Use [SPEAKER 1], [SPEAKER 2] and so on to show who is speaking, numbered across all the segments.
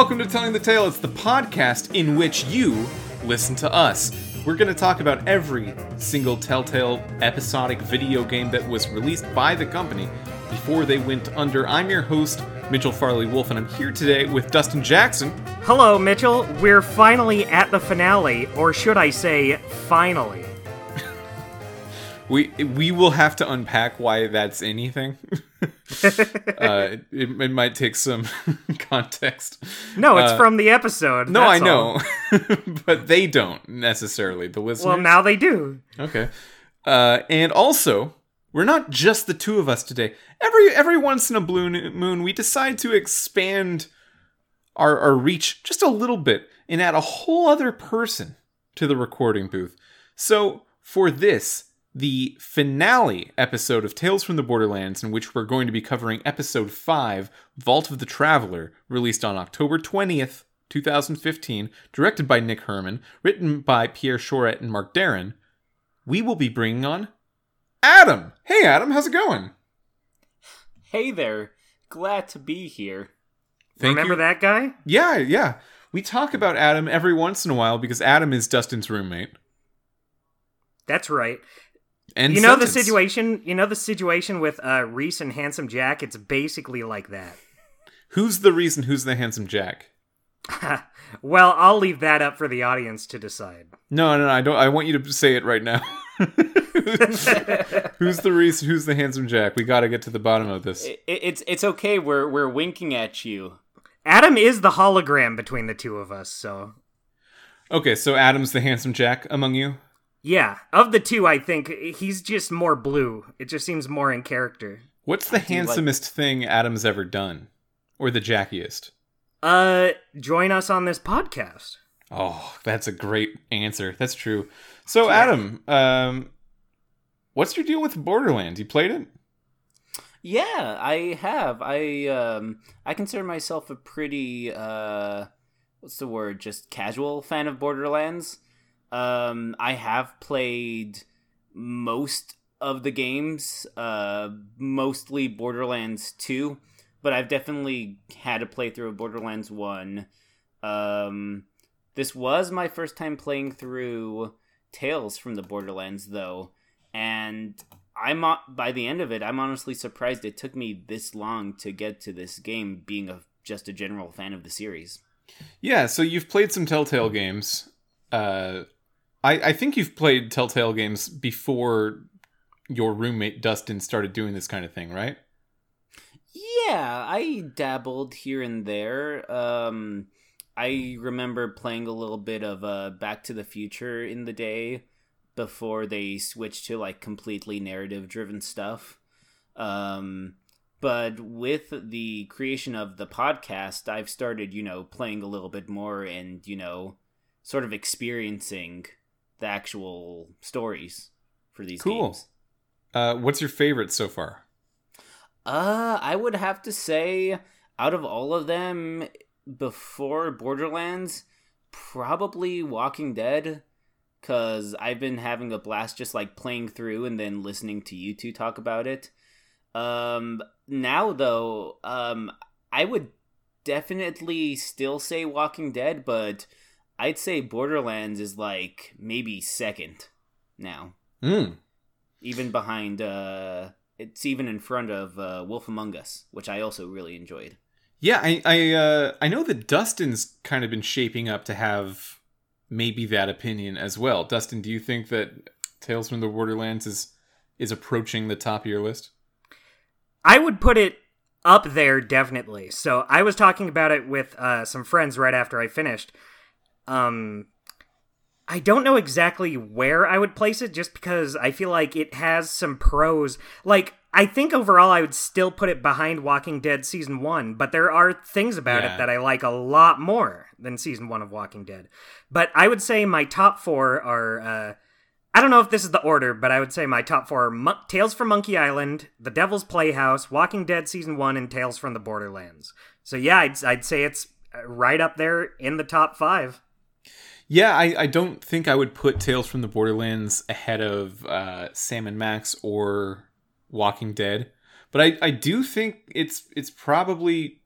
[SPEAKER 1] welcome to Telling the Tale. It's the podcast in which you listen to us. We're going to talk about every single Telltale episodic video game that was released by the company before they went under. I'm your host, Mitchell Farley Wolf, and I'm here today with Dustin Jackson.
[SPEAKER 2] Hello, Mitchell. We're finally at the finale, or should I say, finally.
[SPEAKER 1] We we will have to unpack why that's anything. uh, it, it might take some context.
[SPEAKER 2] No, it's
[SPEAKER 1] Uh,
[SPEAKER 2] from the episode.
[SPEAKER 1] No, I know, but they don't necessarily. The listeners.
[SPEAKER 2] Well, now they do.
[SPEAKER 1] Okay. Uh, and also, we're not just the two of us today. Every every once in a blue moon, we decide to expand our, our reach just a little bit and add a whole other person to the recording booth. So for this, the finale episode of Tales from the Borderlands, in which we're going to be covering episode five, Vault of the Traveler, released on October twentieth. 2015, directed by Nick Herman, written by Pierre Shorette and Mark Darin, we will be bringing on Adam. Hey, Adam, how's it going?
[SPEAKER 3] Hey there. Glad to be here.
[SPEAKER 1] Thank
[SPEAKER 2] Remember
[SPEAKER 1] you.
[SPEAKER 2] that guy?
[SPEAKER 1] Yeah, yeah. We talk about Adam every once in a while because Adam is Dustin's roommate.
[SPEAKER 2] That's right.
[SPEAKER 1] And
[SPEAKER 2] you know the situation. You know the situation with uh, Rhys and Handsome Jack. It's basically like that.
[SPEAKER 1] Who's the reason? Who's the handsome Jack?
[SPEAKER 2] well, I'll leave that up for the audience to decide.
[SPEAKER 1] No, no, no. I don't. I want you to say it right now. who's the reason? Who's the handsome Jack? We got to get to the bottom of this.
[SPEAKER 3] I- I- it's it's okay. We're we're winking at you.
[SPEAKER 2] Adam is the hologram between the two of us, so
[SPEAKER 1] Okay, so Adam's the handsome Jack among you.
[SPEAKER 2] Yeah. Of the two, I think he's just more blue. It just seems more in character.
[SPEAKER 1] What's the
[SPEAKER 3] do like-
[SPEAKER 1] handsomest thing Adam's ever done, or the jackiest?
[SPEAKER 2] Uh, join us on this podcast.
[SPEAKER 1] Oh, that's a great answer. That's true. So, Adam, um, what's your deal with Borderlands? You played it?
[SPEAKER 3] Yeah, I have. I um I consider myself a pretty uh what's the word? Just casual fan of Borderlands. Um I have played most of the games, uh mostly Borderlands 2, but I've definitely had a playthrough of Borderlands 1. Um this was my first time playing through Tales from the Borderlands though, and I'm by the end of it, I'm honestly surprised it took me this long to get to this game, being a just a general fan of the series.
[SPEAKER 1] Yeah, so you've played some Telltale games. Uh, I, I think you've played Telltale games before your roommate Dustin started doing this kind of thing, right?
[SPEAKER 3] Yeah, I dabbled here and there. Um, I remember playing a little bit of uh, Back to the Future in the day before they switched to like completely narrative driven stuff. Um, but with the creation of the podcast, I've started, you know, playing a little bit more and, you know, sort of experiencing the actual stories for these
[SPEAKER 1] Cool.
[SPEAKER 3] games.
[SPEAKER 1] Uh, what's your favorite so far?
[SPEAKER 3] Uh, I would have to say, out of all of them, before Borderlands, probably Walking Dead, because I've been having a blast just like playing through and then listening to you two talk about it. Um, now though, um, I would definitely still say Walking Dead, but I'd say Borderlands is like maybe second now,
[SPEAKER 1] Mm.
[SPEAKER 3] even behind uh it's even in front of uh, Wolf Among Us, which I also really enjoyed.
[SPEAKER 1] Yeah, I I uh, I know that Dustin's kind of been shaping up to have maybe that opinion as well. Dustin, do you think that Tales from the Borderlands is is approaching the top of your list?
[SPEAKER 2] I would put it up there definitely. So I was talking about it with uh, some friends right after I finished. Um, I don't know exactly where I would place it, just because I feel like it has some pros. Like I think overall, I would still put it behind Walking Dead season one, but there are things about
[SPEAKER 1] Yeah.
[SPEAKER 2] it that I like a lot more than season one of Walking Dead. But I would say my top four are. Uh, I don't know if this is the order, but I would say my top four are Mon- Tales from Monkey Island, The Devil's Playhouse, Walking Dead Season 1, and Tales from the Borderlands. So yeah, I'd, I'd say it's right up there in the top five.
[SPEAKER 1] Yeah, I, I don't think I would put Tales from the Borderlands ahead of uh, Sam and Max or Walking Dead, but I, I do think it's it's probably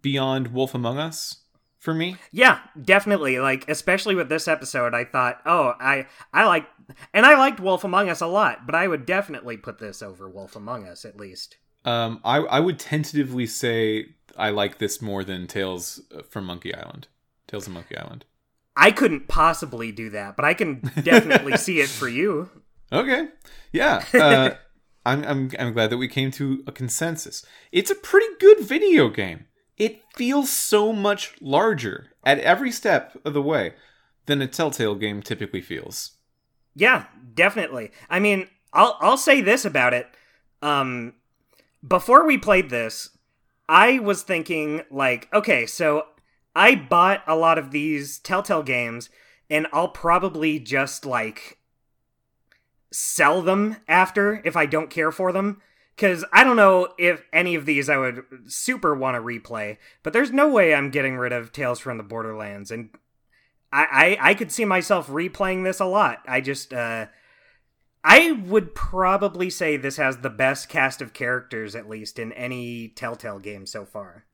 [SPEAKER 1] beyond Wolf Among Us. for me.
[SPEAKER 2] Yeah, definitely. Like especially with this episode, I thought, oh, I I like and I liked Wolf Among Us a lot, but I would definitely put this over Wolf Among Us at least.
[SPEAKER 1] Um, I I would tentatively say I like this more than Tales from Monkey Island. Tales of Monkey Island.
[SPEAKER 2] I couldn't possibly do that, but I can definitely see it for you.
[SPEAKER 1] Okay. Yeah. Uh, I'm, I'm, I'm glad that we came to a consensus. It's a pretty good video game. It feels so much larger at every step of the way than a Telltale game typically feels.
[SPEAKER 2] Yeah, definitely. I mean, I'll I'll say this about it. Um before we played this, I was thinking like, okay, so I bought a lot of these Telltale games and I'll probably just like sell them after if I don't care for them. Because I don't know if any of these I would super want to replay, but there's no way I'm getting rid of Tales from the Borderlands. And I, I, I could see myself replaying this a lot. I just, uh, I would probably say this has the best cast of characters, at least in any Telltale game so far.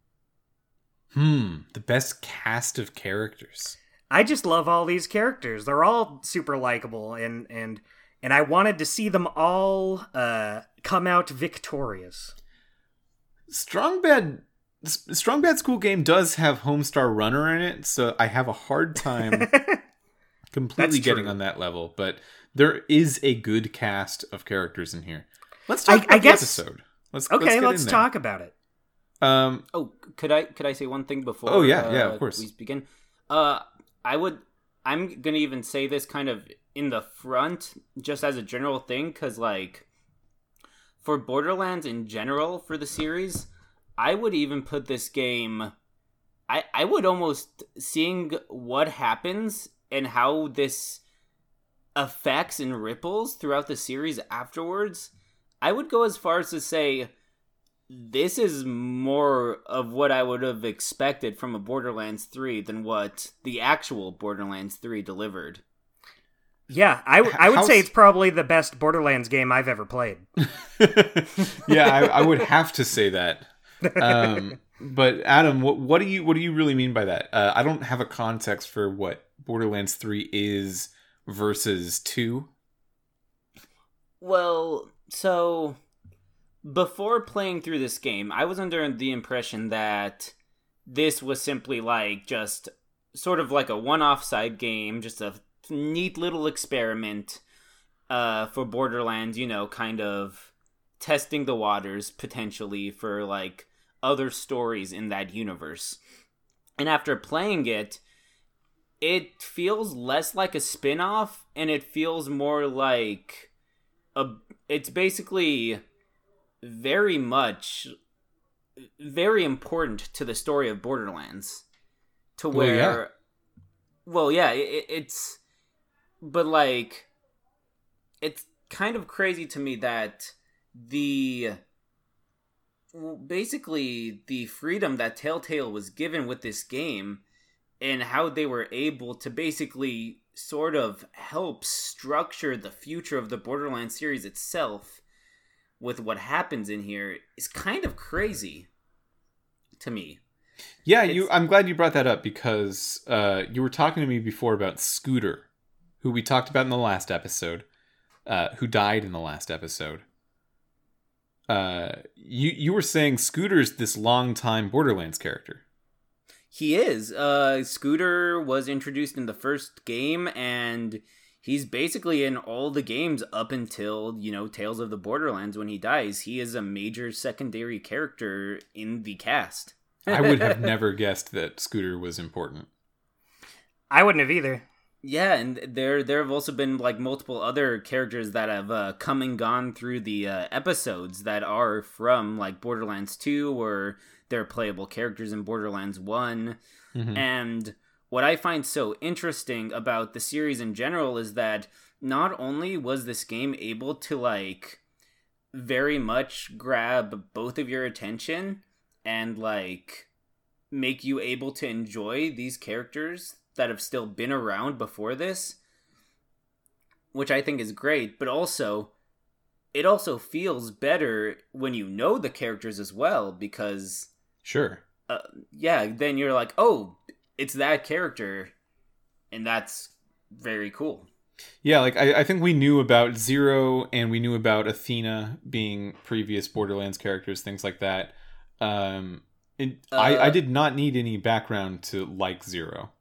[SPEAKER 1] Hmm, the best cast of characters.
[SPEAKER 2] I just love all these characters. They're all super likable, and and and I wanted to see them all uh, come out victorious.
[SPEAKER 1] Strong Bad Strong Bad's Cool Game does have Homestar Runner in it, so I have a hard time completely getting on that level. But there is a good cast of characters in here. Let's talk I, about I the guess, episode.
[SPEAKER 2] Let's okay. Let's, let's talk about it.
[SPEAKER 1] Um.
[SPEAKER 3] Oh, could I could I say one thing before?
[SPEAKER 1] Oh yeah, uh, yeah, of course.
[SPEAKER 3] We begin. Uh, I would. I'm gonna even say this kind of in the front just as a general thing because like for borderlands in general for the series i would even put this game i i would almost seeing what happens and how this affects and ripples throughout the series afterwards i would go as far as to say this is more of what I would have expected from a Borderlands 3 than what the actual Borderlands 3 delivered.
[SPEAKER 2] Yeah, I, w- I would How... say it's probably the best Borderlands game I've ever played.
[SPEAKER 1] yeah, I, I, would have to say that. Um, but Adam, what, what do you what do you really mean by that? Uh, I don't have a context for what Borderlands Three is versus Two.
[SPEAKER 3] Well, so before playing through this game, I was under the impression that this was simply like just sort of like a one-off side game, just a neat little experiment uh, for Borderlands, you know, kind of testing the waters potentially for like other stories in that universe. And after playing it, it feels less like a spin-off and it feels more like a it's basically very much very important to the story of Borderlands. To where well, yeah, well, yeah it, it's but like it's kind of crazy to me that the basically the freedom that Telltale was given with this game and how they were able to basically sort of help structure the future of the Borderlands series itself with what happens in here is kind of crazy to me.
[SPEAKER 1] Yeah, it's, you I'm glad you brought that up because uh, you were talking to me before about Scooter who we talked about in the last episode, uh, who died in the last episode. Uh, you you were saying Scooter's this long time Borderlands character.
[SPEAKER 3] He is. Uh, Scooter was introduced in the first game, and he's basically in all the games up until you know Tales of the Borderlands when he dies. He is a major secondary character in the cast.
[SPEAKER 1] I would have never guessed that Scooter was important.
[SPEAKER 2] I wouldn't have either.
[SPEAKER 3] Yeah, and there there have also been like multiple other characters that have uh, come and gone through the uh, episodes that are from like Borderlands 2 or they're playable characters in Borderlands one mm-hmm. And what I find so interesting about the series in general is that not only was this game able to like very much grab both of your attention and like make you able to enjoy these characters that have still been around before this, which I think is great, but also it also feels better when you know the characters as well because
[SPEAKER 1] sure.
[SPEAKER 3] Uh, yeah, then you're like, "Oh, it's that character, and that's very cool.
[SPEAKER 1] Yeah, like I, I think we knew about Zero and we knew about Athena being previous Borderlands characters, things like that. Um, it, I, I
[SPEAKER 3] Uh,
[SPEAKER 1] did not need any background to like Zero.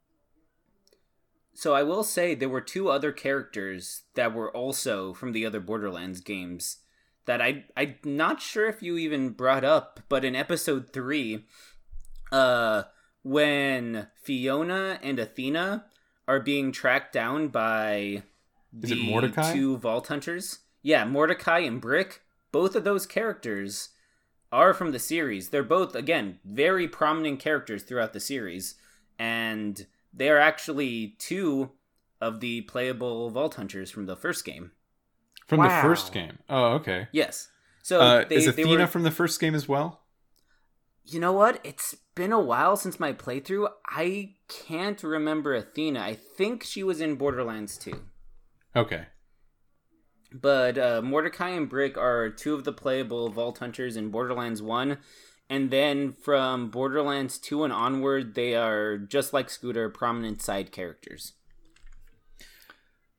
[SPEAKER 3] So I will say there were two other characters that were also from the other Borderlands games that I I'm not sure if you even brought up, but in episode three, uh, when Fiona and Athena are being tracked down by
[SPEAKER 1] Is it Mordecai?
[SPEAKER 3] two Vault Hunters, yeah, Mordecai and Brick, both of those characters are from the series. They're both again very prominent characters throughout the series, and they are actually two of the playable Vault Hunters from the first game.
[SPEAKER 1] From the first game. Oh, okay.
[SPEAKER 3] Yes. So
[SPEAKER 1] Uh,
[SPEAKER 3] they,
[SPEAKER 1] is
[SPEAKER 3] they
[SPEAKER 1] Athena
[SPEAKER 3] were-
[SPEAKER 1] from the first game as well?
[SPEAKER 3] You know what? It's been a while since my playthrough. I can't remember Athena. I think she was in Borderlands 2.
[SPEAKER 1] Okay.
[SPEAKER 3] But uh, Mordecai and Brick are two of the playable Vault Hunters in Borderlands 1. And then from Borderlands 2 and onward, they are just like Scooter, prominent side characters.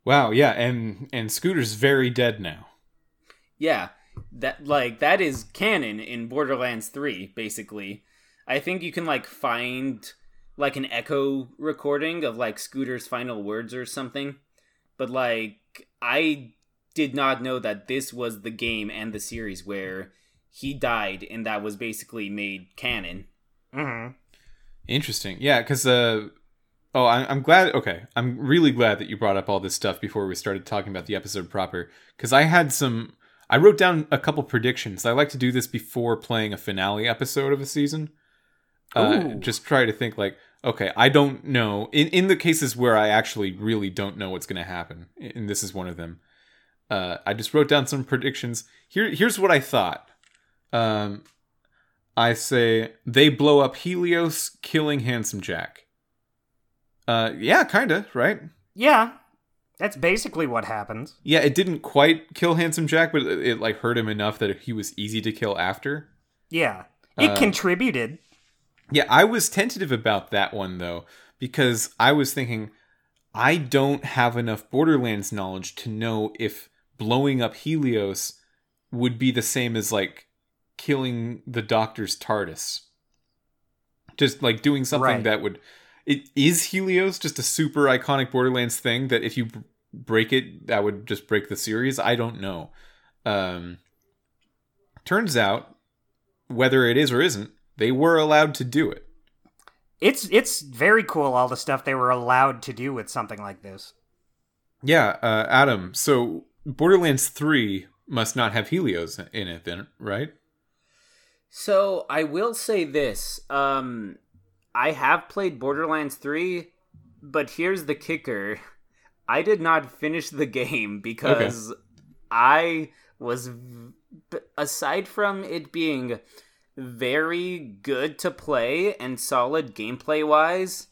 [SPEAKER 1] Wow, yeah, and and Scooter's very dead now.
[SPEAKER 3] Yeah, that like that is canon in Borderlands 3 basically. I think you can like find like an echo recording of like Scooter's final words or something. But like I did not know that this was the game and the series where he died and that was basically made canon.
[SPEAKER 2] hmm
[SPEAKER 1] Interesting. Yeah, because uh, oh, I'm glad. Okay, I'm really glad that you brought up all this stuff before we started talking about the episode proper. Because I had some. I wrote down a couple predictions. I like to do this before playing a finale episode of a season. Uh, just try to think like, okay, I don't know. In in the cases where I actually really don't know what's going to happen, and this is one of them. Uh, I just wrote down some predictions. Here, here's what I thought. Um, I say they blow up Helios, killing Handsome Jack. Uh, yeah, kinda, right?
[SPEAKER 2] Yeah, that's basically what happens.
[SPEAKER 1] Yeah, it didn't quite kill Handsome Jack, but it, it, like hurt him enough that he was easy to kill after.
[SPEAKER 2] Yeah, it
[SPEAKER 1] Uh,
[SPEAKER 2] contributed.
[SPEAKER 1] Yeah, I was tentative about that one though because I was thinking I don't have enough Borderlands knowledge to know if blowing up Helios would be the same as like killing the Doctor's TARDIS. Just like doing something
[SPEAKER 2] Right.
[SPEAKER 1] that would it is Helios just a super iconic Borderlands thing that if you break it that would just break the series. I don't know. Um turns out whether it is or isn't, they were allowed to do it.
[SPEAKER 2] It's it's very cool all the stuff they were allowed to do with something like this.
[SPEAKER 1] Yeah, uh, Adam. So Borderlands Three must not have Helios in it, then, right?
[SPEAKER 3] So I will say this: um, I have played Borderlands three, but here's the kicker: I did not finish the game because I was, v- aside from it being very good to play and solid gameplay wise,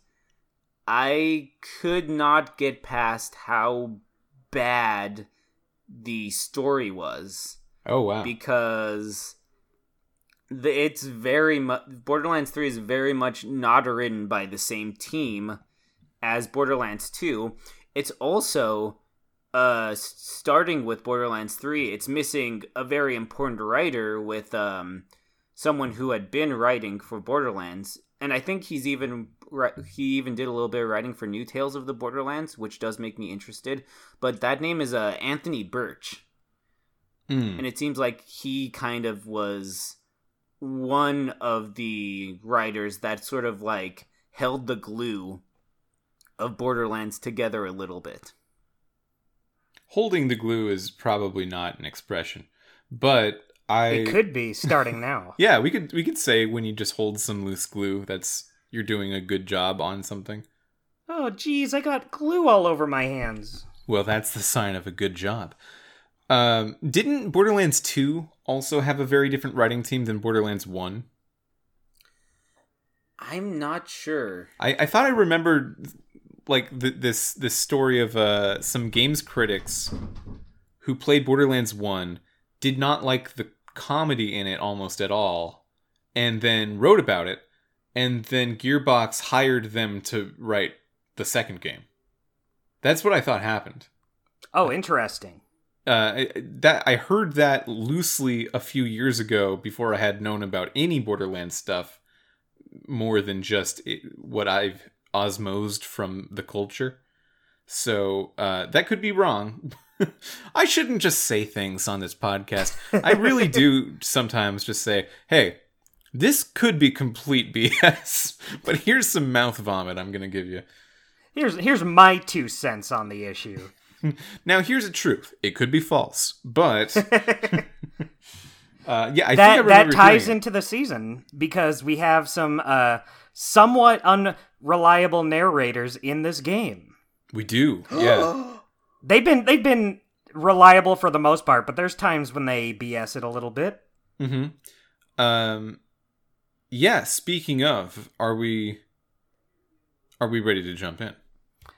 [SPEAKER 3] I could not get past how bad the story was
[SPEAKER 1] Oh wow.
[SPEAKER 3] because the, it's very much Borderlands 3 is very much not written by the same team as Borderlands 2. It's also uh starting with Borderlands 3, it's missing a very important writer with um someone who had been writing for Borderlands and I think he's even he even did a little bit of writing for New Tales of the Borderlands, which does make me interested. But that name is uh, Anthony Burch
[SPEAKER 1] Mm.
[SPEAKER 3] and it seems like he kind of was one of the writers that sort of like held the glue of Borderlands together a little bit.
[SPEAKER 1] Holding the glue is probably not an expression, but I
[SPEAKER 2] It could be starting now.
[SPEAKER 1] yeah we could we could say when you just hold some loose glue that's you're doing a good job on something.
[SPEAKER 2] Oh, geez, I got glue all over my hands.
[SPEAKER 1] Well, that's the sign of a good job. Um, didn't Borderlands 2 also have a very different writing team than Borderlands 1?
[SPEAKER 3] I'm not sure.
[SPEAKER 1] I, I thought I remembered like th- this this story of uh, some games critics who played Borderlands 1 did not like the comedy in it almost at all and then wrote about it and then Gearbox hired them to write the second game. That's what I thought happened.
[SPEAKER 2] Oh, interesting.
[SPEAKER 1] Uh, that I heard that loosely a few years ago before I had known about any Borderlands stuff more than just it, what I've osmosed from the culture. So uh, that could be wrong. I shouldn't just say things on this podcast. I really do sometimes just say, "Hey, this could be complete BS," but here's some mouth vomit I'm gonna give you.
[SPEAKER 2] Here's here's my two cents on the issue.
[SPEAKER 1] Now, here's the truth. It could be false, but uh, yeah, I think I
[SPEAKER 2] that ties
[SPEAKER 1] hearing it.
[SPEAKER 2] into the season because we have some uh, somewhat unreliable narrators in this game.
[SPEAKER 1] We do, yeah.
[SPEAKER 2] They've been they've been reliable for the most part, but there's times when they BS it a little bit.
[SPEAKER 1] hmm Um, yeah. Speaking of, are we are we ready to jump in?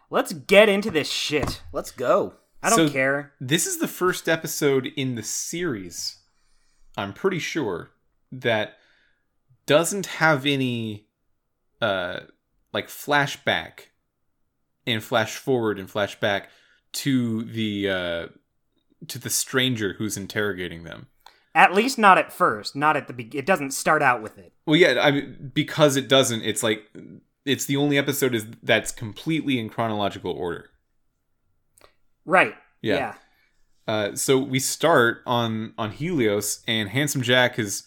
[SPEAKER 2] Let's get into this shit.
[SPEAKER 3] Let's go.
[SPEAKER 2] I don't
[SPEAKER 1] So-
[SPEAKER 2] care.
[SPEAKER 1] This is the first episode in the series. I'm pretty sure that doesn't have any uh like flashback and flash forward and flashback to the uh to the stranger who's interrogating them.
[SPEAKER 2] At least not at first. Not at the be- It doesn't start out with it.
[SPEAKER 1] Well, yeah, I mean, because it doesn't. It's like it's the only episode is that's completely in chronological order.
[SPEAKER 2] Right.
[SPEAKER 1] Yeah.
[SPEAKER 2] yeah.
[SPEAKER 1] Uh, so we start on on Helios, and Handsome Jack has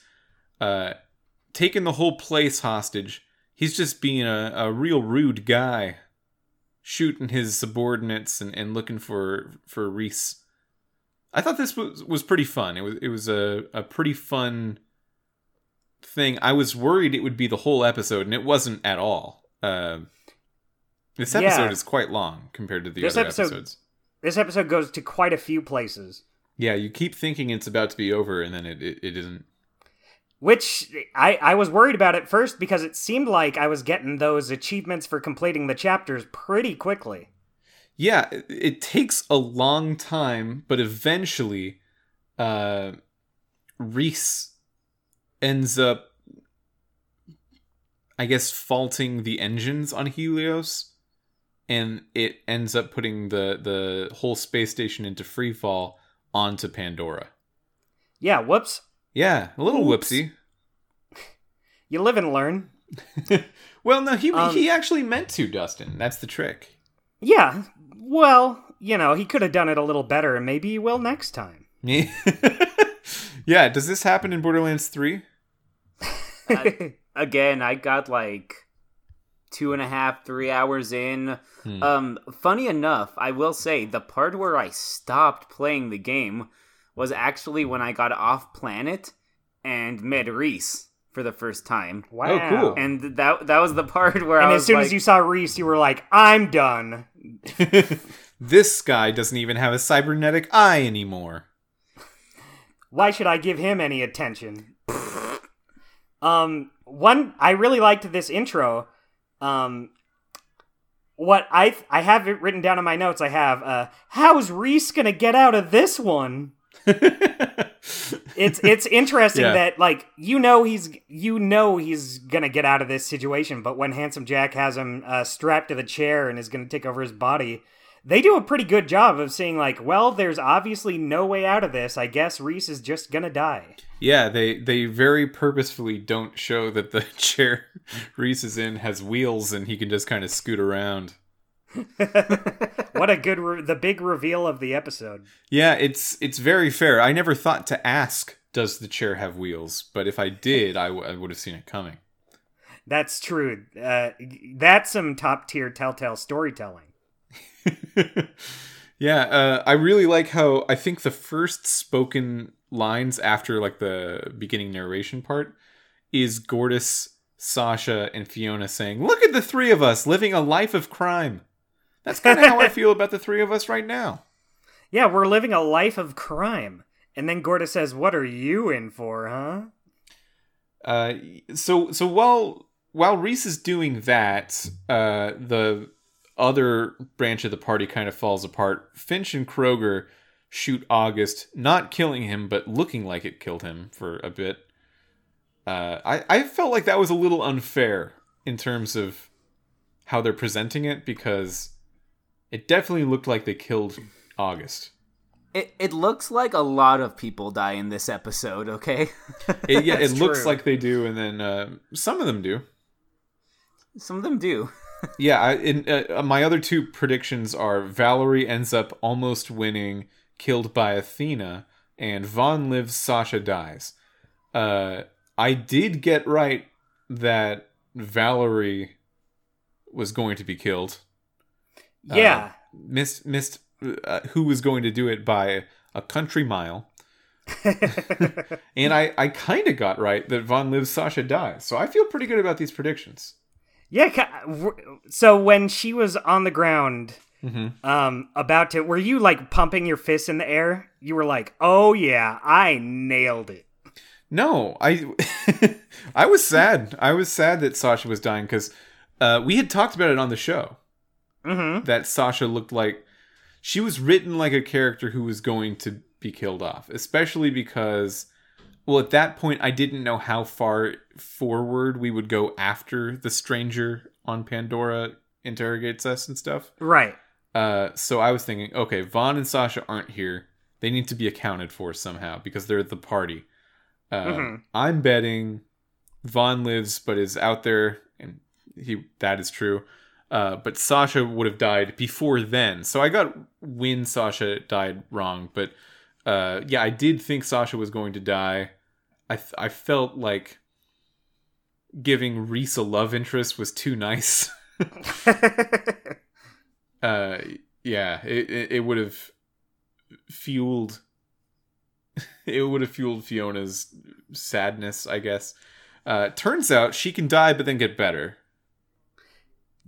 [SPEAKER 1] uh, taken the whole place hostage. He's just being a, a real rude guy, shooting his subordinates and, and looking for for Rhys. I thought this was was pretty fun. It was it was a, a pretty fun thing. I was worried it would be the whole episode, and it wasn't at all. Uh, this
[SPEAKER 2] Yeah.
[SPEAKER 1] episode is quite long compared to the
[SPEAKER 2] This
[SPEAKER 1] other
[SPEAKER 2] episode-
[SPEAKER 1] episodes.
[SPEAKER 2] This episode goes to quite a few places,
[SPEAKER 1] Yeah, you keep thinking it's about to be over, and then it it, it isn't.
[SPEAKER 2] Which I I was worried about at first because it seemed like I was getting those achievements for completing the chapters pretty quickly.
[SPEAKER 1] Yeah, it, it takes a long time, but eventually, uh, Rhys ends up, I guess, faulting the engines on Helios, and it ends up putting the the whole space station into free fall onto Pandora.
[SPEAKER 2] Yeah. Whoops.
[SPEAKER 1] Yeah, a little
[SPEAKER 2] Oops.
[SPEAKER 1] whoopsie.
[SPEAKER 2] You live and learn.
[SPEAKER 1] well, no, he
[SPEAKER 2] Um,
[SPEAKER 1] he actually meant to, Dustin. That's the trick.
[SPEAKER 2] Yeah. Well, you know, he could have done it a little better, and maybe he will next time.
[SPEAKER 1] yeah, does this happen in Borderlands 3?
[SPEAKER 3] I- Again, I got like two and a half, three hours in.
[SPEAKER 1] Hmm.
[SPEAKER 3] Um, funny enough, I will say the part where I stopped playing the game was actually when I got off planet and met Rhys for the first time.
[SPEAKER 2] wow.
[SPEAKER 1] cool.
[SPEAKER 3] And that that was the part where I
[SPEAKER 2] And
[SPEAKER 3] I
[SPEAKER 2] as soon
[SPEAKER 3] like,
[SPEAKER 2] as you saw Rhys, you were like, "I'm done."
[SPEAKER 1] this guy doesn't even have a cybernetic eye anymore.
[SPEAKER 2] Why should I give him any attention? um, one I really liked this intro. Um, what I I have it written down in my notes. I have uh, how's Rhys gonna get out of this one? It's it's interesting
[SPEAKER 1] Yeah.
[SPEAKER 2] that like you know he's you know he's gonna get out of this situation, but when Handsome Jack has him uh, strapped to the chair and is gonna take over his body, they do a pretty good job of saying like, well, there's obviously no way out of this. I guess Rhys is just gonna die.
[SPEAKER 1] yeah, they they very purposefully don't show that the chair Rhys is in has wheels and he can just kind of scoot around.
[SPEAKER 2] what a good re- the big reveal of the episode.
[SPEAKER 1] Yeah, it's it's very fair. I never thought to ask, does the chair have wheels? But if I did, I, w- I would have seen it coming.
[SPEAKER 2] That's true. Uh, that's some top tier Telltale storytelling.
[SPEAKER 1] yeah, uh, I really like how I think the first spoken lines after like the beginning narration part is Gortys, Sasha, and Fiona saying, "Look at the three of us living a life of crime." That's kind of how I feel about the three of us right now.
[SPEAKER 2] Yeah, we're living a life of crime. And then Gorda says, "What are you in for, huh?"
[SPEAKER 1] Uh, so so while while Rhys is doing that, uh, the other branch of the party kind of falls apart. Finch and Kroger shoot August, not killing him, but looking like it killed him for a bit. uh, I I felt like that was a little unfair in terms of how they're presenting it because it definitely looked like they killed August.
[SPEAKER 3] It it looks like a lot of people die in this episode. Okay,
[SPEAKER 1] It, yeah, it looks like they do, and then uh, some of them do.
[SPEAKER 3] some of them do.
[SPEAKER 1] Yeah, I, in, uh, my other two predictions are Vallory ends up almost winning, killed by Athena, and Vaughn lives, Sasha dies. Uh, I did get right that Vallory was going to be killed.
[SPEAKER 2] Yeah.
[SPEAKER 1] Missed missed uh, who was going to do it by a country mile. and I, I kind of got right that Vaughn lives, Sasha dies. So I feel pretty good about these predictions.
[SPEAKER 2] yeah. So when she was on the ground,
[SPEAKER 1] hmm
[SPEAKER 2] um, about to, were you like pumping your fists in the air? You were like, "Oh yeah, I nailed it."
[SPEAKER 1] No, I I was sad. I was sad that Sasha was dying because uh, we had talked about it on the show
[SPEAKER 2] Mm-hmm.
[SPEAKER 1] that Sasha looked like she was written like a character who was going to be killed off, especially because well at that point I didn't know how far forward we would go after the stranger on Pandora interrogates us and stuff.
[SPEAKER 2] Right.
[SPEAKER 1] Uh, so I was thinking, okay, Vaughn and Sasha aren't here. They need to be accounted for somehow because they're at the party. Uh,
[SPEAKER 2] Mhm.
[SPEAKER 1] I'm betting Vaughn lives but is out there, and he that is true. Uh, but Sasha would have died before then, so I got when Sasha died wrong. But uh, yeah, I did think Sasha was going to die. I th- I felt like giving Rhys a love interest was too nice. uh yeah it it, would have fueled it would have fueled fiona's sadness i guess uh turns out she can die but then get better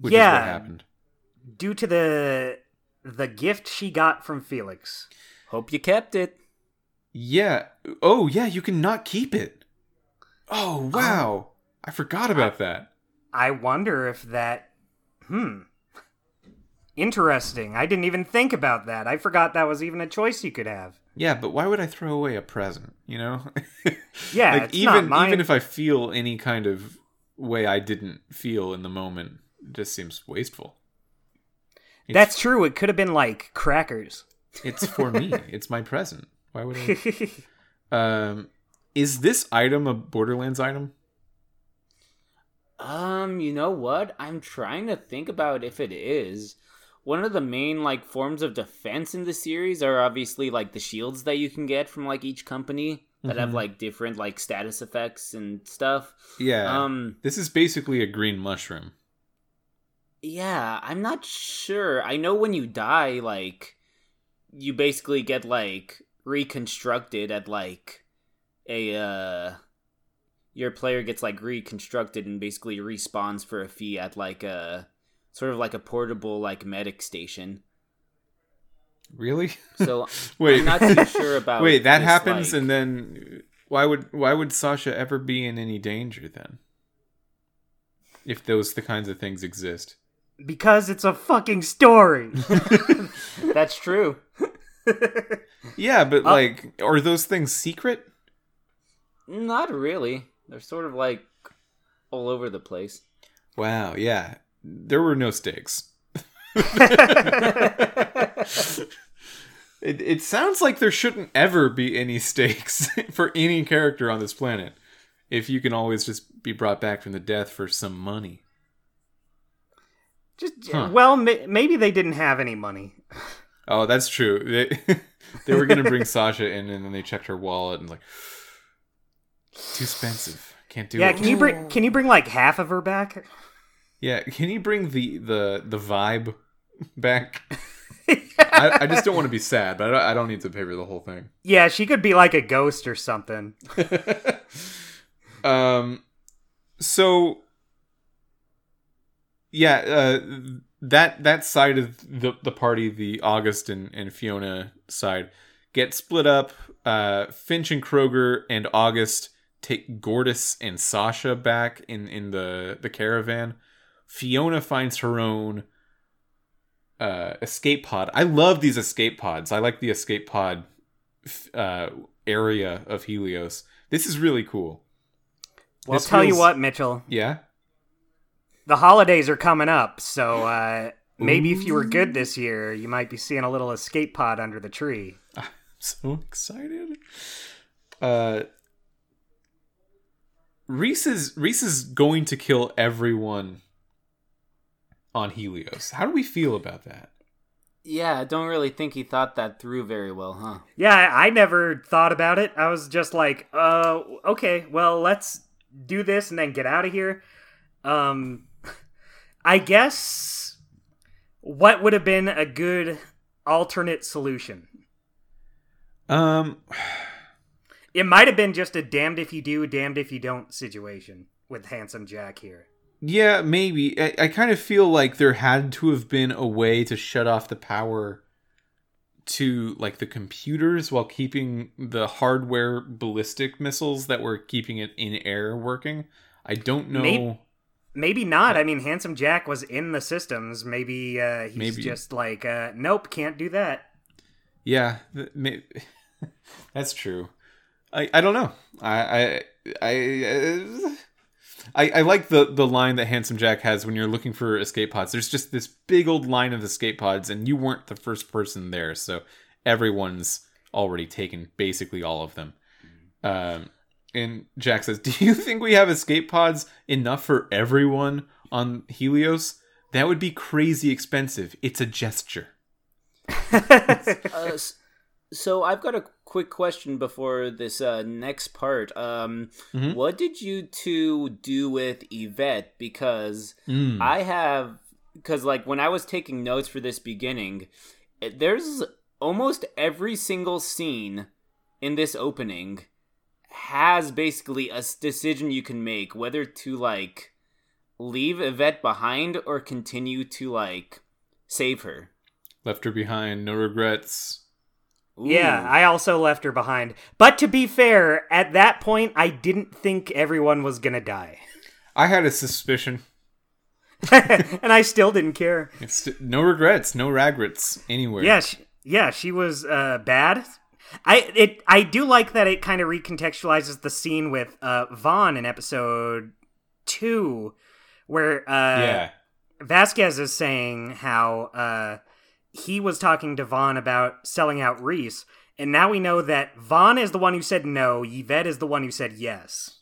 [SPEAKER 1] which is
[SPEAKER 2] Yeah.
[SPEAKER 1] what happened
[SPEAKER 2] Due to the the gift she got from Felix.
[SPEAKER 3] Hope you kept it.
[SPEAKER 1] yeah oh yeah you can not keep it oh wow i forgot about that
[SPEAKER 2] I wonder if that. Hmm. Interesting. I didn't even think about that. I forgot that was even a choice you could have.
[SPEAKER 1] yeah but why would i throw away a present you know
[SPEAKER 2] Yeah,
[SPEAKER 1] like
[SPEAKER 2] it's
[SPEAKER 1] even
[SPEAKER 2] not mine.
[SPEAKER 1] even if i feel any kind of way i didn't feel in the moment it just seems wasteful It's-
[SPEAKER 2] That's true. It could have been like crackers.
[SPEAKER 1] It's for me. it's my present. Why would I? Um, is this item a Borderlands item?
[SPEAKER 3] Um, you know what? I'm trying to think about if it is. One of the main like forms of defense in the series are obviously like the shields that you can get from like each company that have
[SPEAKER 1] Mhm.
[SPEAKER 3] like different like status effects and stuff.
[SPEAKER 1] Yeah.
[SPEAKER 3] Um,
[SPEAKER 1] this is basically a green mushroom.
[SPEAKER 3] Yeah, I'm not sure. I know when you die, like you basically get like reconstructed at like a uh your player gets like reconstructed and basically respawns for a fee at like a sort of like a portable like medic station.
[SPEAKER 1] Really?
[SPEAKER 3] So
[SPEAKER 1] Wait.
[SPEAKER 3] I'm not too sure about
[SPEAKER 1] Wait, that
[SPEAKER 3] this,
[SPEAKER 1] happens,
[SPEAKER 3] like-
[SPEAKER 1] and then why would why would Sasha ever be in any danger then? If those the kinds of things exist.
[SPEAKER 2] Because it's a fucking story.
[SPEAKER 3] That's true.
[SPEAKER 1] Yeah, but
[SPEAKER 2] Uh,
[SPEAKER 1] like, are those things secret?
[SPEAKER 3] Not really. They're sort of like all over the place.
[SPEAKER 1] Wow. Yeah, there were no stakes. It, it sounds like there shouldn't ever be any stakes for any character on this planet if you can always just be brought back from the death for some money.
[SPEAKER 2] Just
[SPEAKER 1] Huh.
[SPEAKER 2] well, ma- maybe they didn't have any money.
[SPEAKER 1] Oh, that's true. They, they were going to bring Sasha in and then they checked her wallet and like too expensive. Can't do
[SPEAKER 2] yeah,
[SPEAKER 1] it.
[SPEAKER 2] can you bring can you bring like half of her back?
[SPEAKER 1] Yeah, can you bring the the the vibe back? I, I just don't want to be sad, but I don't, I don't need to pay for the whole thing.
[SPEAKER 2] Yeah, she could be like a ghost or something.
[SPEAKER 1] um so yeah uh that that side of the the party the august and, and fiona side get split up. Uh finch and kroger and august take Gortys and sasha back in in the the caravan. Fiona finds her own uh escape pod. I love these escape pods. I like the escape pod uh area of helios. This is really cool.
[SPEAKER 2] Well,
[SPEAKER 1] This
[SPEAKER 2] tell you what, Mitchell.
[SPEAKER 1] Yeah.
[SPEAKER 2] The holidays are coming up, so uh, maybe if you were good this year, you might be seeing a little escape pod under the tree.
[SPEAKER 1] I'm so excited. Uh Rhys is Rhys is going to kill everyone on Helios. How do we feel about that?
[SPEAKER 3] Yeah, I don't really think he thought that through very well, huh?
[SPEAKER 2] Yeah, I, I never thought about it. I was just like, uh, okay, well, let's do this and then get out of here. Um, I guess what would have been a good alternate solution?
[SPEAKER 1] Um
[SPEAKER 2] It might have been just a damned if you do, damned if you don't situation with Handsome Jack here.
[SPEAKER 1] yeah, maybe. I, I kind of feel like there had to have been a way to shut off the power to like the computers while keeping the hardware ballistic missiles that were keeping it in air working. I don't know.
[SPEAKER 2] Maybe- Maybe not. I mean, Handsome Jack was in the systems. Maybe uh, he's
[SPEAKER 1] Maybe.
[SPEAKER 2] just like, uh, nope, can't do that.
[SPEAKER 1] Yeah, th- may- that's true. I, I don't know. I I I, uh, I I like the the line that Handsome Jack has when you're looking for escape pods. There's just this big old line of escape pods, and you weren't the first person there, so everyone's already taken basically all of them. Um, and Jack says, "Do you think we have escape pods enough for everyone on Helios? That would be crazy expensive. It's a gesture."
[SPEAKER 3] Uh, so I've got a quick question before this uh, next part. Um,
[SPEAKER 1] Mhm.
[SPEAKER 3] What did you two do with Yvette? Because
[SPEAKER 1] Mm.
[SPEAKER 3] I have, because like when I was taking notes for this beginning, there's almost every single scene in this opening has basically a decision you can make whether to like leave Yvette behind or continue to like save her.
[SPEAKER 1] Left her behind, no regrets.
[SPEAKER 2] Yeah, I also left her behind. But to be fair, at that point, I didn't think everyone was gonna die.
[SPEAKER 1] I had a suspicion.
[SPEAKER 2] and I still didn't care.
[SPEAKER 1] It's no regrets, no regrets anywhere.
[SPEAKER 2] Yeah, she, yeah, she was uh, bad. I it I do like that it kind of recontextualizes the scene with uh, Vaughn in episode two, where uh,
[SPEAKER 1] yeah,
[SPEAKER 2] Vasquez is saying how uh, he was talking to Vaughn about selling out Rhys, and now we know that Vaughn is the one who said no. Yvette is the one who said yes.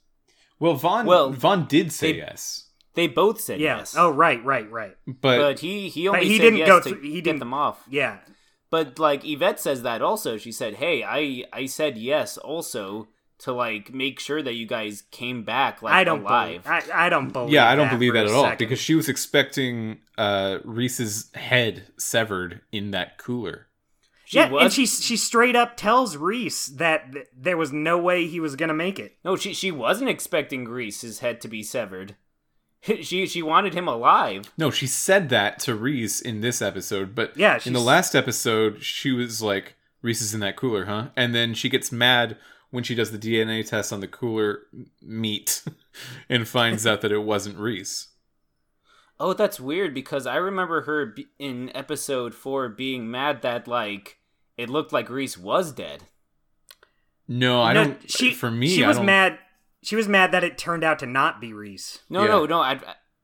[SPEAKER 1] Well, Vaughn.
[SPEAKER 3] Well,
[SPEAKER 1] Vaughn did say
[SPEAKER 3] they-
[SPEAKER 1] yes,
[SPEAKER 3] They both said
[SPEAKER 2] Yeah.
[SPEAKER 3] yes.
[SPEAKER 2] Oh, right, right, right.
[SPEAKER 1] but,
[SPEAKER 3] but he he only
[SPEAKER 2] he
[SPEAKER 3] said
[SPEAKER 2] didn't
[SPEAKER 3] yes
[SPEAKER 2] go
[SPEAKER 3] to
[SPEAKER 2] through- he
[SPEAKER 3] get
[SPEAKER 2] didn't-
[SPEAKER 3] them off.
[SPEAKER 2] Yeah.
[SPEAKER 3] But like Yvette says that also. She said, "Hey, I I said yes also to like make sure that you guys came back like
[SPEAKER 2] I don't
[SPEAKER 3] alive."
[SPEAKER 2] believe. I, I don't believe.
[SPEAKER 1] yeah, I don't
[SPEAKER 2] that
[SPEAKER 1] believe that at all
[SPEAKER 2] second.
[SPEAKER 1] because she was expecting uh, Rhys's head severed in that cooler.
[SPEAKER 3] She
[SPEAKER 2] yeah,
[SPEAKER 3] was
[SPEAKER 2] and she she straight up tells Rhys that th- there was no way he was gonna make it.
[SPEAKER 3] no, she she wasn't expecting Rhys's head to be severed. She she wanted him alive.
[SPEAKER 1] No, she said that to Rhys in this episode, but
[SPEAKER 2] Yeah,
[SPEAKER 1] in the last episode, she was like, "Rhys is in that cooler, huh?" And then she gets mad when she does the DNA test on the cooler meat and finds out that it wasn't Rhys.
[SPEAKER 3] Oh, that's weird because I remember her in episode four being mad that like it looked like Rhys was dead.
[SPEAKER 1] No, I
[SPEAKER 2] No,
[SPEAKER 1] don't.
[SPEAKER 2] She
[SPEAKER 1] for me,
[SPEAKER 2] she was mad. She was mad that it turned out to not be Rhys.
[SPEAKER 3] No,
[SPEAKER 1] Yeah.
[SPEAKER 3] no, no. I,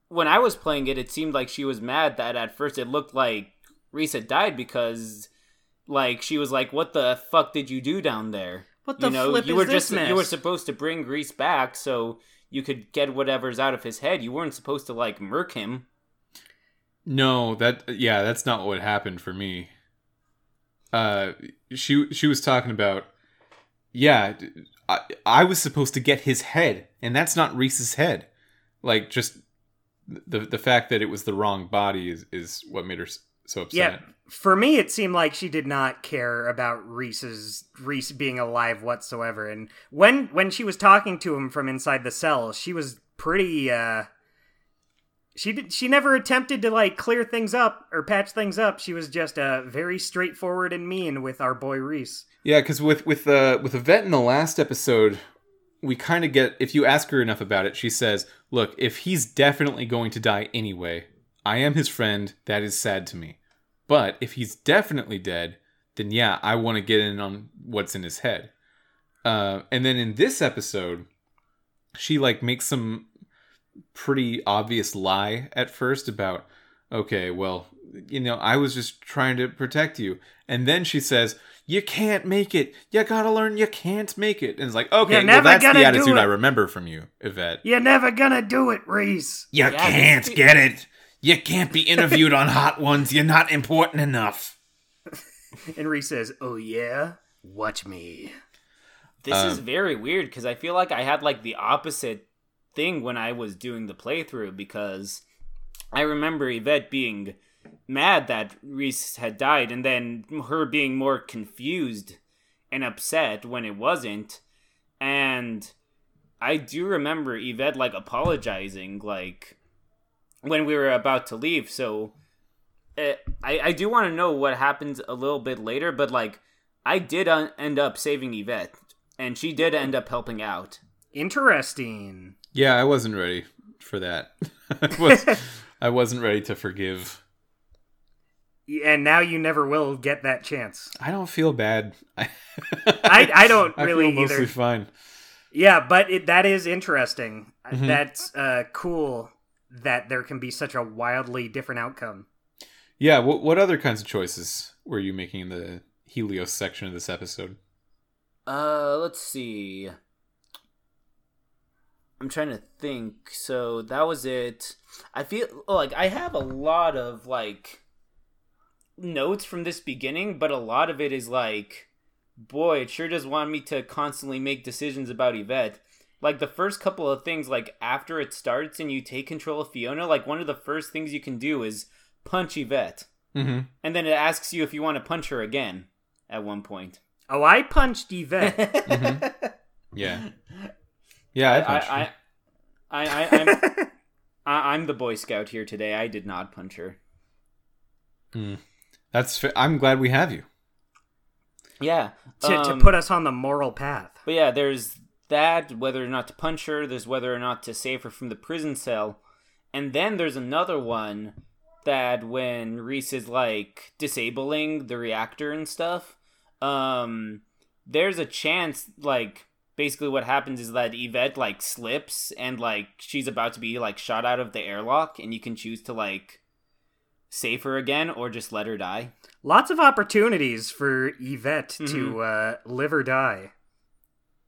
[SPEAKER 3] when I was playing it, it seemed like she was mad that at first it looked like Rhys had died because, like, she was like, "What the fuck did you do down there?"
[SPEAKER 2] What the
[SPEAKER 3] you
[SPEAKER 2] the
[SPEAKER 3] know,
[SPEAKER 2] flip
[SPEAKER 3] you
[SPEAKER 2] is
[SPEAKER 3] were
[SPEAKER 2] this
[SPEAKER 3] just you were supposed to bring Rhys back so you could get whatever's out of his head. You weren't supposed to like murk him.
[SPEAKER 1] No, that yeah, that's not what happened for me. Uh, she she was talking about, yeah, I, I was supposed to get his head, and that's not Rhys's head. Like just the the fact that it was the wrong body is is what made her so upset.
[SPEAKER 2] Yeah, for me, it seemed like she did not care about Rhys's Rhys being alive whatsoever. And when when she was talking to him from inside the cell, she was pretty. uh She did. She never attempted to like clear things up or patch things up. She was just uh very straightforward and mean with our boy Rhys.
[SPEAKER 1] Yeah, because with with uh, with Yvette in the last episode, we kind of get if you ask her enough about it, she says, "Look, if he's definitely going to die anyway, I am his friend. That is sad to me. But if he's definitely dead, then yeah, I want to get in on what's in his head." Uh, and then in this episode, she like makes some pretty obvious lie at first about okay, well, you know, I was just trying to protect you. And then she says, "You can't make it. You got to learn you can't make it." And it's like, "Okay,
[SPEAKER 2] You're
[SPEAKER 1] well that's
[SPEAKER 2] gonna
[SPEAKER 1] the attitude. I remember from you, Yvette."
[SPEAKER 2] You're never gonna do it, Rhys.
[SPEAKER 1] You
[SPEAKER 3] Yeah,
[SPEAKER 1] can't
[SPEAKER 3] this-
[SPEAKER 1] get it. You can't be interviewed on Hot Ones. You're not important enough.
[SPEAKER 2] And Rhys says, "Oh yeah, watch me."
[SPEAKER 3] This is
[SPEAKER 1] Um,
[SPEAKER 3] very weird because I feel like I had like the opposite thing when I was doing the playthrough because I remember Yvette being mad that Rhys had died and then her being more confused and upset when it wasn't. And I do remember Yvette like apologizing like when we were about to leave. So uh, I I do want to know what happens a little bit later, but like I did un- end up saving Yvette, and she did end up helping out.
[SPEAKER 2] Interesting.
[SPEAKER 1] Yeah, I wasn't ready for that. I, was, I wasn't ready to forgive.
[SPEAKER 2] And now you never will get that chance.
[SPEAKER 1] I don't feel bad. I,
[SPEAKER 2] I, I don't
[SPEAKER 1] I
[SPEAKER 2] really
[SPEAKER 1] feel mostly
[SPEAKER 2] either.
[SPEAKER 1] fine.
[SPEAKER 2] Yeah, but it, that is interesting.
[SPEAKER 1] Mhm.
[SPEAKER 2] That's uh, cool that there can be such a wildly different outcome.
[SPEAKER 1] Yeah. What what other kinds of choices were you making in the Helios section of this episode?
[SPEAKER 3] Uh, let's see. I'm trying to think. So that was it. I feel like I have a lot of like notes from this beginning, but a lot of it is like, boy, it sure does want me to constantly make decisions about Yvette. Like the first couple of things, like after it starts and you take control of Fiona, like one of the first things you can do is punch Yvette.
[SPEAKER 1] Mm-hmm.
[SPEAKER 3] And then it asks you if you want to punch her again at one point.
[SPEAKER 2] Oh, I punched Yvette.
[SPEAKER 1] Mm-hmm. Yeah. Yeah, I
[SPEAKER 3] I,
[SPEAKER 1] punched
[SPEAKER 3] I,
[SPEAKER 1] her.
[SPEAKER 3] I, I, I'm, I, I'm the Boy Scout here today. I did not punch her.
[SPEAKER 1] That's. Fa- I'm glad we have you.
[SPEAKER 3] Yeah,
[SPEAKER 2] to, to
[SPEAKER 3] um,
[SPEAKER 2] put us on the moral path.
[SPEAKER 3] But yeah, there's that whether or not to punch her. There's whether or not to save her from the prison cell, and then there's another one that when Reese is like disabling the reactor and stuff, um, there's a chance like basically what happens is that Yvette like slips and like she's about to be like shot out of the airlock, and you can choose to like save her again or just let her die.
[SPEAKER 2] Lots of opportunities for Yvette to uh, live or die.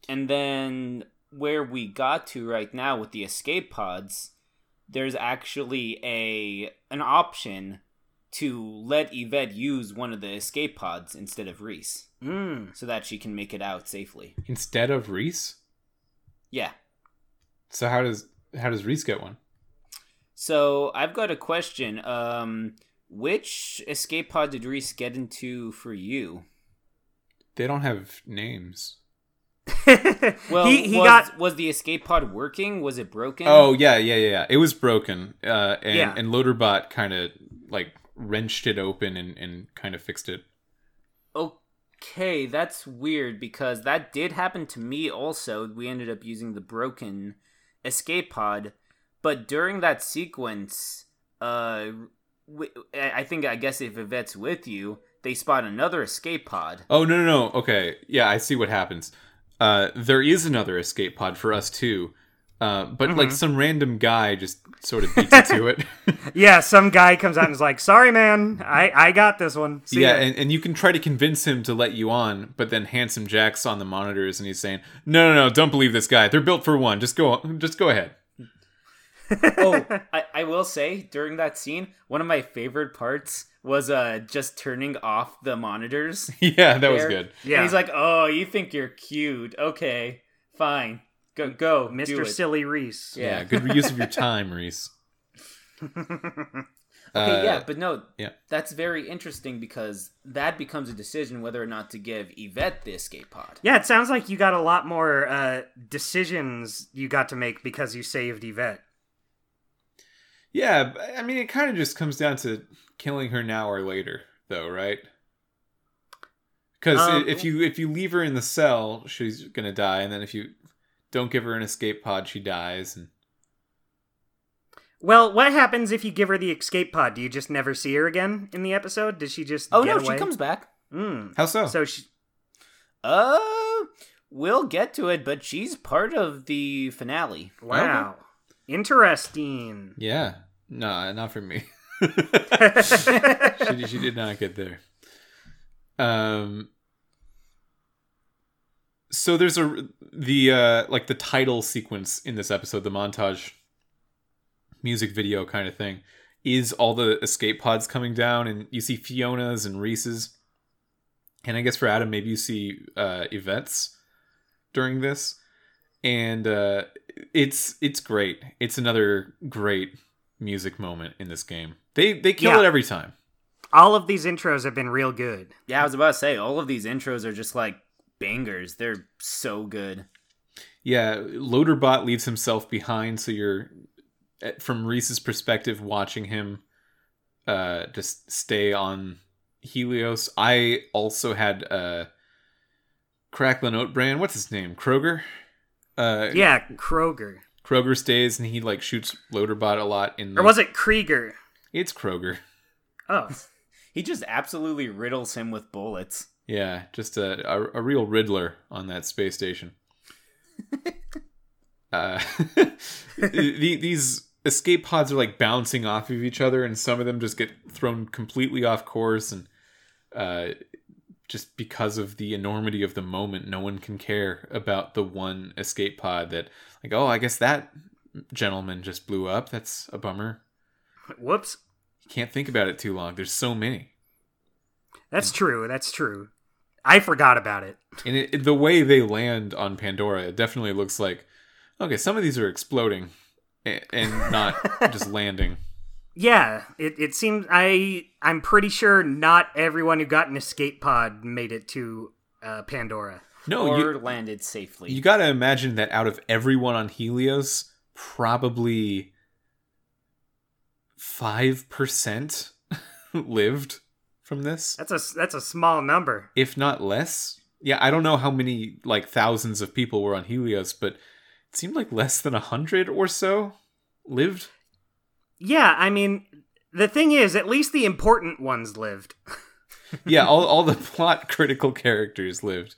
[SPEAKER 3] And then where we got to right now with the escape pods, there's actually a an option to let Yvette use one of the escape pods instead of Rhys,
[SPEAKER 2] Mm.
[SPEAKER 3] so that she can make it out safely.
[SPEAKER 1] Instead of Rhys.
[SPEAKER 3] Yeah.
[SPEAKER 1] So how does how does Rhys get one?
[SPEAKER 3] So I've got a question. Um, which escape pod did Rhys get into for you?
[SPEAKER 1] They don't have names.
[SPEAKER 3] Well,
[SPEAKER 2] he he
[SPEAKER 3] was,
[SPEAKER 2] got
[SPEAKER 3] was the escape pod working? Was it broken?
[SPEAKER 1] Oh yeah, yeah, yeah. yeah. It was broken, uh, and
[SPEAKER 2] Yeah.
[SPEAKER 1] and Loaderbot kind of like wrenched it open and and kind of fixed it.
[SPEAKER 3] Okay, that's weird because that did happen to me also. We ended up using the broken escape pod, but during that sequence, uh, I think I guess if Yvette's with you, they spot another escape pod.
[SPEAKER 1] Oh no, no, no. Okay, yeah, I see what happens. Uh, there is another escape pod for us too, uh, but like some random guy just sort of beats it to it.
[SPEAKER 2] yeah. Some guy comes out and is like, "Sorry, man, I I got this one." See
[SPEAKER 1] yeah, and, and you can try to convince him to let you on, but then Handsome Jack's on the monitors and he's saying, "No, no, no, don't believe this guy. They're built for one. Just go, just go ahead."
[SPEAKER 3] oh, I, I will say during that scene, one of my favorite parts was uh just turning off the monitors.
[SPEAKER 1] yeah, that was good.
[SPEAKER 2] Yeah.
[SPEAKER 3] And he's like, "Oh, you think you're cute? Okay, fine, go go,
[SPEAKER 2] Mr. Silly Rhys.
[SPEAKER 1] Yeah,
[SPEAKER 3] Yeah.
[SPEAKER 1] good use of your time, Rhys.
[SPEAKER 3] Okay,
[SPEAKER 1] Uh,
[SPEAKER 3] yeah, but no,
[SPEAKER 1] yeah.
[SPEAKER 3] that's very interesting because that becomes a decision whether or not to give Yvette the escape pod.
[SPEAKER 2] Yeah, it sounds like you got a lot more uh, decisions you got to make because you saved Yvette.
[SPEAKER 1] Yeah, I mean, it kind of just comes down to killing her now or later, though, right? Because
[SPEAKER 2] Um,
[SPEAKER 1] if you if you leave her in the cell, she's gonna die, and then if you don't give her an escape pod, she dies. And
[SPEAKER 2] Well, what happens if you give her the escape pod? Do you just never see her again in the episode? Does she just
[SPEAKER 3] Oh
[SPEAKER 2] get
[SPEAKER 3] no,
[SPEAKER 2] away?
[SPEAKER 3] she comes back.
[SPEAKER 2] Mm.
[SPEAKER 1] how so?
[SPEAKER 2] So she
[SPEAKER 3] Uh, we'll get to it, but she's part of the finale.
[SPEAKER 2] Wow. Interesting.
[SPEAKER 1] Yeah. No, not for me. she, she did not get there. Um. So there's a the uh like the title sequence in this episode, the montage music video kind of thing, is all the escape pods coming down, and you see Fiona's and Rhys's, and I guess for Adam maybe you see uh Yvette's during this, and uh it's it's great. It's another great music moment in this game. They they kill
[SPEAKER 2] Yeah.
[SPEAKER 1] it every time.
[SPEAKER 2] All of these intros have been real good.
[SPEAKER 3] Yeah, I was about to say all of these intros are just like bangers. They're so good.
[SPEAKER 1] Yeah, Loaderbot leaves himself behind, so you're eh, from Rhys's perspective watching him uh just stay on Helios. I also had uh Cracklin Oat Brand, what's his name? Kroger? Uh
[SPEAKER 2] Yeah, Kroger.
[SPEAKER 1] Kroger stays and he like shoots Loaderbot a lot in the
[SPEAKER 2] Or was it Krieger?
[SPEAKER 1] It's Kroger.
[SPEAKER 2] Oh.
[SPEAKER 3] He just absolutely riddles him with bullets.
[SPEAKER 1] Yeah, just a, a, a real Riddler on that space station. uh, the, these escape pods are like bouncing off of each other, and some of them just get thrown completely off course. And uh, just because of the enormity of the moment, no one can care about the one escape pod that, like, oh, I guess that gentleman just blew up. That's a bummer.
[SPEAKER 2] Whoops.
[SPEAKER 1] You can't think about it too long. There's so many.
[SPEAKER 2] That's true. That's true. I forgot about it.
[SPEAKER 1] And it, it- the way they land on Pandora, it definitely looks like okay. Some of these are exploding and, and not just landing.
[SPEAKER 2] Yeah, it, it seems I I'm pretty sure not everyone who got an escape pod made it to uh, Pandora.
[SPEAKER 1] No,
[SPEAKER 3] or
[SPEAKER 1] you
[SPEAKER 3] landed safely.
[SPEAKER 1] you got to imagine that out of everyone on Helios, probably five percent lived from this,
[SPEAKER 2] That's a that's a small number.
[SPEAKER 1] if not less. Yeah, I don't know how many like thousands of people were on Helios, but it seemed like less than a hundred or so lived.
[SPEAKER 2] Yeah, I mean, the thing is, at least the important ones lived.
[SPEAKER 1] Yeah, all all the plot critical characters lived.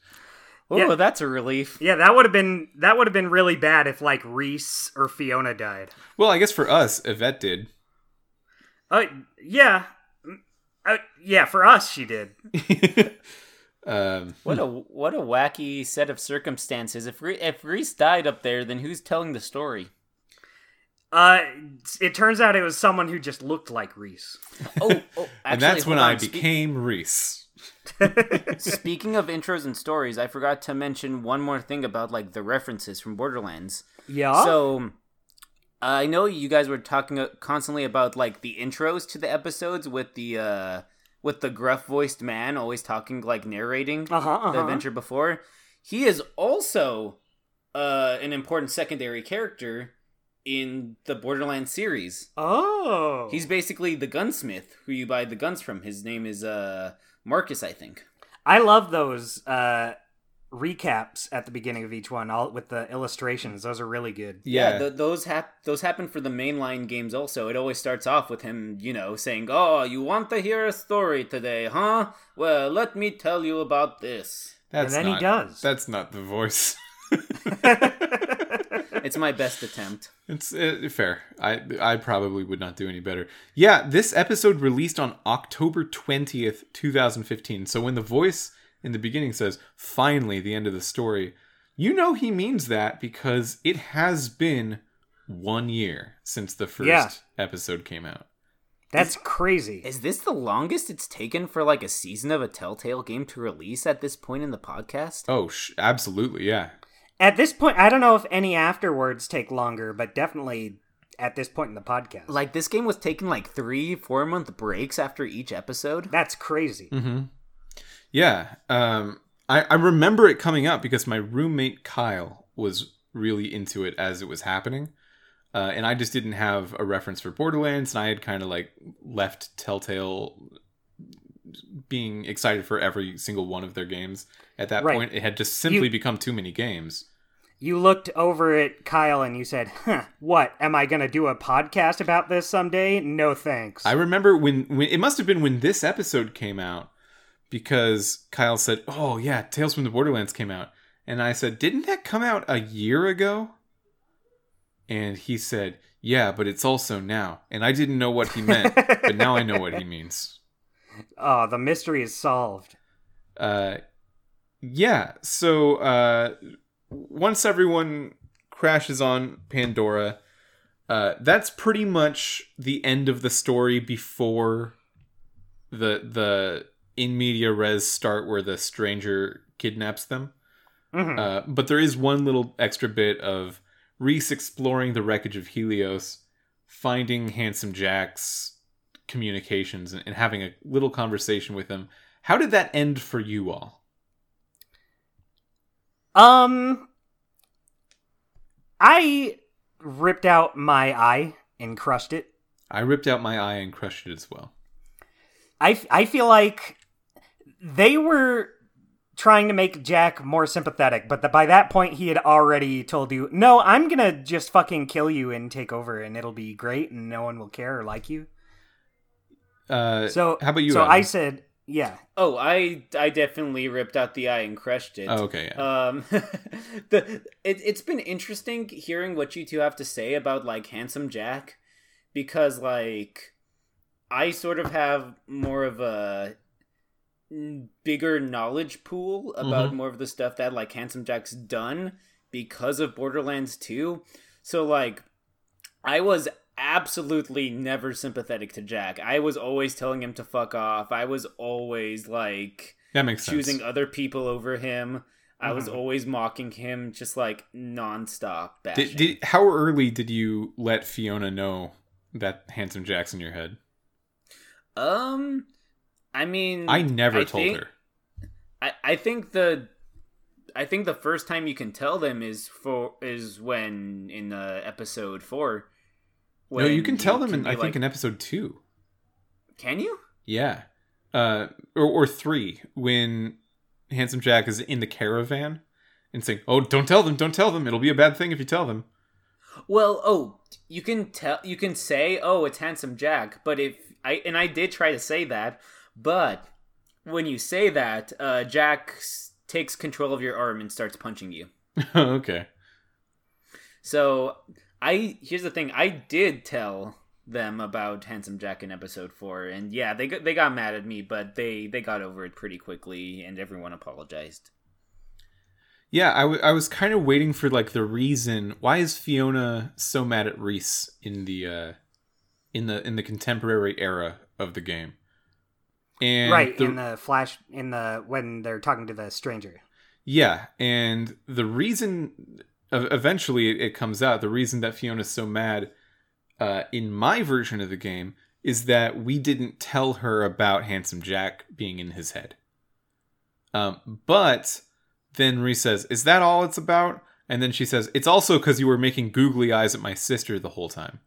[SPEAKER 3] oh,
[SPEAKER 2] yeah.
[SPEAKER 3] that's a relief.
[SPEAKER 2] Yeah, that would have been that would have been really bad if like Rhys or Fiona died.
[SPEAKER 1] Well, I guess for us, Yvette did.
[SPEAKER 2] Uh, yeah, uh, yeah, for us she did.
[SPEAKER 1] um,
[SPEAKER 3] What a what a wacky set of circumstances. If Re- if Rhys died up there, then who's telling the story?
[SPEAKER 2] Uh, it turns out it was someone who just looked like Rhys.
[SPEAKER 3] Oh, oh actually,
[SPEAKER 1] and that's when
[SPEAKER 3] hold
[SPEAKER 1] I.
[SPEAKER 3] Spe-
[SPEAKER 1] became Rhys.
[SPEAKER 3] Speaking of intros and stories, I forgot to mention one more thing about like the references from Borderlands.
[SPEAKER 2] Yeah.
[SPEAKER 3] So I know you guys were talking uh, constantly about like the intros to the episodes with the uh with the gruff voiced man always talking like narrating
[SPEAKER 2] uh huh. Uh-huh.
[SPEAKER 3] the adventure before. He is also uh an important secondary character in the Borderlands series.
[SPEAKER 2] Oh.
[SPEAKER 3] He's basically the gunsmith who you buy the guns from. His name is uh Marcus, I think.
[SPEAKER 2] I love those uh recaps at the beginning of each one, all with the illustrations. Those are really good.
[SPEAKER 1] Yeah,
[SPEAKER 3] th- those hap- those happen for the mainline games also. It always starts off with him, you know, saying, "Oh, you want to hear a story today, huh? Well, let me tell you about this."
[SPEAKER 1] that's
[SPEAKER 2] and then
[SPEAKER 1] not,
[SPEAKER 2] he does.
[SPEAKER 1] That's not the voice.
[SPEAKER 3] It's my best attempt.
[SPEAKER 1] it's uh, fair. I I probably would not do any better. Yeah, this episode released on October twentieth, two thousand fifteen. So when the voice in the beginning says "finally the end of the story," you know he means that because it has been one year since the first
[SPEAKER 2] Yeah.
[SPEAKER 1] episode came out.
[SPEAKER 2] That's crazy.
[SPEAKER 3] Is this the longest it's taken for like a season of a Telltale game to release at this point in the podcast?
[SPEAKER 1] Oh, sh- absolutely, yeah.
[SPEAKER 2] At this point, I don't know if any afterwards take longer, but definitely at this point in the podcast.
[SPEAKER 3] Like this game was taking like three, four month breaks after each episode.
[SPEAKER 2] That's crazy.
[SPEAKER 1] Mm-hmm. Yeah. Um, I, I remember it coming out because my roommate Kyle was really into it as it was happening. Uh, and I just didn't have a reference for Borderlands, and I had kind of like left Telltale being excited for every single one of their games. At that
[SPEAKER 2] Right.
[SPEAKER 1] point, it had just simply
[SPEAKER 2] You-
[SPEAKER 1] become too many games.
[SPEAKER 2] You looked over at Kyle and you said, huh, what? Am I going to do a podcast about this someday? No thanks.
[SPEAKER 1] I remember when, when it must have been when this episode came out because Kyle said, "Oh yeah, Tales from the Borderlands came out," And I said, Didn't that come out a year ago? And he said, Yeah, but it's also now. And I didn't know what he meant, but now I know what he means.
[SPEAKER 2] Oh, the mystery is solved.
[SPEAKER 1] Uh, yeah, so uh, once everyone crashes on Pandora, uh, that's pretty much the end of the story before the the in media res start where the stranger kidnaps them.
[SPEAKER 2] Mhm.
[SPEAKER 1] Uh, but there is one little extra bit of Rhys exploring the wreckage of Helios, finding Handsome Jack's communications, and, and having a little conversation with him. How did that end for you all?
[SPEAKER 2] Um, I ripped out my eye and crushed it.
[SPEAKER 1] I ripped out my eye and crushed it as well.
[SPEAKER 2] I, f- I feel like they were trying to make Jack more sympathetic, but the, by that point he had already told you, "No, I'm gonna just fucking kill you and take over, and it'll be great, and no one will care or like you."
[SPEAKER 1] Uh,
[SPEAKER 2] So
[SPEAKER 1] how about you?
[SPEAKER 2] So
[SPEAKER 1] Adam?
[SPEAKER 2] I said, "Yeah,
[SPEAKER 3] Oh, I I definitely ripped out the eye and crushed it.
[SPEAKER 1] Oh, okay. Yeah.
[SPEAKER 3] Um, the it, it's been interesting hearing what you two have to say about like handsome Jack, because like I sort of have more of a n- bigger knowledge pool about
[SPEAKER 1] Mhm.
[SPEAKER 3] more of the stuff that like handsome Jack's done because of Borderlands 2. So like I was absolutely never sympathetic to Jack. I was always telling him to fuck off. I was always like
[SPEAKER 1] that makes sense.
[SPEAKER 3] choosing other people over him. I was
[SPEAKER 2] Mhm.
[SPEAKER 3] always mocking him, just like nonstop.
[SPEAKER 1] Did, did, how early did you let Fiona know that Handsome Jack's in your head?
[SPEAKER 3] um, I mean,
[SPEAKER 1] I never
[SPEAKER 3] I
[SPEAKER 1] told
[SPEAKER 3] think-
[SPEAKER 1] her.
[SPEAKER 3] I, I think the I think the first time you can tell them is for is when in uh, episode four.
[SPEAKER 1] No, you can tell them
[SPEAKER 3] can
[SPEAKER 1] in I think in episode two.
[SPEAKER 3] Can you?
[SPEAKER 1] Yeah, uh, or or three when Handsome Jack is in the caravan and saying, "Oh, don't tell them, don't tell them. It'll be a bad thing if you tell them."
[SPEAKER 3] Well, oh, you can tell. You can say, "Oh, it's handsome Jack," but if I and I did try to say that, but when you say that, uh, Jack s- takes control of your arm and starts punching you.
[SPEAKER 1] okay.
[SPEAKER 3] So I here's the thing: I did tell them about handsome Jack in episode four, and yeah, they got, they got mad at me, but they they got over it pretty quickly, and everyone apologized.
[SPEAKER 1] Yeah, I, w- I was kind of waiting for like the reason why is Fiona so mad at Rhys in the uh in the in the contemporary era of the game. And
[SPEAKER 2] right
[SPEAKER 1] the-
[SPEAKER 2] in the flash in the when they're talking to the stranger."
[SPEAKER 1] Yeah, and the reason eventually it comes out the reason that Fiona's so mad uh, in my version of the game is that we didn't tell her about Handsome Jack being in his head. Um, but then Rhys says, "Is that all it's about?" And then she says, "It's also because you were making googly eyes at my sister the whole time."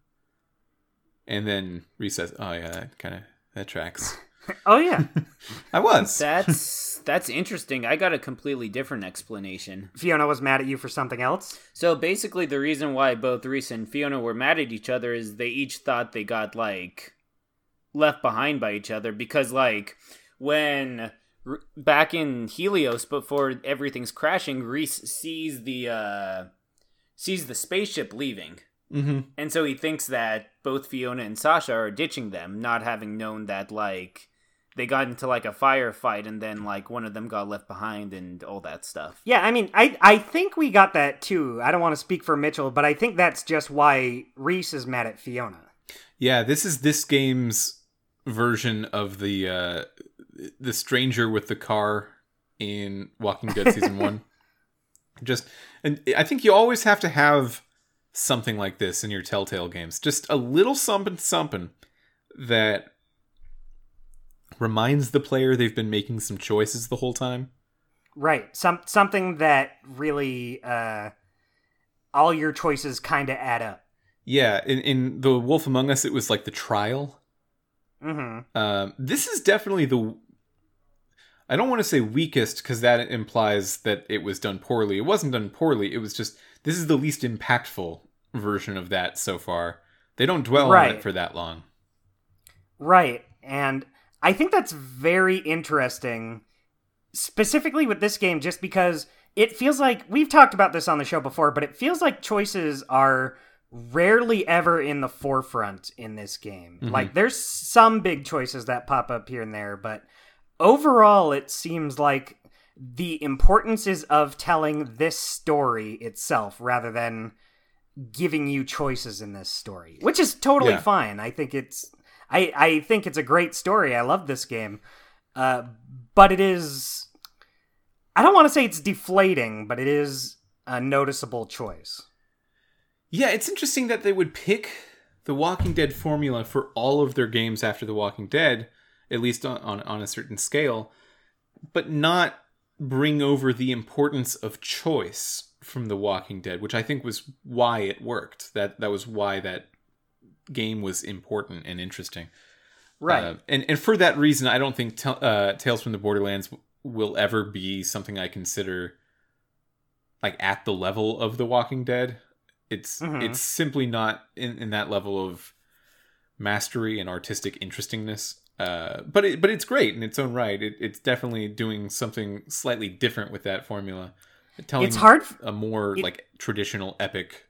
[SPEAKER 1] And then Rhys says, "Oh yeah, that kind of that tracks."
[SPEAKER 2] Oh yeah,
[SPEAKER 1] I was.
[SPEAKER 3] That's that's interesting. I got a completely different explanation.
[SPEAKER 2] Fiona was mad at you for something else.
[SPEAKER 3] So basically, the reason why both Rhys and Fiona were mad at each other is they each thought they got like left behind by each other because like when r- back in Helios before everything's crashing, Rhys sees the uh sees the spaceship leaving.
[SPEAKER 1] mm-hmm.
[SPEAKER 3] And so he thinks that both Fiona and Sasha are ditching them, not having known that like they got into like a firefight and then like one of them got left behind and all that stuff.
[SPEAKER 2] Yeah, I mean, I I think we got that too. I don't want to speak for Mitchell, but I think that's just why Rhys is mad at Fiona.
[SPEAKER 1] Yeah, this is this game's version of the uh the stranger with the car in Walking Dead season 1. Just and I think you always have to have something like this in your Telltale games. Just a little something something that reminds the player they've been making some choices the whole time.
[SPEAKER 2] Right. Some something that really uh all your choices kind of add up.
[SPEAKER 1] Yeah, in, in the Wolf Among Us it was like the trial
[SPEAKER 2] Mhm.
[SPEAKER 1] Um, this is definitely the. I don't want to say weakest because that implies that it was done poorly. It wasn't done poorly. It was just this is the least impactful version of that so far. They don't dwell on it for that long.
[SPEAKER 2] Right. And I think that's very interesting specifically with this game just because it feels like we've talked about this on the show before, but it feels like choices are rarely ever in the forefront in this game.
[SPEAKER 1] Mm-hmm.
[SPEAKER 2] Like there's some big choices that pop up here and there, but overall it seems like the importance is of telling this story itself rather than giving you choices in this story, which is totally
[SPEAKER 1] Yeah.
[SPEAKER 2] fine. I think it's I I think it's a great story. I love this game. Uh but it is I don't want to say it's deflating, but it is a noticeable choice.
[SPEAKER 1] Yeah, it's interesting that they would pick the Walking Dead formula for all of their games after The Walking Dead, at least on, on, on a certain scale, but not bring over the importance of choice from The Walking Dead, which I think was why it worked. That that was why that game was important and interesting. Uh, and and for that reason, I don't think Tel- uh, Tales from the Borderlands will ever be something I consider like at the level of The Walking Dead. It's
[SPEAKER 2] Mhm.
[SPEAKER 1] it's simply not in, in that level of mastery and artistic interestingness. Uh, but it, but it's great in its own right. It, it's definitely doing something slightly different with that formula, telling
[SPEAKER 2] it's hard f-
[SPEAKER 1] a more
[SPEAKER 2] it-
[SPEAKER 1] like traditional epic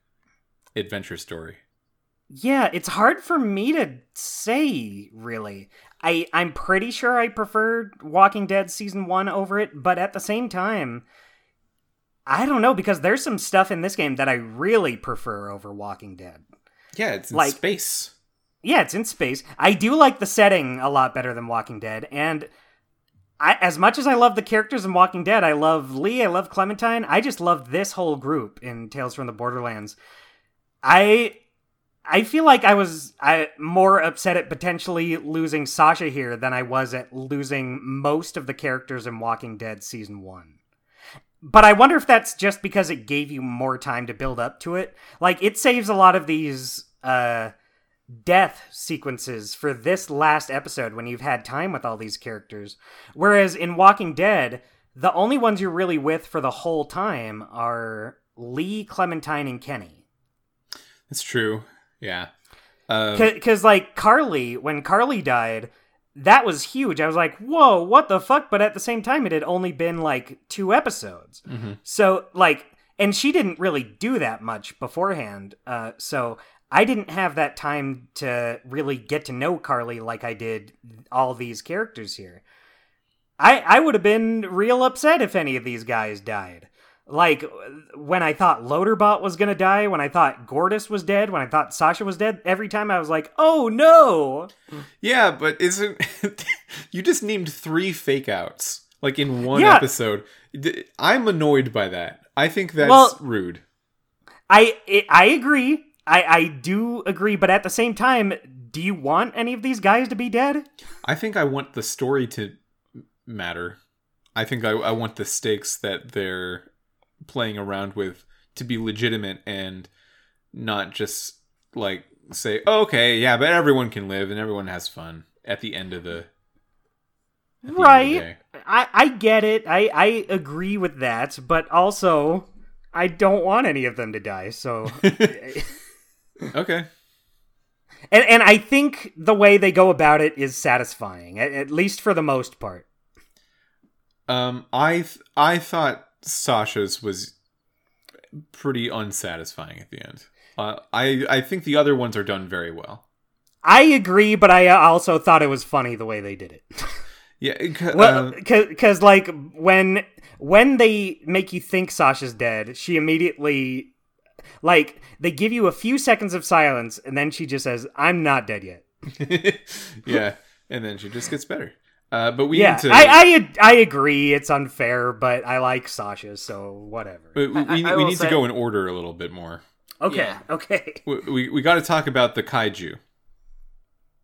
[SPEAKER 1] adventure story.
[SPEAKER 2] Yeah, it's hard for me to say really. I I'm pretty sure I preferred Walking Dead season 1 over it, but at the same time I don't know because there's some stuff in this game that I really prefer over Walking Dead.
[SPEAKER 1] Yeah, it's in
[SPEAKER 2] Like-
[SPEAKER 1] space.
[SPEAKER 2] Yeah, it's in space. I do like the setting a lot better than Walking Dead, and I, as much as I love the characters in Walking Dead, I love Lee, I love Clementine. I just love this whole group in Tales from the Borderlands. I I feel like I was I, more upset at potentially losing Sasha here than I was at losing most of the characters in Walking Dead season one. But I wonder if that's just because it gave you more time to build up to it. Like it saves a lot of these uh death sequences for this last episode when you've had time with all these characters. Whereas in Walking Dead, the only ones you're really with for the whole time are Lee, Clementine, and Kenny.
[SPEAKER 1] That's true. Yeah. Um,
[SPEAKER 2] Because, like, Carly, when Carly died, that was huge. I was like, whoa, what the fuck? But at the same time, it had only been like two episodes.
[SPEAKER 1] mhm.
[SPEAKER 2] So, like, and she didn't really do that much beforehand. Uh, so I didn't have that time to really get to know Carly like I did all these characters here. I I would have been real upset if any of these guys died. Like when I thought Loaderbot was gonna die, when I thought Gortys was dead, when I thought Sasha was dead, every time I was like, "Oh no!"
[SPEAKER 1] Yeah, but isn't you just named three fake outs like in one
[SPEAKER 2] Yeah.
[SPEAKER 1] episode? I'm annoyed by that. I think that's
[SPEAKER 2] Well-
[SPEAKER 1] rude.
[SPEAKER 2] I I I agree. I I do agree, but at the same time, do you want any of these guys to be dead?
[SPEAKER 1] I think I want the story to matter. I think I, I want the stakes that they're playing around with to be legitimate and not just like say, oh, okay, yeah, but everyone can live and everyone has fun at the end of the at the
[SPEAKER 2] Right. I I get it. I I agree with that, but also I don't want any of them to die. So
[SPEAKER 1] Okay.
[SPEAKER 2] and and I think the way they go about it is satisfying, at, at least for the most part.
[SPEAKER 1] Um, I th- I thought Sasha's was pretty unsatisfying at the end. Uh, I I think the other ones are done very well.
[SPEAKER 2] I agree, but I also thought it was funny the way they did it.
[SPEAKER 1] Yeah, c-
[SPEAKER 2] Well,
[SPEAKER 1] uh,
[SPEAKER 2] because like when when they make you think Sasha's dead, she immediately like they give you a few seconds of silence, and then she just says, "I'm not dead yet."
[SPEAKER 1] yeah, and then she just gets better. Uh, but we
[SPEAKER 2] yeah,
[SPEAKER 1] need to.
[SPEAKER 2] I, I I agree. It's unfair, but I like Sasha, so whatever.
[SPEAKER 1] we, we,
[SPEAKER 3] I-
[SPEAKER 1] we
[SPEAKER 3] I
[SPEAKER 1] we need
[SPEAKER 3] say-
[SPEAKER 1] to go in order a little bit more.
[SPEAKER 2] Okay,
[SPEAKER 3] Yeah.
[SPEAKER 2] okay,
[SPEAKER 1] We we, we got to talk about the kaiju.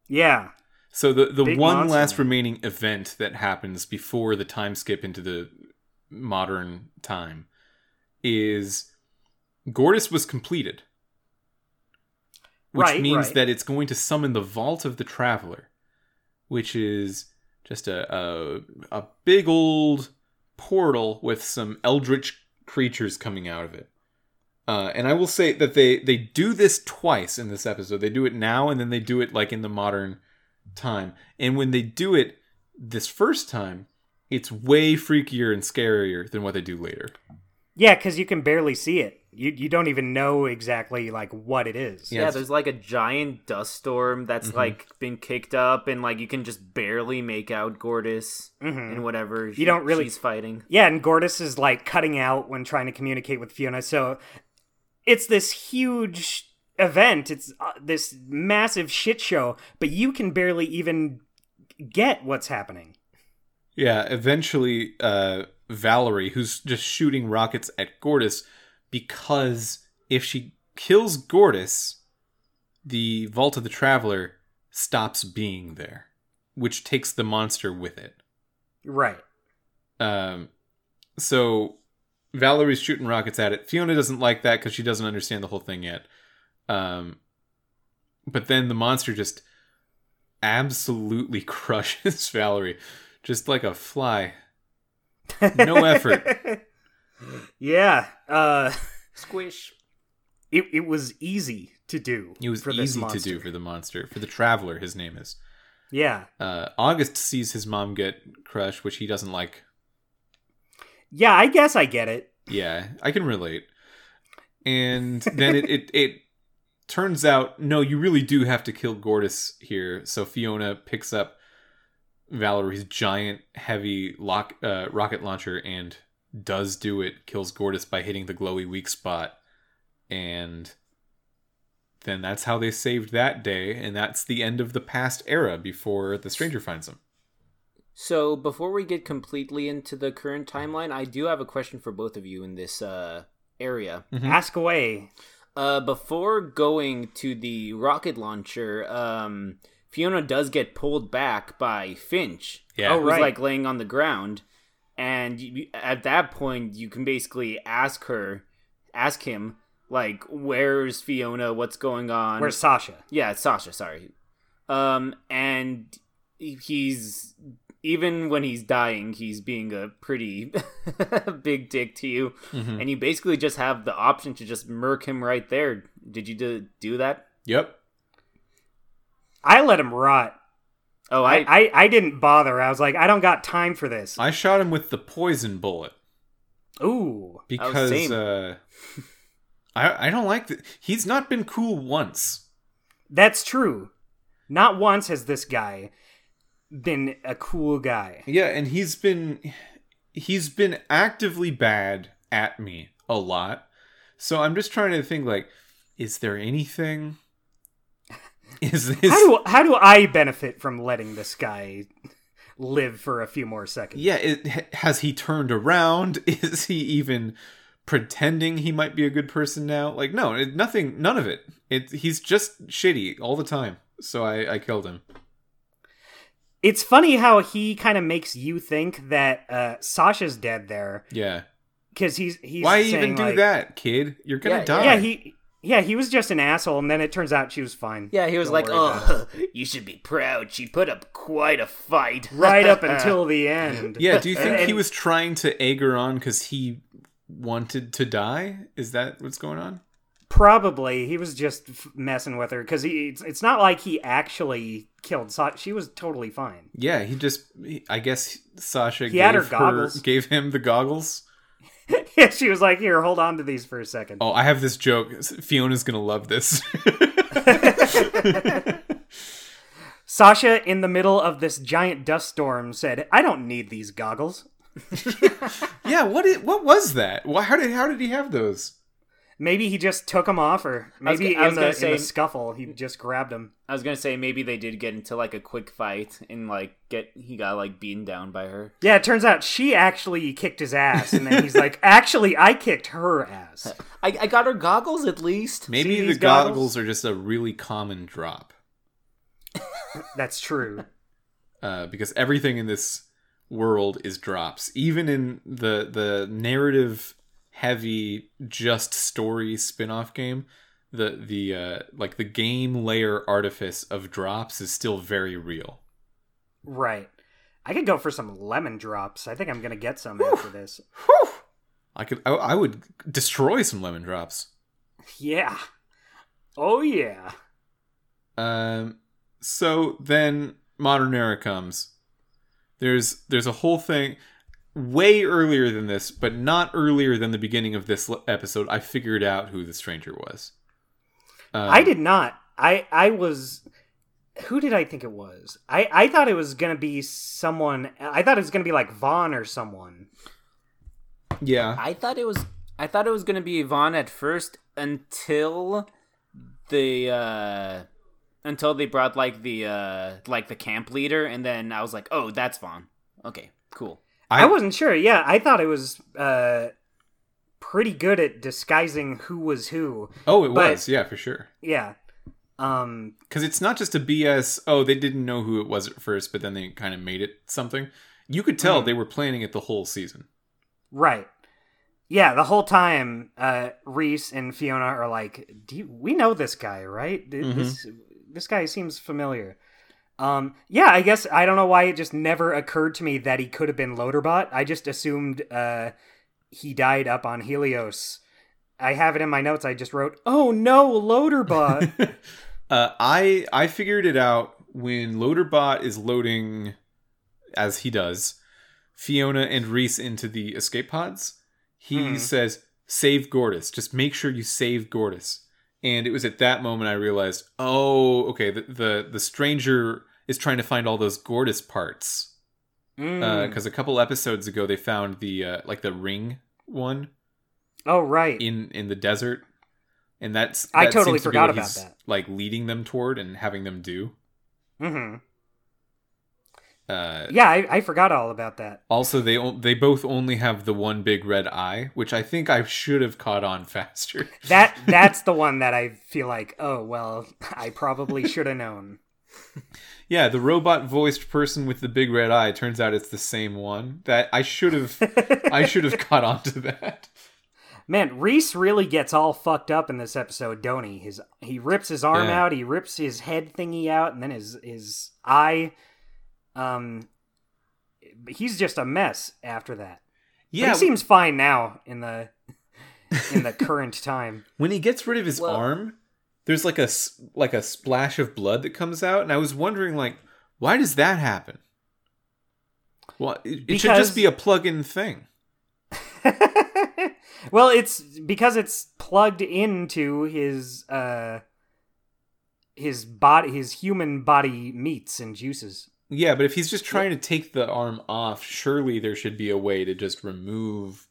[SPEAKER 2] yeah,
[SPEAKER 1] So the the
[SPEAKER 2] Big
[SPEAKER 1] one
[SPEAKER 2] monster
[SPEAKER 1] last
[SPEAKER 2] man.
[SPEAKER 1] remaining event that happens before the time skip into the modern time is Gortys was completed. Which
[SPEAKER 2] Right,
[SPEAKER 1] means
[SPEAKER 2] right.
[SPEAKER 1] that it's going to summon the Vault of the Traveler, which is just a a, a big old portal with some eldritch creatures coming out of it. Uh, and I will say that they they do this twice in this episode. They do it now, and then they do it like in the modern time. And when they do it this first time, it's way freakier and scarier than what they do later.
[SPEAKER 2] Yeah, because you can barely see it. You you don't even know exactly like what it is.
[SPEAKER 1] Yeah,
[SPEAKER 3] Yeah, there's like a giant dust storm that's
[SPEAKER 2] Mm-hmm.
[SPEAKER 3] like been kicked up, and like you can just barely make out Gortys
[SPEAKER 2] Mhm.
[SPEAKER 3] and whatever
[SPEAKER 2] You don't really-
[SPEAKER 3] she's fighting.
[SPEAKER 2] Yeah, and Gortys is like cutting out when trying to communicate with Fiona. So it's this huge event. It's uh, this massive shit show, but you can barely even get what's happening.
[SPEAKER 1] Yeah, eventually, uh, Vallory, who's just shooting rockets at Gortys, because if she kills Gortys, the Vault of the Traveler stops being there, which takes the monster with it.
[SPEAKER 2] Right.
[SPEAKER 1] Um, so Vallory's shooting rockets at it. Fiona doesn't like that because she doesn't understand the whole thing yet. Um, but then the monster just absolutely crushes Vallory, just like a fly. No effort.
[SPEAKER 2] Yeah. Uh,
[SPEAKER 3] Squish.
[SPEAKER 2] it it was easy to do.
[SPEAKER 1] It was
[SPEAKER 2] for this
[SPEAKER 1] easy to do for the monster, for the traveler. His name is.
[SPEAKER 2] Yeah.
[SPEAKER 1] Uh, August sees his mom get crushed, which he doesn't like.
[SPEAKER 2] Yeah, I guess I get it.
[SPEAKER 1] Yeah, I can relate. And then it, it it turns out no, you really do have to kill Gortys here. So Fiona picks up Vallory's giant, heavy lock uh, rocket launcher and does do it. Kills Gortys by hitting the glowy weak spot, and then that's how they saved that day. And that's the end of the past era before the stranger finds them.
[SPEAKER 3] So before we get completely into the current timeline, I do have a question for both of you in this uh, area.
[SPEAKER 1] Mhm.
[SPEAKER 2] Ask away.
[SPEAKER 3] Uh, before going to the rocket launcher, um, Fiona does get pulled back by Finch.
[SPEAKER 1] Yeah.
[SPEAKER 2] Oh,
[SPEAKER 3] who's
[SPEAKER 2] right.
[SPEAKER 3] like laying on the ground, and you, at that point, you can basically ask her, ask him, like, "Where's Fiona? What's going on?"
[SPEAKER 2] Where's Sasha?
[SPEAKER 3] yeah, it's Sasha. Sorry. Um, and he's even when he's dying, he's being a pretty big dick to you,
[SPEAKER 1] Mhm.
[SPEAKER 3] and you basically just have the option to just murk him right there. Did you do, do that?
[SPEAKER 1] Yep.
[SPEAKER 2] I let him rot.
[SPEAKER 3] Oh,
[SPEAKER 2] I,
[SPEAKER 3] I,
[SPEAKER 2] I, didn't bother. I was like, I don't got time for this.
[SPEAKER 1] I shot him with the poison bullet.
[SPEAKER 2] Ooh.
[SPEAKER 1] because
[SPEAKER 3] same.
[SPEAKER 1] uh, I I don't like that. He's not been cool once.
[SPEAKER 2] That's true. Not once has this guy been a cool guy.
[SPEAKER 1] Yeah, and he's been he's been actively bad at me a lot. So I'm just trying to think like, is there anything? Is this?
[SPEAKER 2] How do how do I benefit from letting this guy live for a few more seconds?
[SPEAKER 1] yeah, it, has he turned around? Is he even pretending he might be a good person now? Like, no, it, nothing, none of it. It he's just shitty all the time. So I I killed him.
[SPEAKER 2] It's funny how he kind of makes you think that uh, Sasha's dead there
[SPEAKER 1] Yeah.
[SPEAKER 2] because he's he's
[SPEAKER 1] Why
[SPEAKER 2] saying,
[SPEAKER 1] even do
[SPEAKER 2] like-
[SPEAKER 1] that, kid? You're gonna
[SPEAKER 3] Yeah,
[SPEAKER 1] die.
[SPEAKER 2] Yeah, he yeah he was just an asshole, and then it turns out she was fine.
[SPEAKER 3] yeah, he was
[SPEAKER 2] Don't
[SPEAKER 3] like,
[SPEAKER 2] worry about it.
[SPEAKER 3] "Oh, you should be proud. She put up quite a fight."
[SPEAKER 2] right up until the end.
[SPEAKER 1] Yeah, do you think
[SPEAKER 2] And-
[SPEAKER 1] he was trying to egg her on because he wanted to die? Is that what's going on?
[SPEAKER 2] Probably he was just f- messing with her because he. It's, it's not like he actually killed. Sa- she was totally fine.
[SPEAKER 1] Yeah, he just. he- I guess Sasha
[SPEAKER 2] He
[SPEAKER 1] gave
[SPEAKER 2] had her goggles.
[SPEAKER 1] gave him the goggles.
[SPEAKER 2] yeah, she was like, "Here, hold on to these for a second.
[SPEAKER 1] Oh, I have this joke. Fiona's gonna love this.
[SPEAKER 2] Sasha, in the middle of this giant dust storm, said, "I don't need these goggles."
[SPEAKER 1] yeah, what? Is, what was that? Why? How did? How did he have those?
[SPEAKER 2] Maybe he just took them off, or
[SPEAKER 3] was
[SPEAKER 2] maybe
[SPEAKER 3] go- I was
[SPEAKER 2] in, the,
[SPEAKER 3] gonna
[SPEAKER 2] in the scuffle he just grabbed them.
[SPEAKER 3] I was gonna say maybe they did get into like a quick fight and like get he got like beaten down by her.
[SPEAKER 2] Yeah, it turns out she actually kicked his ass, and then he's like, "Actually, I kicked her ass."
[SPEAKER 3] I, I got her goggles at least.
[SPEAKER 1] Maybe
[SPEAKER 2] See
[SPEAKER 1] the goggles?
[SPEAKER 2] goggles?
[SPEAKER 1] are just a really common drop.
[SPEAKER 2] That's true.
[SPEAKER 1] uh, because everything in this world is drops. Even in the the narrative heavy just story spin-off game, the the uh, like the game layer artifice of drops is still very real.
[SPEAKER 2] Right. I could go for some lemon drops. I think I'm gonna get some after this.
[SPEAKER 1] I could I, I would destroy some lemon drops.
[SPEAKER 2] Yeah. Oh yeah.
[SPEAKER 1] Um, so then modern era comes. There's there's a whole thing. Way earlier than this, but not earlier than the beginning of this episode, I figured out who the stranger was. Um,
[SPEAKER 2] I did not. I I was. Who did I think it was? I I thought it was gonna be someone. I thought it was gonna be like Vaughn or someone.
[SPEAKER 1] Yeah.
[SPEAKER 3] I thought it was I thought it was gonna be Yvonne at first until the uh until they brought like the uh like the camp leader and then I was like, oh that's Vaughn. Okay, cool.
[SPEAKER 2] I, wasn't sure. Yeah, I thought it was uh pretty good at disguising who was who.
[SPEAKER 1] Oh, it
[SPEAKER 2] but-
[SPEAKER 1] was. Yeah, for sure.
[SPEAKER 2] Yeah. Um.
[SPEAKER 1] Because it's not just a BS. Oh, they didn't know who it was at first, but then they kind of made it something. You could tell
[SPEAKER 2] Mhm.
[SPEAKER 1] they were planning it the whole season.
[SPEAKER 2] Right. Yeah, the whole time, uh, Rhys and Fiona are like, "Do you, we know this guy, right? This this guy seems familiar." Um, yeah, I guess I don't know why it just never occurred to me that he could have been Loaderbot. I just assumed uh, he died up on Helios. I have it in my notes. I just wrote, "Oh no, Loaderbot."
[SPEAKER 1] uh, I I figured it out when Loaderbot is loading, as he does, Fiona and Rhys into the escape pods. He
[SPEAKER 2] Hmm.
[SPEAKER 1] says, "Save Gortys. Just make sure you save Gortys." And it was at that moment I realized, oh, okay, the the, the stranger is trying to find all those Gortys parts.
[SPEAKER 2] Mm.
[SPEAKER 1] because a couple episodes ago they found the uh, like the ring one
[SPEAKER 2] oh right.
[SPEAKER 1] in in the desert, and that's
[SPEAKER 2] I totally
[SPEAKER 1] seems to be
[SPEAKER 2] forgot
[SPEAKER 1] what
[SPEAKER 2] about that.
[SPEAKER 1] Like leading them toward and having them do.
[SPEAKER 2] hmm
[SPEAKER 1] Uh,
[SPEAKER 2] Yeah, I, I forgot all about that.
[SPEAKER 1] Also, they o- they both only have the one big red eye, which I think I should have caught on faster.
[SPEAKER 2] That that's the one that I feel like, oh well, I probably should have known.
[SPEAKER 1] yeah, the robot voiced person with the big red eye. Turns out it's the same one. That I should have I should have caught on to that.
[SPEAKER 2] Man, Rhys really gets all fucked up in this episode, don't he? His he rips his arm
[SPEAKER 1] Yeah.
[SPEAKER 2] out, he rips his head thingy out, and then his his eye. Um, he's just a mess after that. But
[SPEAKER 1] Yeah,
[SPEAKER 2] he seems fine now in the in the current time.
[SPEAKER 1] when he gets rid of his
[SPEAKER 3] Well-
[SPEAKER 1] arm there's like a s- like a splash of blood that comes out and i was wondering like why does that happen well it, it should just be a plug-in thing
[SPEAKER 2] well, it's because it's plugged into his uh his body, his human body meats and juices.
[SPEAKER 1] Yeah but if he's just trying to take the arm off surely there should be a way to just remove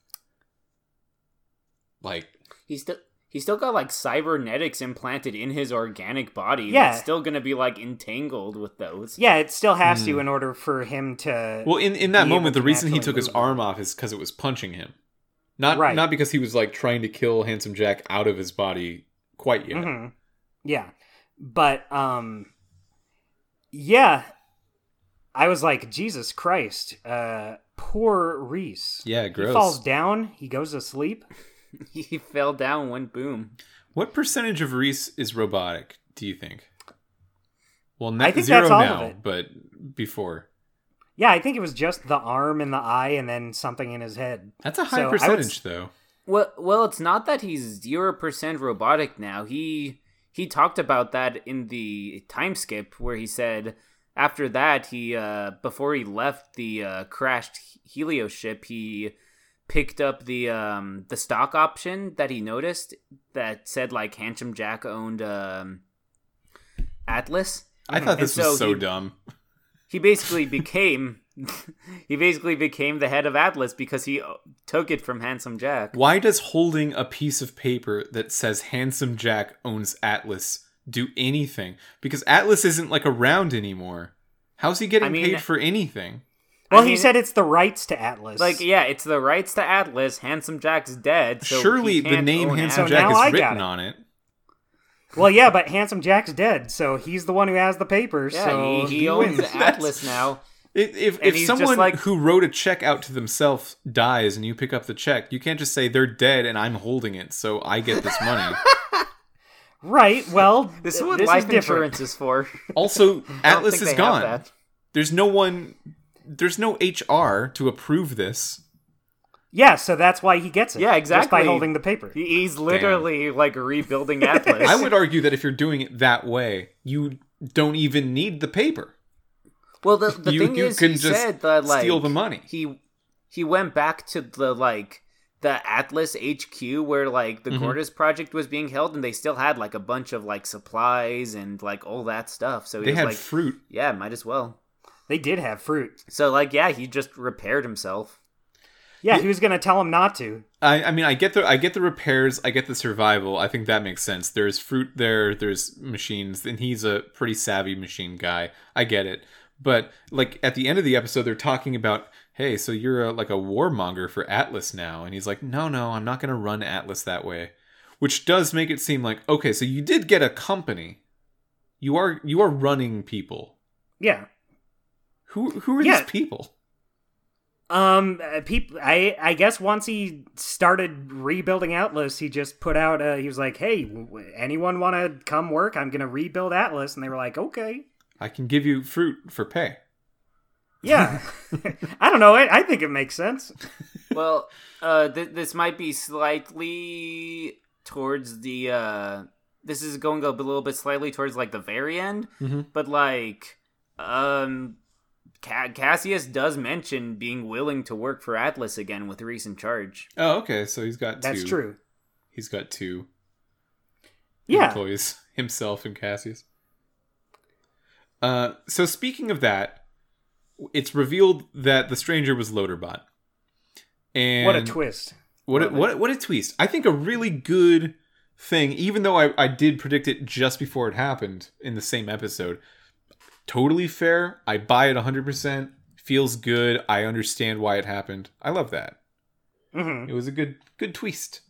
[SPEAKER 1] like
[SPEAKER 3] He's still he's still got like cybernetics implanted in his organic body.
[SPEAKER 2] Yeah.
[SPEAKER 3] That's still gonna be like entangled with those.
[SPEAKER 2] Yeah, it still has to
[SPEAKER 1] Hmm.
[SPEAKER 2] in order for him to.
[SPEAKER 1] well in in that moment the reason he took his arm off is because it was punching him not
[SPEAKER 2] Right.
[SPEAKER 1] not because he was like trying to kill handsome jack out of his body quite yet
[SPEAKER 2] Mhm. Yeah, but um, yeah, I was like, Jesus Christ, uh, poor Rhys.
[SPEAKER 1] yeah gross.
[SPEAKER 2] He falls down. He goes to sleep.
[SPEAKER 3] he fell down, went boom.
[SPEAKER 1] What percentage of Rhys is robotic? Do you think? Well, not
[SPEAKER 2] I think
[SPEAKER 1] zero
[SPEAKER 2] that's all of
[SPEAKER 1] now,
[SPEAKER 2] it.
[SPEAKER 1] but before.
[SPEAKER 2] Yeah, I think it was just the arm and the eye, and then something in his head.
[SPEAKER 1] That's a high
[SPEAKER 2] So I would
[SPEAKER 1] percentage,
[SPEAKER 2] s-
[SPEAKER 1] though.
[SPEAKER 3] Well, well, it's not that he's zero percent robotic now. He he talked about that in the time skip where he said after that he uh before he left the uh, crashed Helios ship he picked up the um the stock option that he noticed that said like Handsome Jack owned um Atlas.
[SPEAKER 1] I thought this
[SPEAKER 3] so
[SPEAKER 1] was so
[SPEAKER 3] he-
[SPEAKER 1] dumb.
[SPEAKER 3] He basically became he basically became the head of Atlas because he uh, took it from Handsome Jack.
[SPEAKER 1] Why does holding a piece of paper that says Handsome Jack owns Atlas do anything? Because Atlas isn't like around anymore. How's he getting
[SPEAKER 3] I mean-
[SPEAKER 1] paid for anything?
[SPEAKER 2] Well,
[SPEAKER 3] I
[SPEAKER 2] he said it's the rights to Atlas.
[SPEAKER 3] Like, yeah, it's the rights to Atlas. Handsome Jack's dead. So
[SPEAKER 1] Surely
[SPEAKER 3] he
[SPEAKER 1] the
[SPEAKER 3] can't
[SPEAKER 1] name Handsome
[SPEAKER 2] So
[SPEAKER 3] Atlas.
[SPEAKER 1] Jack
[SPEAKER 2] now I
[SPEAKER 1] is
[SPEAKER 2] got
[SPEAKER 1] written
[SPEAKER 2] it.
[SPEAKER 1] on it.
[SPEAKER 2] Well, yeah, but Handsome Jack's dead, so he's the one who has the papers.
[SPEAKER 3] Yeah,
[SPEAKER 2] so
[SPEAKER 3] he, he owns
[SPEAKER 2] wins.
[SPEAKER 3] Atlas now.
[SPEAKER 1] If if, if someone
[SPEAKER 3] like-
[SPEAKER 1] who wrote a check out to themselves dies and you pick up the check, you can't just say they're dead and I'm holding it, so I get this money.
[SPEAKER 2] Right. Well,
[SPEAKER 3] This is what
[SPEAKER 2] this
[SPEAKER 3] life
[SPEAKER 2] is
[SPEAKER 3] insurance is for.
[SPEAKER 1] Also, Atlas is gone. There's no one. There's no HR to approve this.
[SPEAKER 2] Yeah, so that's why he gets it.
[SPEAKER 3] Yeah,
[SPEAKER 2] Just by holding the paper.
[SPEAKER 3] He's literally like rebuilding Atlas.
[SPEAKER 1] I would argue that if you're doing it that way, you don't even need the paper.
[SPEAKER 3] Well, the, the
[SPEAKER 1] You-
[SPEAKER 3] thing
[SPEAKER 1] you
[SPEAKER 3] is,
[SPEAKER 1] can
[SPEAKER 3] he
[SPEAKER 1] just
[SPEAKER 3] said that like
[SPEAKER 1] steal the money.
[SPEAKER 3] He he went back to the like the Atlas HQ where like the
[SPEAKER 1] Mhm.
[SPEAKER 3] Gortys project was being held, and they still had like a bunch of like supplies and like all that stuff. So he
[SPEAKER 1] They
[SPEAKER 3] was
[SPEAKER 1] had
[SPEAKER 3] like,
[SPEAKER 1] fruit.
[SPEAKER 3] yeah, might as well.
[SPEAKER 2] They did have fruit.
[SPEAKER 3] So like, yeah, he just repaired himself.
[SPEAKER 2] Yeah, he was gonna tell him not to.
[SPEAKER 1] I, I mean, I get the I get the repairs, I get the survival. I think that makes sense. There's fruit there, there's machines, and he's a pretty savvy machine guy. I get it. But like at the end of the episode, they're talking about, hey, so you're a, like a warmonger for Atlas now, and he's like, no, no, I'm not going to run Atlas that way, which does make it seem like okay, so you did get a company. You are you are running people.
[SPEAKER 2] Yeah.
[SPEAKER 1] Who who are
[SPEAKER 2] Yeah.
[SPEAKER 1] these people?
[SPEAKER 2] Um, uh, people. I I guess once he started rebuilding Atlas, he just put out. Uh, he was like, "Hey, anyone want to come work? I'm gonna rebuild Atlas," and they were like, "Okay."
[SPEAKER 1] I can give you fruit for pay.
[SPEAKER 2] Yeah. I don't know. I, I think it makes sense.
[SPEAKER 3] well, uh, th- this might be slightly towards the. uh This is going a little bit slightly towards like the very end,
[SPEAKER 1] Mhm.
[SPEAKER 3] but like, um, Ca- Cassius does mention being willing to work for Atlas again with Rhys in charge.
[SPEAKER 1] Oh, okay. So he's got
[SPEAKER 2] That's
[SPEAKER 1] two.
[SPEAKER 2] true.
[SPEAKER 1] He's got two
[SPEAKER 2] Yeah.
[SPEAKER 1] employees, himself and Cassius. Uh, so speaking of that, it's revealed that the stranger was Loaderbot. And
[SPEAKER 2] What a twist.
[SPEAKER 1] What a, what a- what a twist! I think a really good thing, even though I, I did predict it just before it happened in the same episode. Totally fair. I buy it 100%. Feels good. I understand why it happened. I love that.
[SPEAKER 2] hmm
[SPEAKER 1] It was a good good twist.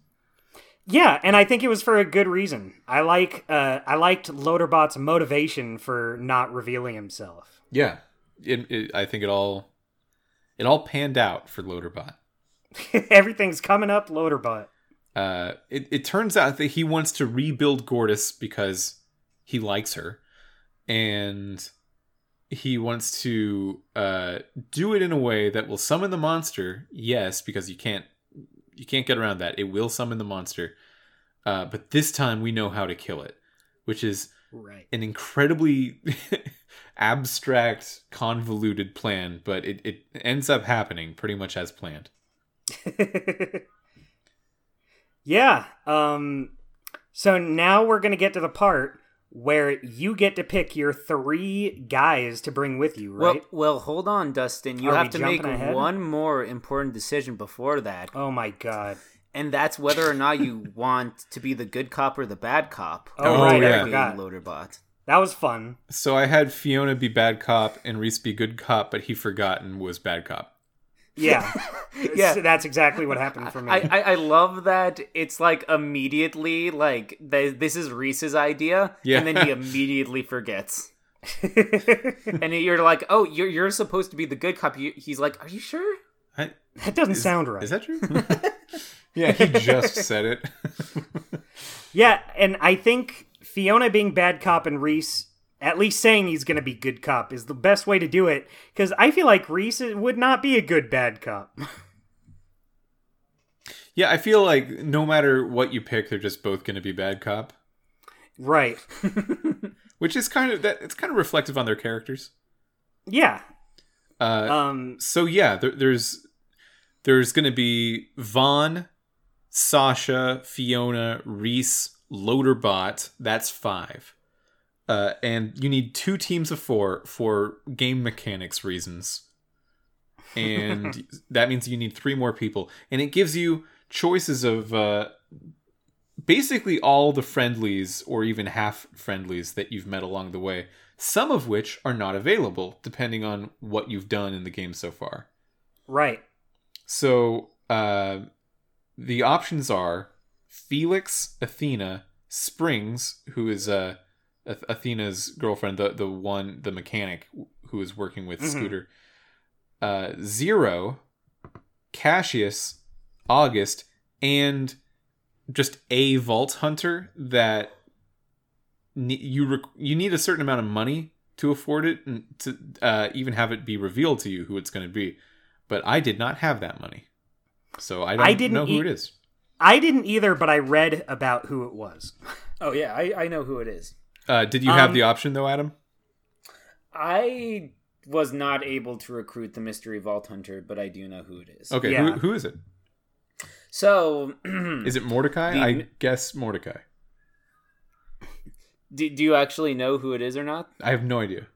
[SPEAKER 2] Yeah, and I think it was for a good reason. I like. Uh, I liked Loaderbot's motivation for not revealing himself.
[SPEAKER 1] Yeah, it, it, I think it all it all panned out for Loaderbot.
[SPEAKER 2] Everything's coming up, Loaderbot.
[SPEAKER 1] Uh, it it turns out that he wants to rebuild Gortys because he likes her, and he wants to uh, do it in a way that will summon the monster. Yes, because you can't you can't get around that. It will summon the monster, uh, but this time we know how to kill it, which is
[SPEAKER 2] Right.
[SPEAKER 1] an incredibly abstract, convoluted plan, but it, it ends up happening pretty much as planned.
[SPEAKER 2] yeah. Um. So now we're gonna get to the part where you get to pick your three guys to bring with you, right?
[SPEAKER 3] Well, well, hold on, Dustin. You
[SPEAKER 2] Are
[SPEAKER 3] have to make
[SPEAKER 2] ahead?
[SPEAKER 3] one more important decision before that,
[SPEAKER 2] oh my god.
[SPEAKER 3] and that's whether or not you want to be the good cop or the bad cop.
[SPEAKER 2] Oh,
[SPEAKER 1] Oh,
[SPEAKER 2] right,
[SPEAKER 1] yeah.
[SPEAKER 2] I forgot.
[SPEAKER 3] Loaderbot.
[SPEAKER 2] That was fun.
[SPEAKER 1] So I had Fiona be bad cop and Rhys be good cop, but he forgot and was bad cop.
[SPEAKER 2] Yeah.
[SPEAKER 3] Yeah.
[SPEAKER 2] So that's exactly what happened for me.
[SPEAKER 3] I, I, I love that it's like immediately like th- this is Rhys's idea,
[SPEAKER 1] Yeah.
[SPEAKER 3] and then he immediately forgets, and you're like, oh, you're you're supposed to be the good cop. You- He's like, are you sure?
[SPEAKER 1] I,
[SPEAKER 2] that doesn't sound right.
[SPEAKER 1] is that true? yeah, he just said it.
[SPEAKER 2] Yeah, and I think Fiona being bad cop and Rhys at least saying he's going to be good cop is the best way to do it because I feel like Rhys would not be a good bad cop.
[SPEAKER 1] yeah, I feel like no matter what you pick, they're just both going to be bad cop,
[SPEAKER 2] right.
[SPEAKER 1] which is kind of that. It's kind of reflective on their characters.
[SPEAKER 2] Yeah.
[SPEAKER 1] Uh,
[SPEAKER 2] Um
[SPEAKER 1] so yeah, there, there's there's going to be Vaughn, Sasha, Fiona, Rhys, Loaderbot. That's five. Uh, and you need two teams of four for game mechanics reasons. And that means you need three more people. And it gives you choices of uh, basically all the friendlies or even half friendlies that you've met along the way, some of which are not available depending on what you've done in the game so far.
[SPEAKER 2] right.
[SPEAKER 1] So uh, the options are Felix, Athena, Springs, who is uh, Ath- Athena's girlfriend, the the one, the mechanic who is working with
[SPEAKER 2] Mhm.
[SPEAKER 1] Scooter. Uh, Zero, Cassius, August, and just a vault hunter that ne- you rec- you need a certain amount of money to afford it and to uh, even have it be revealed to you who it's going to be. But I did not have that money, so I don't
[SPEAKER 2] I didn't
[SPEAKER 1] know who
[SPEAKER 2] e-
[SPEAKER 1] it is.
[SPEAKER 2] I didn't either, but I read about who it was.
[SPEAKER 4] Oh yeah, I, I know who it is.
[SPEAKER 1] Uh, did you have
[SPEAKER 2] Um,
[SPEAKER 1] the option though, Adam?
[SPEAKER 4] I
[SPEAKER 3] was not able to recruit the mystery vault hunter, but I do know who it is.
[SPEAKER 1] Okay,
[SPEAKER 2] Yeah.
[SPEAKER 1] who, who is it?
[SPEAKER 3] So,
[SPEAKER 1] Is it Mordecai?
[SPEAKER 3] The-
[SPEAKER 1] I guess Mordecai.
[SPEAKER 3] do, do you actually know who it is or not?
[SPEAKER 1] I have no idea.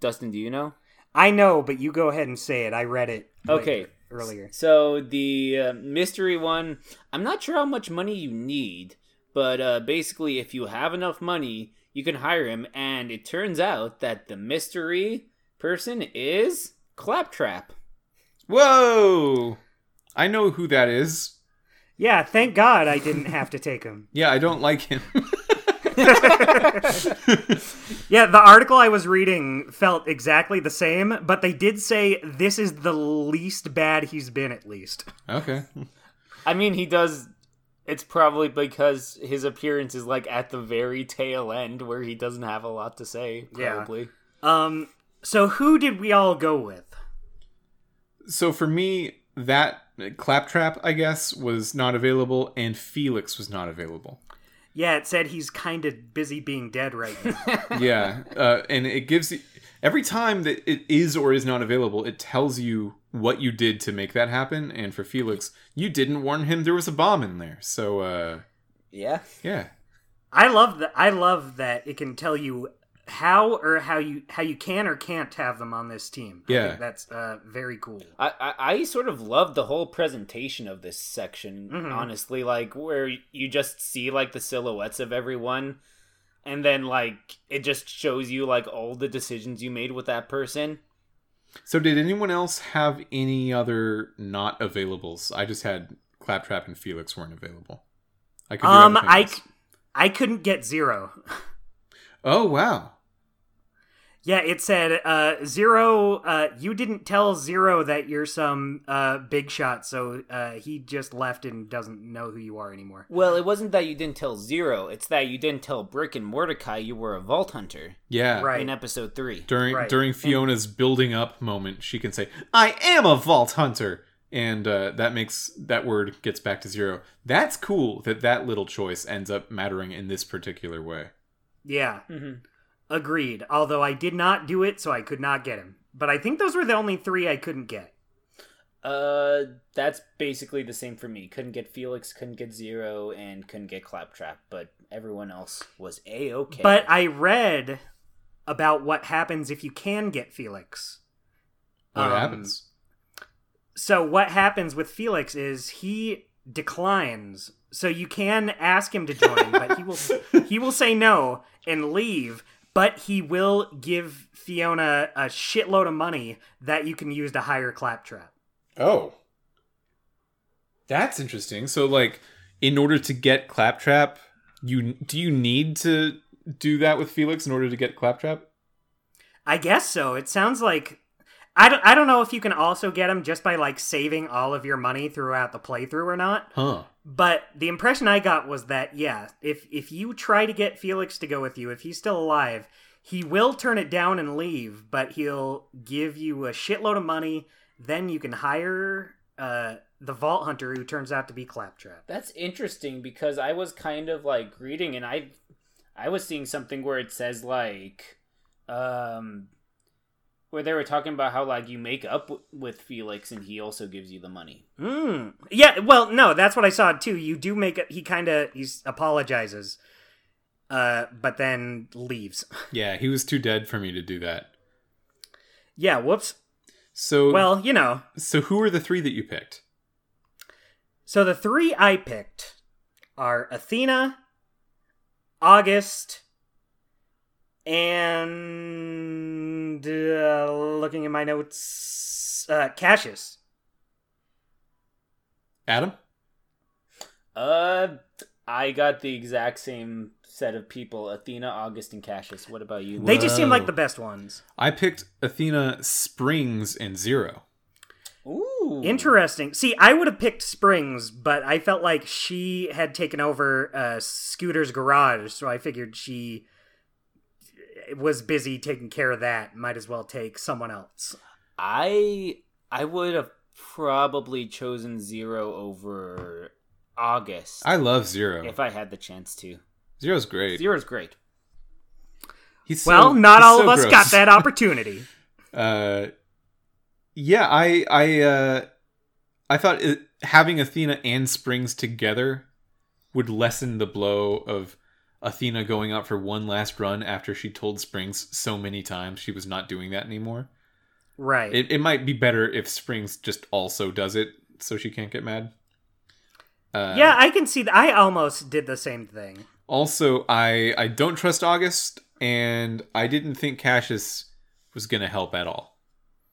[SPEAKER 3] Dustin, do you know?
[SPEAKER 2] I know, but you go ahead and say it. I read it. like,
[SPEAKER 3] Okay.
[SPEAKER 2] Earlier.
[SPEAKER 3] So the uh, mystery one, I'm not sure how much money you need, but uh, basically, if you have enough money, you can hire him. And it turns out that the mystery person is Claptrap.
[SPEAKER 1] Whoa! I know who that is.
[SPEAKER 2] Yeah, thank God I didn't have to take him.
[SPEAKER 1] Yeah, I don't like him.
[SPEAKER 2] Yeah, the article I was reading felt exactly the same, but they did say this is the least bad he's been, at least.
[SPEAKER 1] okay.
[SPEAKER 3] I mean, he does. It's probably because his appearance is like at the very tail end where he doesn't have a lot to say.
[SPEAKER 2] Yeah.
[SPEAKER 3] Probably.
[SPEAKER 2] Um, so who did we all go with?
[SPEAKER 1] So for me, that claptrap, I guess, was not available, and Felix was not available.
[SPEAKER 2] Yeah, it said he's kind of busy being dead right now.
[SPEAKER 1] yeah, uh, and it gives you every time that it is or is not available, it tells you what you did to make that happen. And for Felix, you didn't warn him there was a bomb in there. So uh,
[SPEAKER 3] Yeah.
[SPEAKER 1] yeah,
[SPEAKER 2] I love that. I love that it can tell you how or how you how you can or can't have them on this team. I
[SPEAKER 1] Yeah.
[SPEAKER 2] think that's uh, very cool.
[SPEAKER 3] I, I, I sort of love the whole presentation of this section,
[SPEAKER 2] Mhm.
[SPEAKER 3] honestly, like where you just see like the silhouettes of everyone and then like it just shows you like all the decisions you made with that person.
[SPEAKER 1] So did anyone else have any other not availables? I just had claptrap and Felix weren't available. I could
[SPEAKER 2] Um,
[SPEAKER 1] everything
[SPEAKER 2] I
[SPEAKER 1] else.
[SPEAKER 2] c- I couldn't get zero.
[SPEAKER 1] Oh wow.
[SPEAKER 2] Yeah, it said uh, zero. Uh, you didn't tell zero that you're some uh, big shot, so uh, he just left and doesn't know who you are anymore.
[SPEAKER 3] Well, it wasn't that you didn't tell Zero, it's that you didn't tell Brick and Mordecai you were a Vault Hunter
[SPEAKER 1] Yeah.
[SPEAKER 2] Right.
[SPEAKER 3] in episode 3.
[SPEAKER 1] During
[SPEAKER 2] Right.
[SPEAKER 1] during Fiona's building up moment, she can say, "I am a vault hunter." And uh, that makes that word gets back to zero. That's cool that that little choice ends up mattering in this particular way.
[SPEAKER 2] Yeah,
[SPEAKER 3] Mm-hmm.
[SPEAKER 2] agreed. Although I did not do it, so I could not get him. But I think those were the only three I couldn't get.
[SPEAKER 3] Uh, that's basically the same for me. Couldn't get Felix, couldn't get Zero, and couldn't get Claptrap, but everyone else was a okay.
[SPEAKER 2] But I read about what happens if you can get Felix.
[SPEAKER 1] What
[SPEAKER 2] Um,
[SPEAKER 1] happens?
[SPEAKER 2] So what happens with Felix is he declines. So you can ask him to join, but he will he will say no and leave, but he will give Fiona a shitload of money that you can use to hire Claptrap.
[SPEAKER 1] Oh. That's interesting. So like in order to get Claptrap, you do you need to do that with Felix in order to get Claptrap?
[SPEAKER 2] I guess so. It sounds like I don't I don't know if you can also get him just by like saving all of your money throughout the playthrough or not.
[SPEAKER 1] Huh.
[SPEAKER 2] But the impression I got was that yeah, if if you try to get Felix to go with you, if he's still alive, he will turn it down and leave, but he'll give you a shitload of money. Then you can hire uh, the Vault Hunter, who turns out to be Claptrap.
[SPEAKER 3] that's interesting because I was kind of like reading and I I was seeing something where it says like um where they were talking about how like you make up w- with Felix and he also gives you the money.
[SPEAKER 2] Mm. Yeah, well, no, that's what I saw too. You do make it. He kind of he's apologizes, uh, but then leaves.
[SPEAKER 1] Yeah, he was too dead for me to do that.
[SPEAKER 2] yeah, whoops.
[SPEAKER 1] So
[SPEAKER 2] Well, you know.
[SPEAKER 1] so who are the three that you picked?
[SPEAKER 2] So the three I picked are Athena, August, and uh, looking at my notes, uh, Cassius.
[SPEAKER 1] Adam?
[SPEAKER 3] Uh I got the exact same set of people, Athena, August, and Cassius. What about you?
[SPEAKER 2] They just seem like the best ones.
[SPEAKER 1] I picked Athena, Springs, and Zero.
[SPEAKER 3] Ooh.
[SPEAKER 2] Interesting. See, I would have picked Springs, but I felt like she had taken over uh, Scooter's garage, so I figured she was busy taking care of that. Might as well take someone else.
[SPEAKER 3] I I would have probably chosen Zero over August
[SPEAKER 1] I love Zero.
[SPEAKER 3] if I had the chance to.
[SPEAKER 1] Zero's great.
[SPEAKER 3] Zero's great.
[SPEAKER 1] He's so,
[SPEAKER 2] well, not
[SPEAKER 1] he's
[SPEAKER 2] all
[SPEAKER 1] so
[SPEAKER 2] of us
[SPEAKER 1] gross.
[SPEAKER 2] got that opportunity.
[SPEAKER 1] uh, yeah, I I uh, I thought it, having Athena and Springs together would lessen the blow of Athena going out for one last run after she told Springs so many times she was not doing that anymore.
[SPEAKER 2] Right.
[SPEAKER 1] It, it might be better if Springs just also does it so she can't get mad. Uh,
[SPEAKER 2] yeah, I can see that. I almost did the same thing.
[SPEAKER 1] Also, I I don't trust August, and I didn't think Cassius was gonna help at all.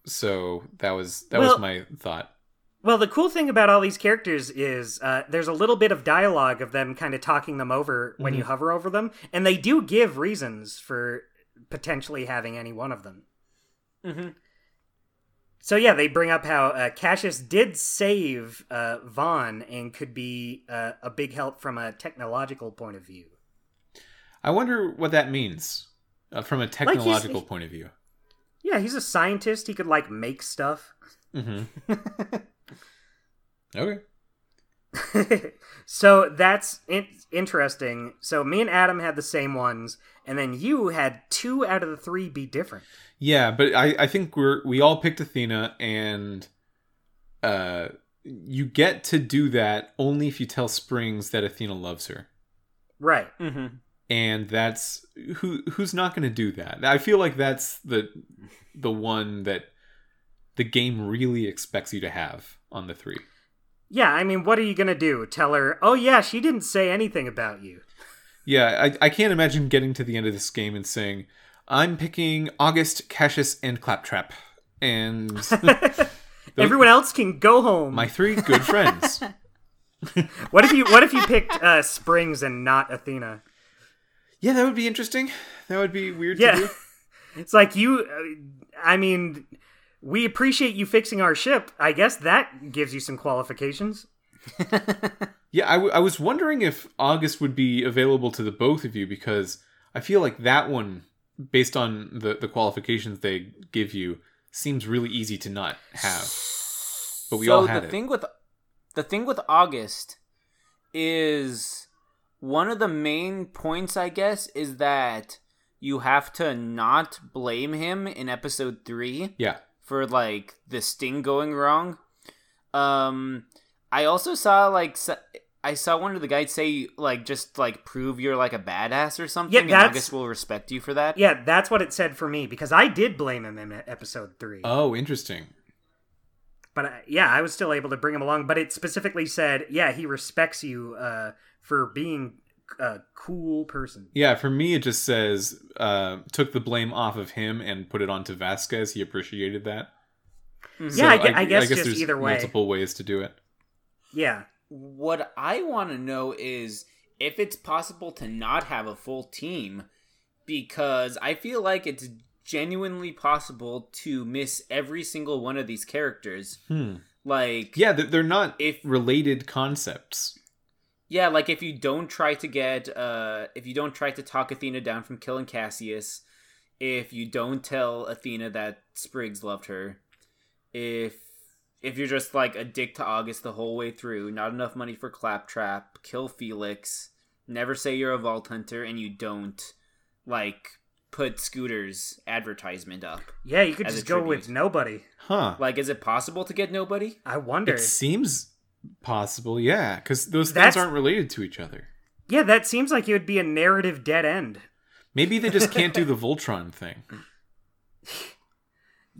[SPEAKER 1] So that was that
[SPEAKER 2] Well-
[SPEAKER 1] was my thought.
[SPEAKER 2] Well, the cool thing about all these characters is uh, there's a little bit of dialogue of them kind of talking them over when you hover over them, and they do give reasons for potentially having any one of them.
[SPEAKER 3] Mhm.
[SPEAKER 2] So yeah, they bring up how uh, Cassius did save uh, Vaughn and could be uh, a big help from a technological point of view.
[SPEAKER 1] I wonder what that means uh, from a technological point of view.
[SPEAKER 2] Yeah, he's a scientist. He could like make stuff.
[SPEAKER 1] Mm-hmm. okay.
[SPEAKER 2] so that's in- interesting. So me and Adam had the same ones, and then you had two out of the three be different.
[SPEAKER 1] Yeah, but I, I think we're we all picked Athena, and uh, you get to do that only if you tell Springs that Athena loves her,
[SPEAKER 2] Right.
[SPEAKER 3] Mm-hmm.
[SPEAKER 1] and that's who who's not going to do that. I feel like that's the the one that the game really expects you to have on the three.
[SPEAKER 2] Yeah, I mean, what are you gonna do? Tell her, oh yeah, she didn't say anything about you.
[SPEAKER 1] Yeah, I, I can't imagine getting to the end of this game and saying, I'm picking August, Cassius, and Claptrap. And
[SPEAKER 2] Everyone else can go home.
[SPEAKER 1] my three good friends.
[SPEAKER 2] What if you What if you picked uh, Springs and not Athena?
[SPEAKER 1] Yeah, that would be interesting. That would be weird to
[SPEAKER 2] Yeah,
[SPEAKER 1] do.
[SPEAKER 2] it's like you. Uh, I mean, we appreciate you fixing our ship. I guess that gives you some qualifications.
[SPEAKER 1] Yeah, I, w- I was wondering if August would be available to the both of you because I feel like that one, based on the, the qualifications they give you, seems really easy to not have. But we
[SPEAKER 3] so
[SPEAKER 1] all had
[SPEAKER 3] the
[SPEAKER 1] it.
[SPEAKER 3] thing with the thing with August is one of the main points, I guess, is that you have to not blame him in episode three
[SPEAKER 1] yeah.
[SPEAKER 3] For like the sting going wrong. Um, I also saw like I saw one of the guys say like just like prove you're like a badass or something,
[SPEAKER 2] Yeah,
[SPEAKER 3] and
[SPEAKER 2] that's-
[SPEAKER 3] August will respect you for that.
[SPEAKER 2] Yeah, that's what it said for me because I did blame him in episode three.
[SPEAKER 1] Oh, interesting.
[SPEAKER 2] but uh, yeah, I was still able to bring him along. But it specifically said, yeah, he respects you uh, for being a cool person.
[SPEAKER 1] Yeah, for me, it just says uh, took the blame off of him and put it onto Vasquez. He appreciated that.
[SPEAKER 2] Yeah, I, gue- I guess, just
[SPEAKER 1] there's
[SPEAKER 2] either way.
[SPEAKER 1] multiple ways to do it.
[SPEAKER 2] Yeah,
[SPEAKER 3] What I want to know is if it's possible to not have a full team because I feel like it's genuinely possible to miss every single one of these characters.
[SPEAKER 1] Hmm.
[SPEAKER 3] Like
[SPEAKER 1] Yeah, they're they're not
[SPEAKER 3] If-
[SPEAKER 1] related concepts.
[SPEAKER 3] Yeah, like if you don't try to get uh if you don't try to talk Athena down from killing Cassius, if you don't tell Athena that Springs loved her, if if you're just like a dick to August the whole way through, not enough money for Claptrap, kill Felix, never say you're a vault hunter and you don't like put Scooter's advertisement up.
[SPEAKER 2] yeah, you could just go
[SPEAKER 3] tribute.
[SPEAKER 2] with nobody.
[SPEAKER 1] Huh.
[SPEAKER 3] Like is it possible to get nobody?
[SPEAKER 2] I wonder.
[SPEAKER 1] It seems possible, yeah, because those
[SPEAKER 2] That's-
[SPEAKER 1] things aren't related to each other.
[SPEAKER 2] Yeah, that seems like it would be a narrative dead end.
[SPEAKER 1] Maybe they just can't do the Voltron thing.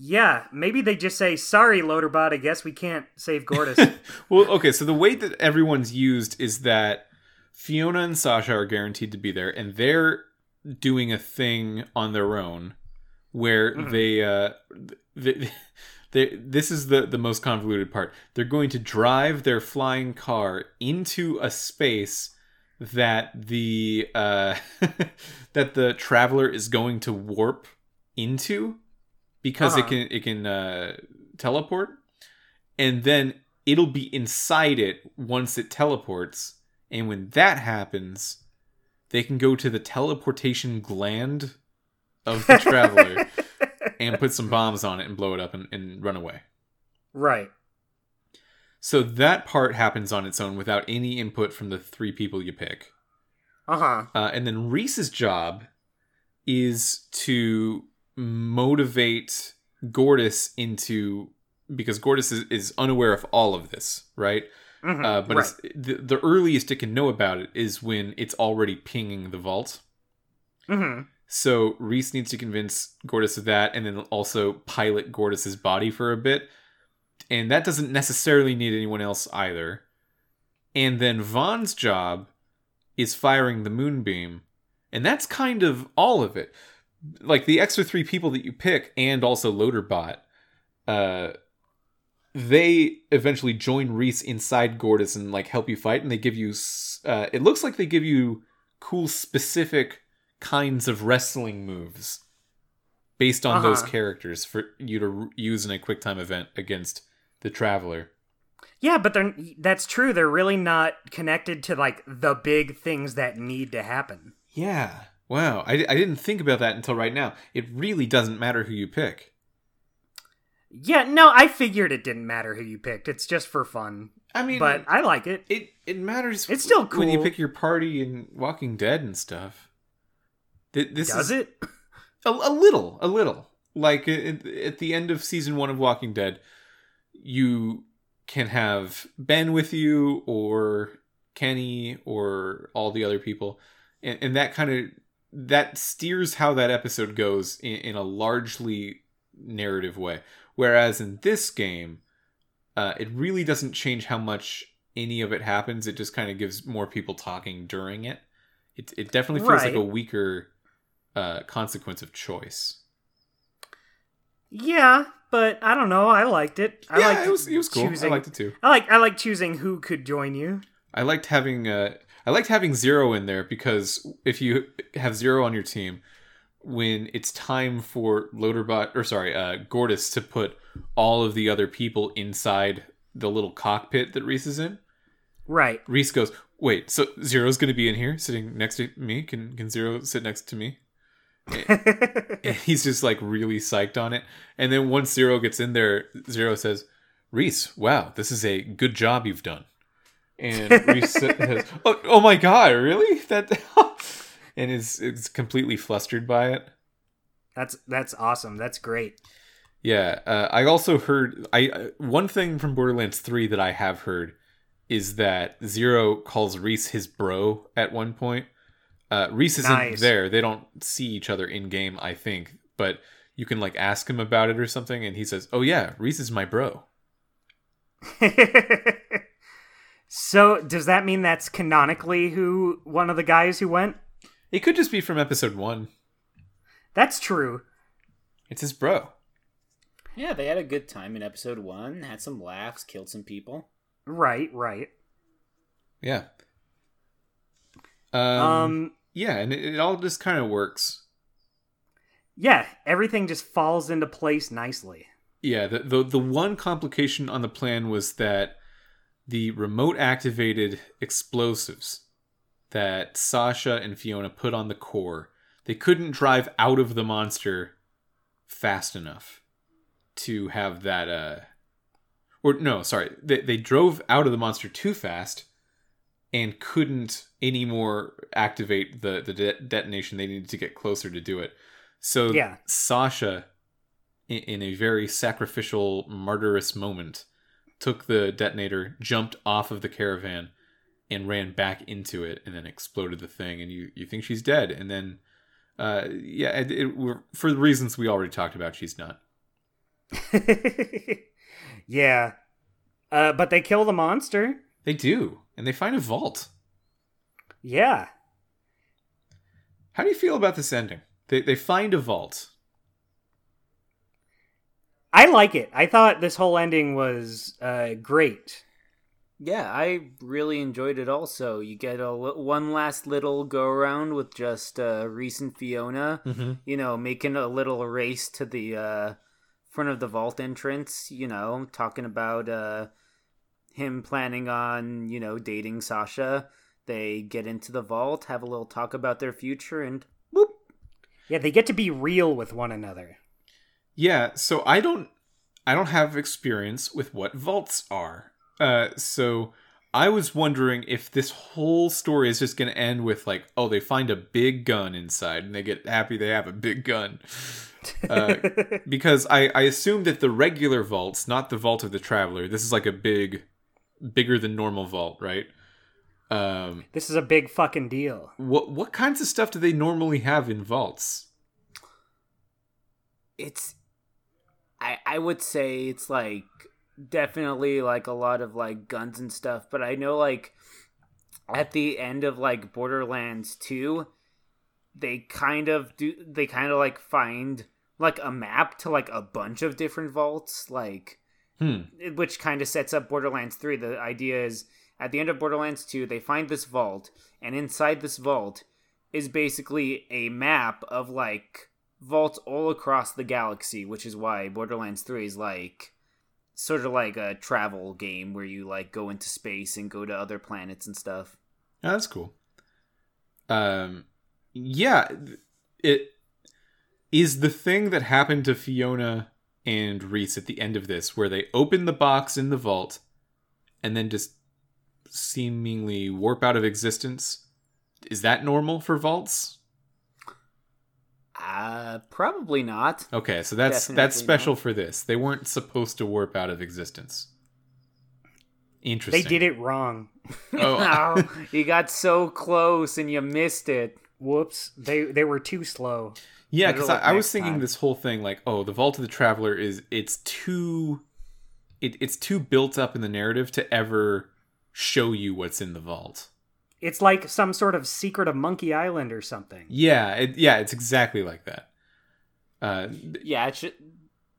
[SPEAKER 2] Yeah, maybe they just say, "Sorry, Loaderbot. I guess we can't save Gortys."
[SPEAKER 1] Well, okay, so the way that everyone's used is that Fiona and Sasha are guaranteed to be there, and they're doing a thing on their own where they, uh, they, they, this is the, the most convoluted part. They're going to drive their flying car into a space that the uh, that the traveler is going to warp into because it
[SPEAKER 2] Uh-huh.
[SPEAKER 1] can it can uh, teleport, and then it'll be inside it once it teleports. And when that happens, they can go to the teleportation gland of the traveler and put some bombs on it and blow it up and, and run away.
[SPEAKER 2] right.
[SPEAKER 1] So that part happens on its own without any input from the three people you pick.
[SPEAKER 2] Uh-huh.
[SPEAKER 1] Uh, and then Rhys's job is to motivate Gortys into because Gortys is, is unaware of all of this, right?
[SPEAKER 2] Mhm,
[SPEAKER 1] Uh, but
[SPEAKER 2] right.
[SPEAKER 1] it's, the, the earliest it can know about it is when it's already pinging the vault.
[SPEAKER 2] Mhm.
[SPEAKER 1] So Rhys needs to convince Gortys of that, and then also pilot Gortys's body for a bit, and that doesn't necessarily need anyone else either. And then Vaughn's job is firing the moonbeam, and that's kind of all of it. Like the extra three people that you pick, and also Loaderbot, uh, they eventually join Rhys inside Gortys and like help you fight, and they give you. Uh, it looks like they give you cool specific kinds of wrestling moves based on those
[SPEAKER 2] Uh-huh.
[SPEAKER 1] characters for you to r- use in a quick time event against the Traveler.
[SPEAKER 2] Yeah, but they're that's true. They're really not connected to like the big things that need to happen.
[SPEAKER 1] Yeah. Wow. I, I didn't think about that until right now. It really doesn't matter who you pick.
[SPEAKER 2] Yeah, no, I figured it didn't matter who you picked. It's just for fun.
[SPEAKER 1] I mean,
[SPEAKER 2] But I like it.
[SPEAKER 1] it it matters.
[SPEAKER 2] It's still cool
[SPEAKER 1] when you pick your party in Walking Dead and stuff. Th- This
[SPEAKER 2] Does
[SPEAKER 1] is
[SPEAKER 2] it?
[SPEAKER 1] a, a little, a little. Like at, at the end of season one of Walking Dead, you can have Ben with you, or Kenny, or all the other people, and, and that kind of that steers how that episode goes in, in a largely narrative way. Whereas in this game, uh, it really doesn't change how much any of it happens. It just kind of gives more people talking during it. It it definitely feels like a weaker uh, consequence of choice.
[SPEAKER 2] Yeah, but I don't know. I liked it. I
[SPEAKER 1] yeah,
[SPEAKER 2] liked
[SPEAKER 1] it was it was cool.
[SPEAKER 2] choosing-
[SPEAKER 1] I liked it too.
[SPEAKER 2] I like I like choosing who could join you.
[SPEAKER 1] I liked having uh, I liked having zero in there because if you have zero on your team, when it's time for Loaderbot or sorry, uh, Gortys to put all of the other people inside the little cockpit that Rhys is in,
[SPEAKER 2] Right.
[SPEAKER 1] Rhys goes, "Wait, so Zero's going to be in here, sitting next to me? Can can Zero sit next to me?" And he's just like really psyched on it. And then once Zero gets in there, Zero says, "Rhys, wow, this is a good job you've done." And Rhys says, "Oh, oh my god, really? That?" and is is completely flustered by it.
[SPEAKER 2] that's that's awesome. That's great.
[SPEAKER 1] Yeah, uh, I also heard I uh, one thing from Borderlands 3 that I have heard is that Zero calls Rhys his bro at one point. Uh, Rhys isn't
[SPEAKER 2] Nice.
[SPEAKER 1] there; they don't see each other in game, I think. But you can like ask him about it or something, and he says, "Oh yeah, Rhys is my bro."
[SPEAKER 2] so does that mean that's canonically who one of the guys who went?
[SPEAKER 1] It could just be from episode one.
[SPEAKER 2] That's true.
[SPEAKER 1] It's his bro.
[SPEAKER 3] Yeah, they had a good time in episode one. Had some laughs, killed some people.
[SPEAKER 2] Right, right.
[SPEAKER 1] Yeah. Um.
[SPEAKER 2] Um,
[SPEAKER 1] yeah, and it, it all just kind of works.
[SPEAKER 2] yeah, everything just falls into place nicely.
[SPEAKER 1] Yeah, the, the the one complication on the plan was that the remote activated explosives that Sasha and Fiona put on the core, they couldn't drive out of the monster fast enough to have that uh or no, sorry, they they drove out of the monster too fast and couldn't anymore activate the the de- detonation they needed to get closer to do it. So
[SPEAKER 2] Yeah.
[SPEAKER 1] Sasha in, in a very sacrificial, martyrous moment, took the detonator, jumped off of the caravan, and ran back into it, and then exploded the thing. And you, you think she's dead, and then, uh, yeah, it, it, for the reasons we already talked about, she's not.
[SPEAKER 2] yeah. Uh, but they kill the monster.
[SPEAKER 1] They do, and they find a vault.
[SPEAKER 2] Yeah.
[SPEAKER 1] How do you feel about this ending? They they find a vault.
[SPEAKER 2] I like it. I thought this whole ending was uh, great.
[SPEAKER 3] Yeah, I really enjoyed it. Also, you get a one last little go around with just uh, Rhys and Fiona.
[SPEAKER 1] Mm-hmm.
[SPEAKER 3] You know, making a little race to the uh, front of the vault entrance. You know, talking about uh, him planning on you know dating Sasha. They get into the vault, have a little talk about their future, and whoop.
[SPEAKER 2] Yeah, they get to be real with one another.
[SPEAKER 1] Yeah, so I don't I don't have experience with what vaults are. Uh so I was wondering if this whole story is just going to end with like oh they find a big gun inside and they get happy they have a big gun. Uh, because I, I assume that the regular vaults, not the vault of the traveler, this is like a big, bigger than normal vault, right? Um,
[SPEAKER 2] this is a big fucking deal.
[SPEAKER 1] what what kinds of stuff do they normally have in vaults?
[SPEAKER 3] it's I I would say it's like definitely like a lot of like guns and stuff, but I know like at the end of like Borderlands 2 they kind of do they kind of like find like a map to like a bunch of different vaults like
[SPEAKER 1] Hmm.
[SPEAKER 3] which kind of sets up Borderlands 3. The idea is at the end of Borderlands 2, they find this vault, and inside this vault is basically a map of like vaults all across the galaxy, which is why Borderlands 3 is like sort of like a travel game where you like go into space and go to other planets and stuff.
[SPEAKER 1] Oh, that's cool. Um, yeah, it is the thing that happened to Fiona and Rhys at the end of this, where they open the box in the vault and then just seemingly warp out of existence. Is that normal for vaults?
[SPEAKER 3] Uh, probably not.
[SPEAKER 1] Okay, so that's
[SPEAKER 3] Definitely
[SPEAKER 1] that's special for this. They weren't supposed to warp out of existence. Interesting.
[SPEAKER 2] They did it wrong.
[SPEAKER 1] Oh,
[SPEAKER 3] Oh, you got so close and you missed it.
[SPEAKER 2] Whoops. They they were too slow.
[SPEAKER 1] Yeah,
[SPEAKER 3] Better
[SPEAKER 1] because I, I was thinking
[SPEAKER 3] time.
[SPEAKER 1] this whole thing like, oh, the Vault of the Traveler is it's too, it, it's too built up in the narrative to ever show you what's in the vault.
[SPEAKER 2] It's like some sort of secret of Monkey Island or something.
[SPEAKER 1] Yeah, it, yeah, it's exactly like that. Uh,
[SPEAKER 3] Yeah, it should,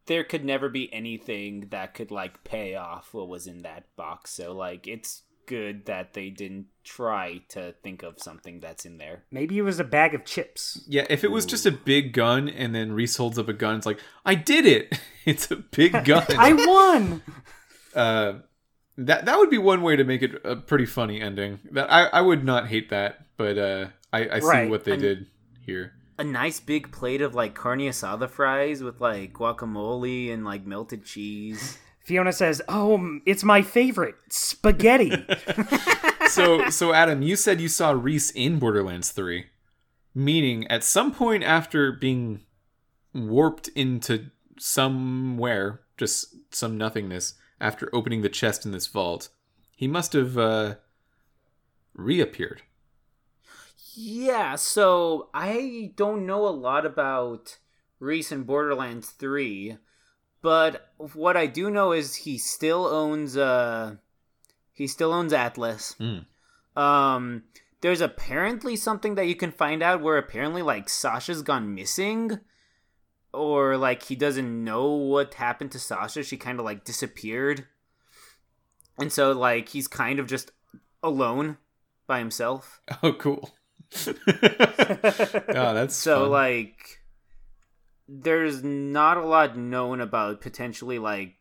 [SPEAKER 3] there could never be anything that could like pay off what was in that box. So like, it's good that they didn't try to think of something that's in there.
[SPEAKER 2] Maybe it was a bag of chips.
[SPEAKER 1] yeah, if it was just a big gun and then Rhys holds up a gun, it's like, I did it. It's a big gun.
[SPEAKER 2] I won.
[SPEAKER 1] uh, that that would be one way to make it a pretty funny ending. That I, I would not hate that, but uh, I, I see
[SPEAKER 2] Right,
[SPEAKER 1] what they
[SPEAKER 3] and-
[SPEAKER 1] did here.
[SPEAKER 3] A nice big plate of like carne asada fries with like guacamole and like melted cheese.
[SPEAKER 2] Fiona says, "Oh, it's my favorite spaghetti."
[SPEAKER 1] so so Adam, you said you saw Rhys in Borderlands 3, meaning at some point after being warped into somewhere, just some nothingness, after opening the chest in this vault, he must have uh reappeared.
[SPEAKER 3] Yeah, so I don't know a lot about Rhys in Borderlands 3, but what I do know is he still owns uh he still owns Atlas.
[SPEAKER 1] Mm.
[SPEAKER 3] Um there's apparently something that you can find out where apparently like Sasha's gone missing or like he doesn't know what happened to Sasha. She kind of like disappeared. And so like he's kind of just alone by himself.
[SPEAKER 1] Oh cool. oh, that's
[SPEAKER 3] So
[SPEAKER 1] fun.
[SPEAKER 3] like there's not a lot known about potentially like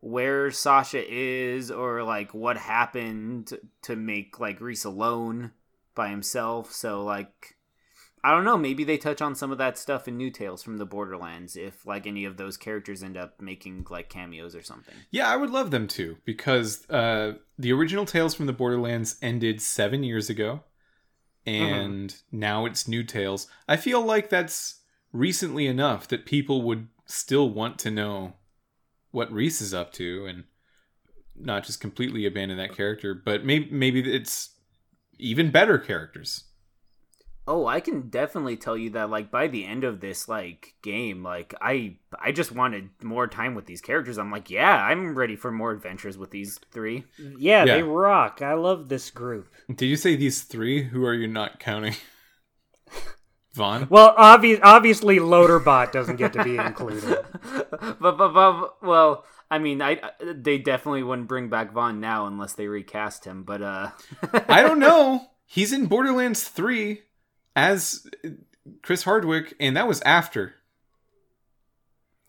[SPEAKER 3] where Sasha is or like what happened to make like Rhys alone by himself. So like I don't know, maybe they touch on some of that stuff in New Tales from the Borderlands if like any of those characters end up making like cameos or something.
[SPEAKER 1] Yeah, I would love them to because uh, the original Tales from the Borderlands ended seven years ago, and now it's New Tales. I feel like that's recently enough that people would still want to know what Rhys is up to, and not just completely abandon that character, but maybe maybe it's even better characters.
[SPEAKER 3] Oh, I can definitely tell you that like by the end of this like game, like I I just wanted more time with these characters. I'm like, yeah, I'm ready for more adventures with these three.
[SPEAKER 2] yeah,
[SPEAKER 1] Yeah.
[SPEAKER 2] they rock. I love this group.
[SPEAKER 1] Did you say these three? Who are you not counting? Vaughn.
[SPEAKER 2] Well, obvious, obviously, Loaderbot doesn't get to be included.
[SPEAKER 3] but, but but well, I mean, I they definitely wouldn't bring back Vaughn now unless they recast him. But uh,
[SPEAKER 1] I don't know. He's in Borderlands 3 as Chris Hardwick, and that was after.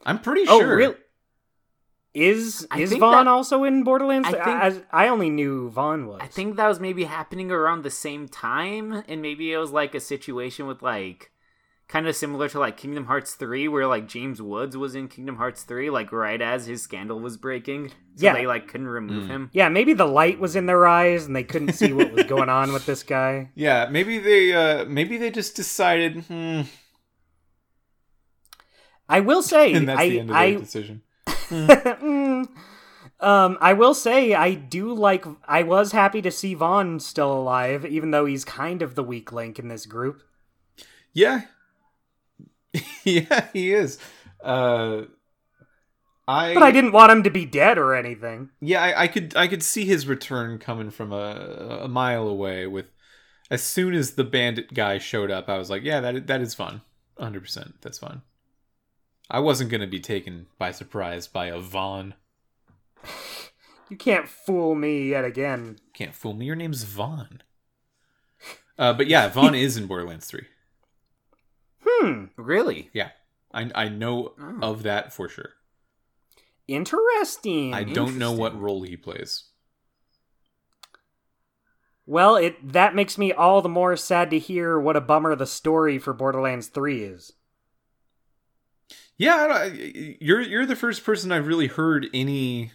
[SPEAKER 1] I'm pretty
[SPEAKER 2] oh,
[SPEAKER 1] sure.
[SPEAKER 2] really? Is
[SPEAKER 3] I
[SPEAKER 2] is Vaughn
[SPEAKER 3] that-
[SPEAKER 2] also in Borderlands?
[SPEAKER 3] I think-
[SPEAKER 2] I, I only knew Vaughn was.
[SPEAKER 3] I think that was maybe happening around the same time, and maybe it was like a situation with like kind of similar to like Kingdom Hearts 3 where like James Woods was in Kingdom Hearts 3 like right as his scandal was breaking. So
[SPEAKER 2] Yeah.
[SPEAKER 3] they like couldn't remove
[SPEAKER 1] Mm.
[SPEAKER 3] him.
[SPEAKER 2] Yeah, maybe the light was in their eyes and they couldn't see what was going on with this guy.
[SPEAKER 1] Yeah, maybe they uh maybe they just decided, hmm,
[SPEAKER 2] I will say,
[SPEAKER 1] and that's
[SPEAKER 2] I,
[SPEAKER 1] the end of
[SPEAKER 2] I,
[SPEAKER 1] the decision.
[SPEAKER 2] Mm. um, I will say I do like. I was happy to see Vaughn still alive, even though he's kind of the weak link in this group.
[SPEAKER 1] Yeah, yeah, he is. Uh, I
[SPEAKER 2] But I didn't want him to be dead or anything.
[SPEAKER 1] yeah, I, I could I could see his return coming from a a mile away. With as soon as the bandit guy showed up, I was like, yeah, that that is fun, hundred percent. That's fun. I wasn't gonna be taken by surprise by a Vaughn.
[SPEAKER 2] You can't fool me yet again.
[SPEAKER 1] Can't fool me. Your name's Vaughn. Uh, but yeah, Vaughn is in Borderlands Three.
[SPEAKER 2] Hmm.
[SPEAKER 3] Really?
[SPEAKER 1] Yeah, I I know
[SPEAKER 3] Oh.
[SPEAKER 1] of that for sure.
[SPEAKER 2] Interesting.
[SPEAKER 1] I don't know what role he plays.
[SPEAKER 2] Well, it that makes me all the more sad to hear what a bummer the story for Borderlands 3 is.
[SPEAKER 1] Yeah, I don't- you're you're the first person I've really heard any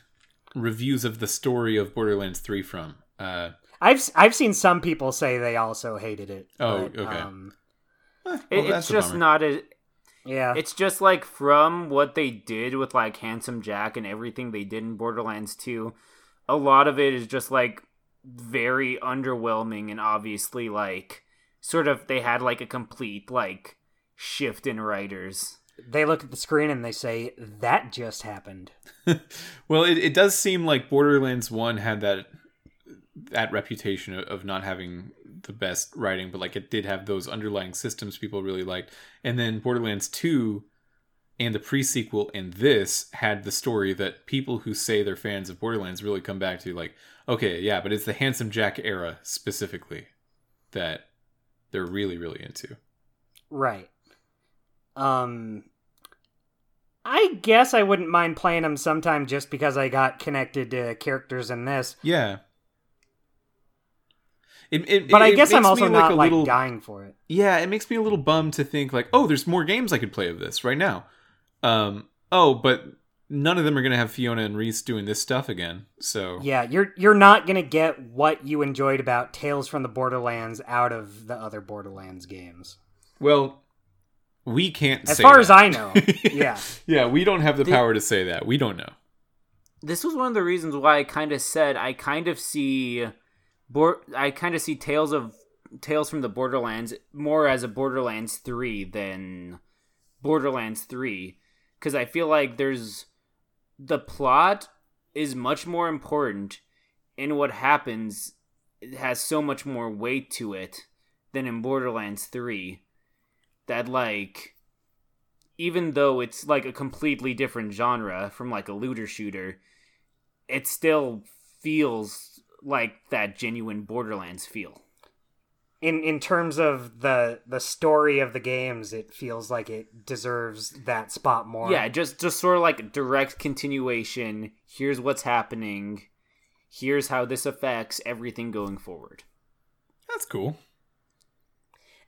[SPEAKER 1] reviews of the story of Borderlands 3 from. Uh,
[SPEAKER 2] I've I've seen some people say they also hated it.
[SPEAKER 1] Oh,
[SPEAKER 2] but,
[SPEAKER 1] okay.
[SPEAKER 2] Um,
[SPEAKER 1] eh,
[SPEAKER 3] It,
[SPEAKER 1] well,
[SPEAKER 3] it's
[SPEAKER 1] that's a
[SPEAKER 3] just
[SPEAKER 1] bummer.
[SPEAKER 3] not a.
[SPEAKER 2] yeah.
[SPEAKER 3] It's just like from what they did with like Handsome Jack and everything they did in Borderlands 2, a lot of it is just like very underwhelming and obviously like sort of they had like a complete like shift in writers.
[SPEAKER 2] They look at the screen and they say that just happened.
[SPEAKER 1] well, it, it does seem like Borderlands 1 had that that reputation of, of not having the best writing, but like it did have those underlying systems people really liked. And then Borderlands 2 and the pre-sequel and this had the story that people who say they're fans of Borderlands really come back to like, okay, yeah, but it's the Handsome Jack era specifically that they're really really into.
[SPEAKER 2] Right. Um I guess I wouldn't mind playing them sometime just because I got connected to characters in this.
[SPEAKER 1] Yeah. It, it,
[SPEAKER 2] But I
[SPEAKER 1] it
[SPEAKER 2] guess I'm also not
[SPEAKER 1] a
[SPEAKER 2] like
[SPEAKER 1] little-
[SPEAKER 2] dying for it.
[SPEAKER 1] yeah it makes me a little bummed to think like oh there's more games i could play of this right now um oh but none of them are gonna have fiona and rhys doing this stuff again so
[SPEAKER 2] Yeah, you're you're not gonna get what you enjoyed about Tales from the Borderlands out of the other Borderlands games.
[SPEAKER 1] well we can't say As
[SPEAKER 2] far
[SPEAKER 1] that.
[SPEAKER 2] as I know. yeah.
[SPEAKER 1] yeah we don't have the
[SPEAKER 3] The-
[SPEAKER 1] power to say that we don't know
[SPEAKER 3] This was one of the reasons why I kind of said I kind of see Bor- I kind of see Tales of Tales from the Borderlands more as a Borderlands 3 than Borderlands 3 cuz I feel like there's the plot is much more important and what happens has so much more weight to it than in Borderlands 3 that like even though it's like a completely different genre from like a looter shooter it still feels like that genuine borderlands feel.
[SPEAKER 2] In in terms of the the story of the games, it feels like it deserves that spot more.
[SPEAKER 3] yeah just just sort of like direct continuation. Here's what's happening. Here's how this affects everything going forward.
[SPEAKER 1] That's cool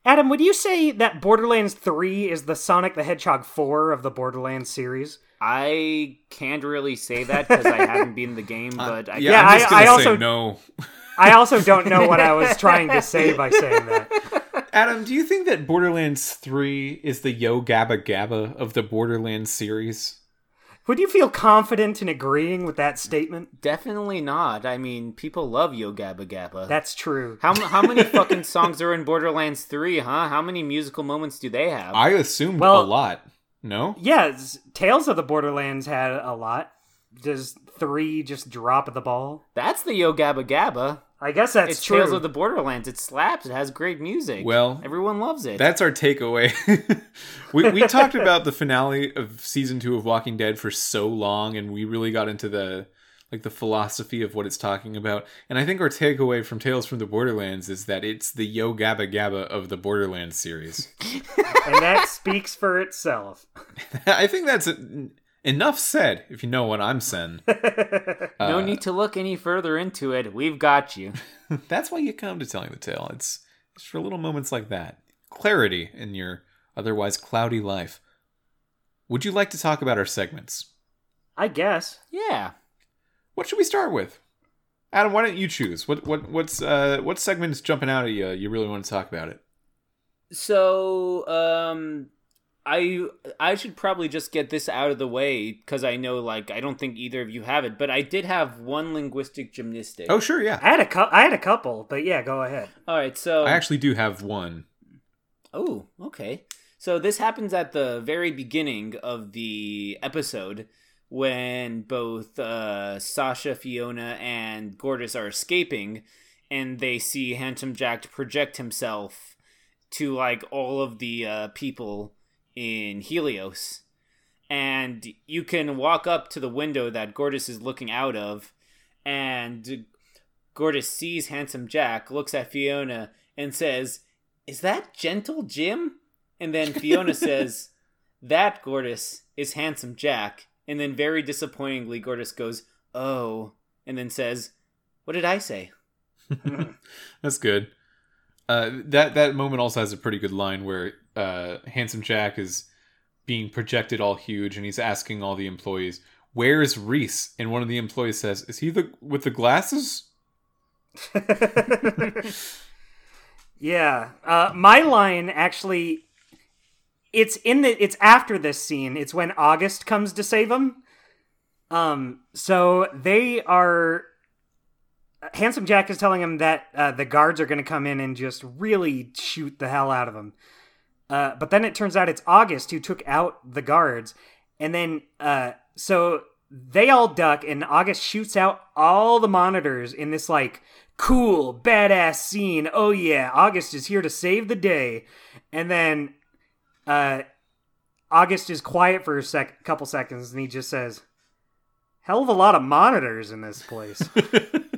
[SPEAKER 2] Adam, would you say that Borderlands 3 is the Sonic the Hedgehog 4 of the Borderlands series?
[SPEAKER 3] i can't really say that because i haven't beeen the game uh, but I
[SPEAKER 1] yeah,
[SPEAKER 2] Yeah,
[SPEAKER 1] i'm just
[SPEAKER 2] I- I
[SPEAKER 1] say
[SPEAKER 2] also-
[SPEAKER 1] no
[SPEAKER 2] I also don't know what I was trying to say by saying that.
[SPEAKER 1] adam do you think that borderlands 3 is the yo gabba gabba of the borderlands series
[SPEAKER 2] Would you feel confident in agreeing with that statement?
[SPEAKER 3] definitely not i mean people love yo gabba gabba
[SPEAKER 2] That's true.
[SPEAKER 3] how, how many fucking songs are in borderlands 3 huh how many musical moments do they have
[SPEAKER 1] i assumed
[SPEAKER 2] Well-
[SPEAKER 1] a lot no
[SPEAKER 2] Yes, Tales of the Borderlands had a lot. Does 3 just drop the ball?
[SPEAKER 3] that's the yo gabba gabba
[SPEAKER 2] I guess that's
[SPEAKER 3] it's
[SPEAKER 2] true.
[SPEAKER 3] Tales of the Borderlands. It slaps. It has great music.
[SPEAKER 1] Well,
[SPEAKER 3] everyone loves it.
[SPEAKER 1] That's our takeaway. we we talked about the finale of season two of Walking Dead for so long, and we really got into the like the philosophy of what it's talking about. And I think our takeaway from Tales from the Borderlands is that it's the Yo Gabba Gabba of the Borderlands series.
[SPEAKER 2] and that speaks for itself.
[SPEAKER 1] I think that's en- enough said. If you know what I'm saying,
[SPEAKER 3] no
[SPEAKER 1] Uh,
[SPEAKER 3] need to look any further into it. We've got you.
[SPEAKER 1] that's why you come to telling the tale. It's it's for little moments like that, clarity in your otherwise cloudy life. Would you like to talk about our segments?
[SPEAKER 2] I guess.
[SPEAKER 3] Yeah.
[SPEAKER 1] What should we start with? Adam, why don't you choose? What what what's uh what segment is jumping out at you? You really want to talk about it?
[SPEAKER 3] So, um, I I should probably just get this out of the way because I know like I don't think either of you have it, but I did have one linguistic gymnastic.
[SPEAKER 1] Oh, sure, yeah.
[SPEAKER 2] I had a cu- I had a couple, but yeah, go ahead.
[SPEAKER 3] All right, so
[SPEAKER 1] I actually do have one.
[SPEAKER 3] Oh, okay. So this happens at the very beginning of the episode when both uh, Sasha, Fiona, and Gortys are escaping, and they see Handsome Jack project himself to like all of the uh, people in Helios. And you can walk up to the window that Gortys is looking out of, and Gortys sees Handsome Jack, looks at Fiona, and says, Is that Gentle Jim? And then Fiona says, That, Gortys, is Handsome Jack. And then very disappointingly, Gortys goes, Oh, and then says, What did I say?
[SPEAKER 1] That's good. Uh, that that moment also has a pretty good line where uh, handsome Jack is being projected all huge, and he's asking all the employees, "Where's Rhys?" And one of the employees says, "Is he the with the glasses?"
[SPEAKER 2] yeah, uh, my line actually, it's in the it's after this scene. It's when August comes to save him. Um, so they are. Handsome Jack is telling him that uh, the guards are going to come in and just really shoot the hell out of him. Uh, but then it turns out it's August who took out the guards, and then uh, so they all duck, and August shoots out all the monitors in this like cool, badass scene. Oh yeah, August is here to save the day. And then uh August is quiet for a sec couple seconds and he just says, Hell of a lot of monitors in this place.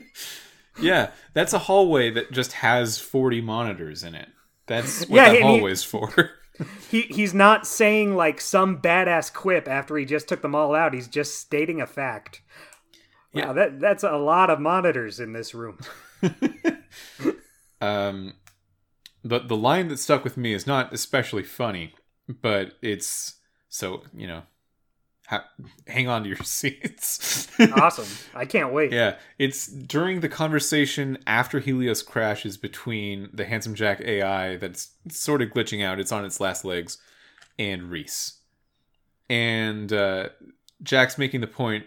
[SPEAKER 1] yeah, that's a hallway that just has 40 monitors in it. That's what
[SPEAKER 2] Yeah,
[SPEAKER 1] that
[SPEAKER 2] and he-
[SPEAKER 1] for.
[SPEAKER 2] he he's not saying like some badass quip after he just took them all out. He's just stating a fact.
[SPEAKER 1] Yeah.
[SPEAKER 2] That that's a lot of monitors in this room.
[SPEAKER 1] um, but the line that stuck with me is not especially funny, but it's so you know, ha- hang on to your seats.
[SPEAKER 2] awesome. I can't wait.
[SPEAKER 1] Yeah, it's during the conversation after Helios crashes between the Handsome Jack AI that's sort of glitching out, it's on its last legs, and Rhys. And uh, Jack's making the point,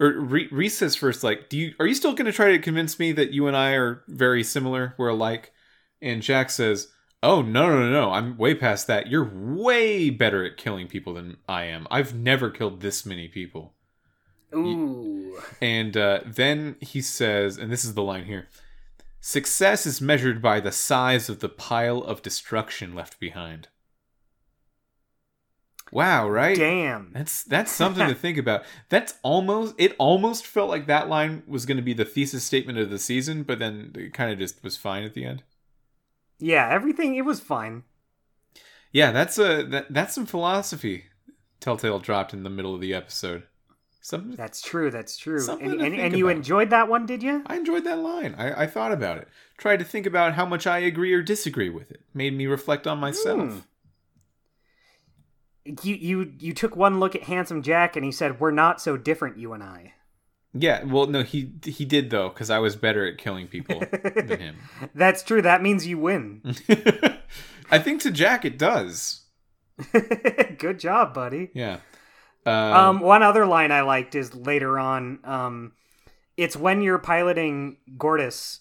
[SPEAKER 1] or Rhys says first, like, "Do you are you still going to try to convince me that you and I are very similar, we're alike?" And Jack says, "Oh no no no no! I'm way past that. You're way better at killing people than I am. I've never killed this many people."
[SPEAKER 2] Ooh.
[SPEAKER 1] And uh, then he says, and this is the line here success is measured by the size of the pile of destruction left behind. Wow, right?
[SPEAKER 2] Damn.
[SPEAKER 1] That's that's something to think about. That's almost it almost felt like that line was going to be the thesis statement of the season, but then it kind of just was fine at the end.
[SPEAKER 2] Yeah, everything it was fine.
[SPEAKER 1] Yeah, that's a that, that's some philosophy Telltale dropped in the middle of the episode. Something
[SPEAKER 2] That's true. That's true.
[SPEAKER 1] Something
[SPEAKER 2] And and, and you enjoyed that one, did you?
[SPEAKER 1] I enjoyed that line. I, I thought about it. Tried to think about how much I agree or disagree with it. Made me reflect on myself.
[SPEAKER 2] Hmm. You you you took one look at handsome Jack and he said, "We're not so different, you and I."
[SPEAKER 1] Yeah, well, no, he he did though, because I was better at killing people than him.
[SPEAKER 2] That's true. That means you win.
[SPEAKER 1] I think to Jack it does.
[SPEAKER 2] Good job, buddy.
[SPEAKER 1] Yeah. Um,
[SPEAKER 2] Um, one other line I liked is later on. Um, it's when you're piloting Gortys,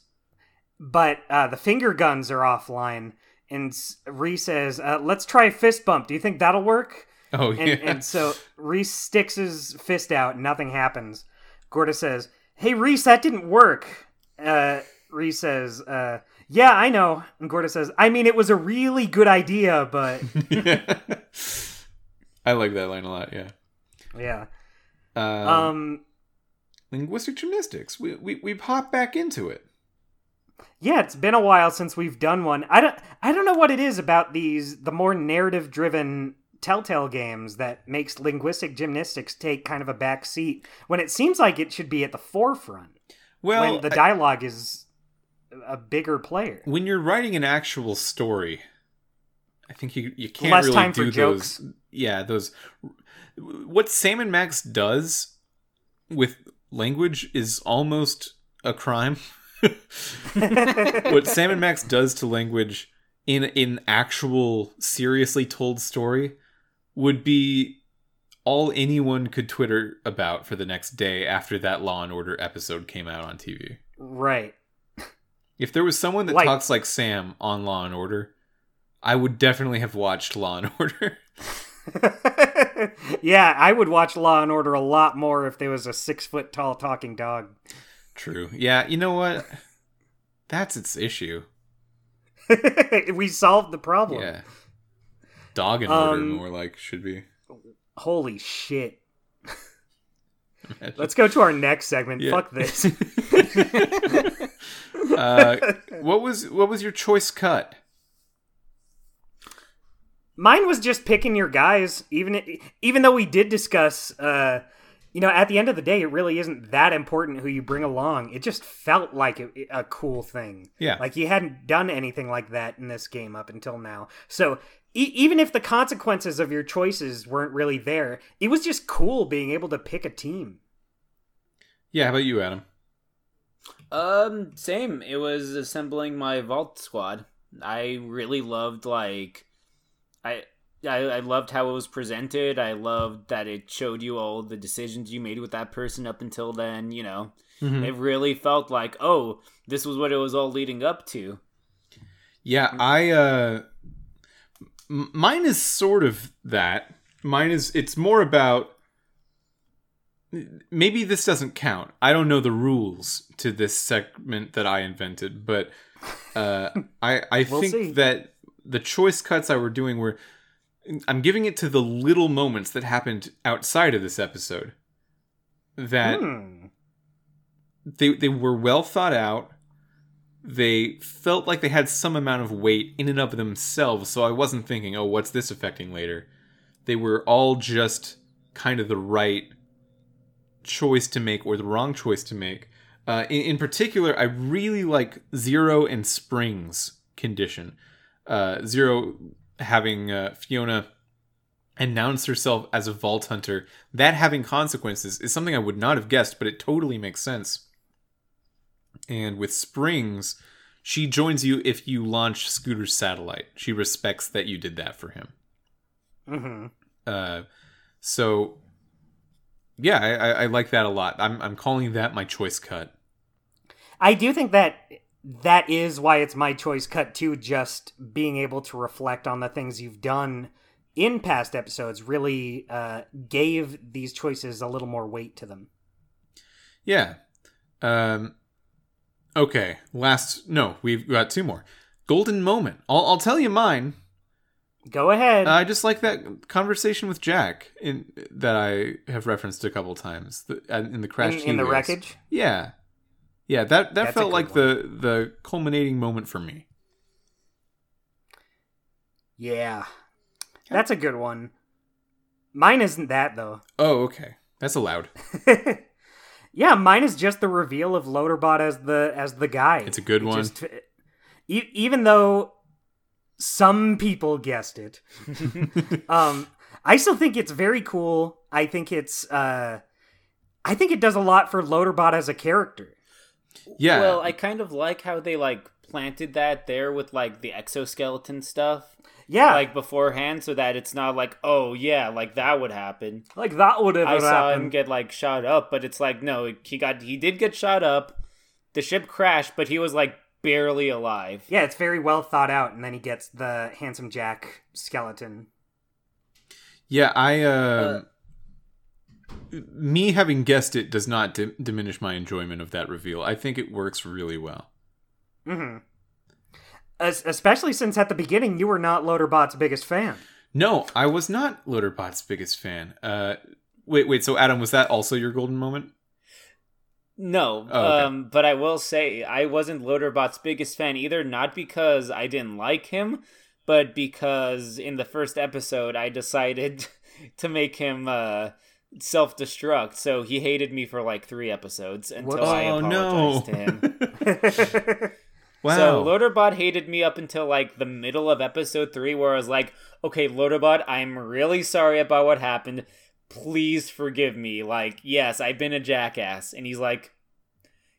[SPEAKER 2] but uh, the finger guns are offline, and Rhys says, uh, "Let's try fist bump. Do you think that'll work?"
[SPEAKER 1] oh
[SPEAKER 2] And,
[SPEAKER 1] yeah.
[SPEAKER 2] and so Rhys sticks his fist out, and nothing happens. Gortys says, "Hey Rhys, that didn't work." Uh, Rhys says, uh, "Yeah, I know." And Gortys says, "I mean, it was a really good idea, but
[SPEAKER 1] I like that line a lot. Yeah.
[SPEAKER 2] yeah."
[SPEAKER 1] Um,
[SPEAKER 2] Um,
[SPEAKER 1] linguistic gymnastics. We we we pop back into it.
[SPEAKER 2] Yeah, it's been a while since we've done one. I don't I don't know what it is about these the more narrative driven Telltale games that makes linguistic gymnastics take kind of a back seat when it seems like it should be at the forefront
[SPEAKER 1] Well,
[SPEAKER 2] when the
[SPEAKER 1] I-
[SPEAKER 2] dialogue is a bigger player.
[SPEAKER 1] when you're writing an actual story, I think you you can't
[SPEAKER 2] Less
[SPEAKER 1] really do
[SPEAKER 2] jokes.
[SPEAKER 1] Yeah, those. What Sam and Max does with language is almost a crime. what Sam and Max does to language in in actual seriously told story would be all anyone could Twitter about for the next day after that Law and Order episode came out on TV.
[SPEAKER 2] Right.
[SPEAKER 1] If there was someone that
[SPEAKER 2] Like-
[SPEAKER 1] talks like Sam on Law and Order, I would definitely have watched Law and Order.
[SPEAKER 2] yeah, I would watch Law and Order a lot more if there was a six foot tall talking dog.
[SPEAKER 1] True. Yeah, you know what? That's its issue.
[SPEAKER 2] we solved the problem.
[SPEAKER 1] Yeah. Dog and Order
[SPEAKER 2] Um,
[SPEAKER 1] more like should be.
[SPEAKER 2] Holy shit. Let's go to our next segment.
[SPEAKER 1] Yeah.
[SPEAKER 2] Fuck this.
[SPEAKER 1] uh, what was what was your choice cut?
[SPEAKER 2] Mine was just picking your guys, even even though we did discuss. Uh, you know, at the end of the day, it really isn't that important who you bring along. It just felt like a, a cool thing.
[SPEAKER 1] Yeah.
[SPEAKER 2] like you hadn't done anything like that in this game up until now. So e- even if the consequences of your choices weren't really there, it was just cool being able to pick a team.
[SPEAKER 1] Yeah, how about you, Adam?
[SPEAKER 3] Um, same. It was assembling my vault squad. I really loved like, I. I, I loved how it was presented. I loved that it showed you all the decisions you made with that person up until then. You know,
[SPEAKER 1] Mhm.
[SPEAKER 3] it really felt like, oh, this was what it was all leading up to.
[SPEAKER 1] Yeah, I uh m- mine is sort of that. Mine is it's more about maybe this doesn't count. I don't know the rules to this segment that I invented, but uh I I
[SPEAKER 2] We'll
[SPEAKER 1] think
[SPEAKER 2] see.
[SPEAKER 1] that the choice cuts I were doing were I'm giving it to the little moments that happened outside of this episode. That
[SPEAKER 2] Hmm.
[SPEAKER 1] they they were well thought out. They felt like they had some amount of weight in and of themselves, so I wasn't thinking, "Oh, what's this affecting later?" They were all just kind of the right choice to make or the wrong choice to make. Uh, in, in particular, I really like Zero and Springs' condition. Uh, Zero having uh, Fiona announce herself as a vault hunter, that having consequences is something I would not have guessed, but it totally makes sense. And with Springs, she joins you if you launch Scooter's satellite. She respects that you did that for him.
[SPEAKER 2] hmm
[SPEAKER 1] Uh, so, yeah, I, I, I like that a lot. I'm, I'm calling that my choice cut.
[SPEAKER 2] I do think that that is why it's my choice cut too. Just being able to reflect on the things you've done in past episodes really uh, gave these choices a little more weight to them.
[SPEAKER 1] Yeah. Um, okay, last. No, we've got two more. Golden moment. I'll, I'll tell you mine.
[SPEAKER 2] Go ahead.
[SPEAKER 1] I just like that conversation with Jack in that I have referenced a couple times the, uh, in the crash
[SPEAKER 2] in, in the wreckage.
[SPEAKER 1] Yeah, yeah. That that
[SPEAKER 2] That's
[SPEAKER 1] felt like the the culminating moment for me.
[SPEAKER 2] Yeah, that's a good one. Mine isn't that though.
[SPEAKER 1] Oh, okay. That's allowed.
[SPEAKER 2] yeah, mine is just the reveal of Loaderbot as the as the guy.
[SPEAKER 1] It's a good
[SPEAKER 2] It
[SPEAKER 1] one.
[SPEAKER 2] just- e- even though some people guessed it, um, I still think it's very cool. I think it's uh, I think it does a lot for Loaderbot as a character.
[SPEAKER 1] Yeah.
[SPEAKER 3] Well, I kind of like how they like planted that there with like the exoskeleton stuff,
[SPEAKER 2] Yeah,
[SPEAKER 3] like beforehand, so that it's not like, oh yeah, like that would happen.
[SPEAKER 2] like that would have
[SPEAKER 3] I saw him get like shot up, but it's like no, he got he did get shot up. The ship crashed, but he was like barely alive.
[SPEAKER 2] Yeah, it's very well thought out, and then he gets the handsome Jack skeleton.
[SPEAKER 1] yeah. I. Uh, me having guessed it does not di- diminish my enjoyment of that reveal. I think it works really well.
[SPEAKER 2] hmm Es- especially since at the beginning you were not Loaderbot's biggest fan.
[SPEAKER 1] No, I was not Loaderbot's biggest fan. Uh, wait, wait. So Adam, was that also your golden moment?
[SPEAKER 3] No,
[SPEAKER 1] Oh, okay.
[SPEAKER 3] um, but I will say I wasn't Loaderbot's biggest fan either. Not because I didn't like him, but because in the first episode I decided to make him uh, self-destruct. So he hated me for like three episodes until
[SPEAKER 2] Whoops.
[SPEAKER 3] I
[SPEAKER 1] oh
[SPEAKER 3] apologized
[SPEAKER 1] no!
[SPEAKER 3] to him.
[SPEAKER 1] wow.
[SPEAKER 3] So Loaderbot hated me up until like the middle of episode three, where I was like, "Okay, Loaderbot, I'm really sorry about what happened. Please forgive me. Like, yes, I've been a jackass." And he's like,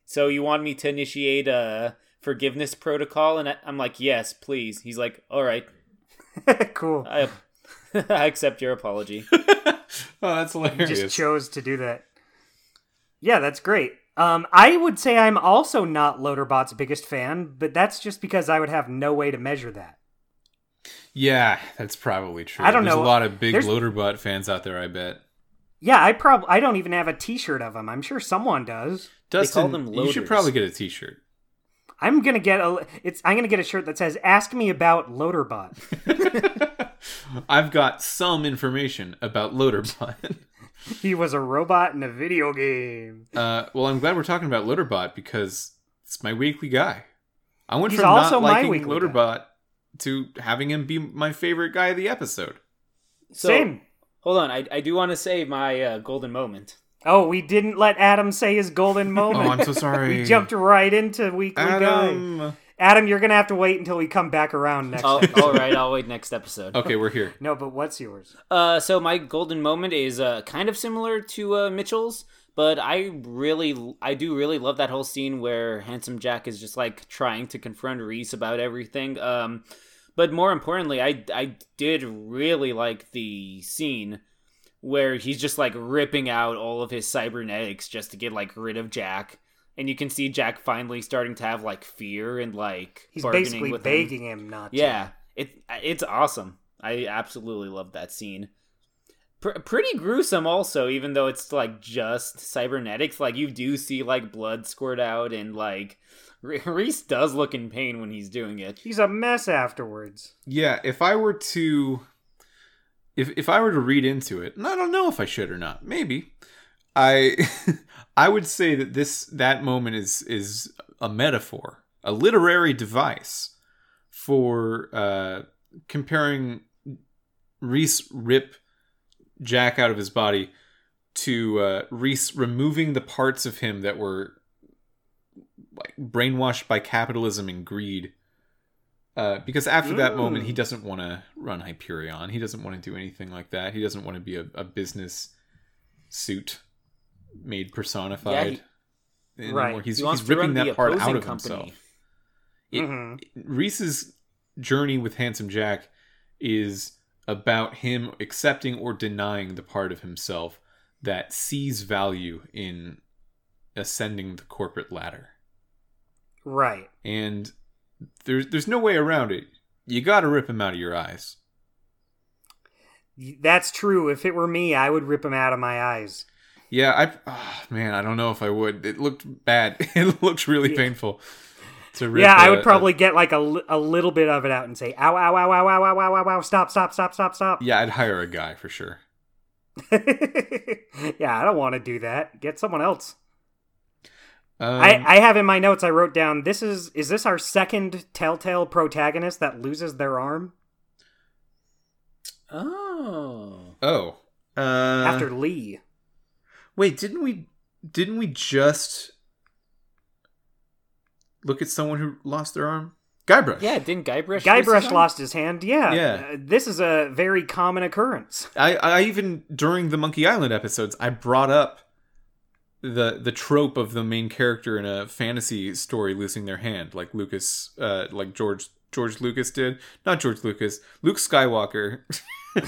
[SPEAKER 3] "So you want me to initiate a forgiveness protocol?" And I- I'm like, "Yes, please." He's like, "All right."
[SPEAKER 2] cool.
[SPEAKER 3] I I accept your apology.
[SPEAKER 1] oh, that's hilarious.
[SPEAKER 2] just chose to do that. Yeah, that's great. Um, I would say I'm also not Loaderbot's biggest fan, but that's just because I would have no way to measure that.
[SPEAKER 1] yeah, that's probably true.
[SPEAKER 2] I don't
[SPEAKER 1] There's
[SPEAKER 2] know.
[SPEAKER 1] a lot of big
[SPEAKER 2] There's-
[SPEAKER 1] Loaderbot fans out there. I bet.
[SPEAKER 2] Yeah, I probably I don't even have a T-shirt of him. I'm sure someone does.
[SPEAKER 1] Dustin,
[SPEAKER 3] them
[SPEAKER 1] you should probably get a T-shirt.
[SPEAKER 2] I'm gonna get a. It's. I'm gonna get a shirt that says "Ask me about Loaderbot."
[SPEAKER 1] I've got some information about Loaderbot.
[SPEAKER 2] he was a robot in a video game.
[SPEAKER 1] uh, well, I'm glad we're talking about Loaderbot because it's my weekly guy. I went
[SPEAKER 2] He's
[SPEAKER 1] from
[SPEAKER 2] also
[SPEAKER 1] not
[SPEAKER 2] my
[SPEAKER 1] liking
[SPEAKER 2] weekly
[SPEAKER 1] Loaderbot to having him be my favorite guy of the episode.
[SPEAKER 3] So,
[SPEAKER 2] Same.
[SPEAKER 3] Hold on, I, I do want to say my uh, golden moment.
[SPEAKER 2] Oh, we didn't let Adam say his golden moment.
[SPEAKER 1] Oh, I'm so sorry.
[SPEAKER 2] we jumped right into weekly guy.
[SPEAKER 1] Adam.
[SPEAKER 2] Adam, you're gonna have to wait until we come back around next.
[SPEAKER 3] Oh,
[SPEAKER 2] episode.
[SPEAKER 3] all right, I'll wait next episode.
[SPEAKER 1] Okay, we're here.
[SPEAKER 2] No, but what's yours?
[SPEAKER 3] Uh, so my golden moment is uh, kind of similar to uh, Mitchell's, but I really, I do really love that whole scene where Handsome Jack is just like trying to confront Rhys about everything. Um, but more importantly, I I did really like the scene where he's just like ripping out all of his cybernetics just to get like rid of Jack. And you can see Jack finally starting to have like fear and like
[SPEAKER 2] He's
[SPEAKER 3] bargaining
[SPEAKER 2] basically
[SPEAKER 3] with him.
[SPEAKER 2] begging him, not. to.
[SPEAKER 3] Yeah, it it's awesome. I absolutely love that scene. Pr- pretty gruesome, also, even though it's like just cybernetics. Like you do see like blood squirt out, and like Rhys does look in pain when he's doing it.
[SPEAKER 2] He's a mess afterwards.
[SPEAKER 1] Yeah, if I were to if if I were to read into it, and I don't know if I should or not, maybe. I I would say that this that moment is is a metaphor, a literary device for uh comparing Rhys rip Jack out of his body to uh Rhys removing the parts of him that were like brainwashed by capitalism and greed uh, because after that moment, he
[SPEAKER 2] Mm.
[SPEAKER 1] doesn't want to run Hyperion. He doesn't want to do anything like that. He doesn't want to be a, a business suit made personified. anymore.
[SPEAKER 2] Right.
[SPEAKER 1] He's,
[SPEAKER 3] he
[SPEAKER 1] he's ripping that part out of
[SPEAKER 3] company.
[SPEAKER 1] himself. It-
[SPEAKER 2] Mhm.
[SPEAKER 1] Rhys's journey with Handsome Jack is about him accepting or denying the part of himself that sees value in ascending the corporate ladder.
[SPEAKER 2] Right.
[SPEAKER 1] And there's there's no way around it. You got to rip him out of your eyes.
[SPEAKER 2] That's true. If it were me, I would rip him out of my eyes.
[SPEAKER 1] Yeah, I oh, man, I don't know if I would. It looked bad. It looks really
[SPEAKER 2] yeah.
[SPEAKER 1] painful. To rip
[SPEAKER 2] yeah,
[SPEAKER 1] a, I
[SPEAKER 2] would probably a, get like a, a little bit of it out and say, "Ow, ow, ow, ow, ow, ow, ow, ow, stop, stop, stop, stop, stop."
[SPEAKER 1] Yeah, I'd hire a guy for sure.
[SPEAKER 2] yeah, I don't want to do that. Get someone else.
[SPEAKER 1] Um,
[SPEAKER 2] I, I have in my notes I wrote down this is is this our second telltale protagonist that loses their arm?
[SPEAKER 3] Oh.
[SPEAKER 1] Oh. Uh,
[SPEAKER 2] After Lee
[SPEAKER 1] wait, didn't we didn't we just look at someone who lost their arm? Guybrush.
[SPEAKER 3] yeah. Didn't Guybrush? lose his
[SPEAKER 2] Guybrush lost his hand. Yeah.
[SPEAKER 1] Yeah.
[SPEAKER 2] Uh, this is a very common occurrence.
[SPEAKER 1] I, I even during the Monkey Island episodes, I brought up the the trope of the main character in a fantasy story losing their hand, like Lucas, uh, like George George Lucas did. Not George Lucas, Luke Skywalker.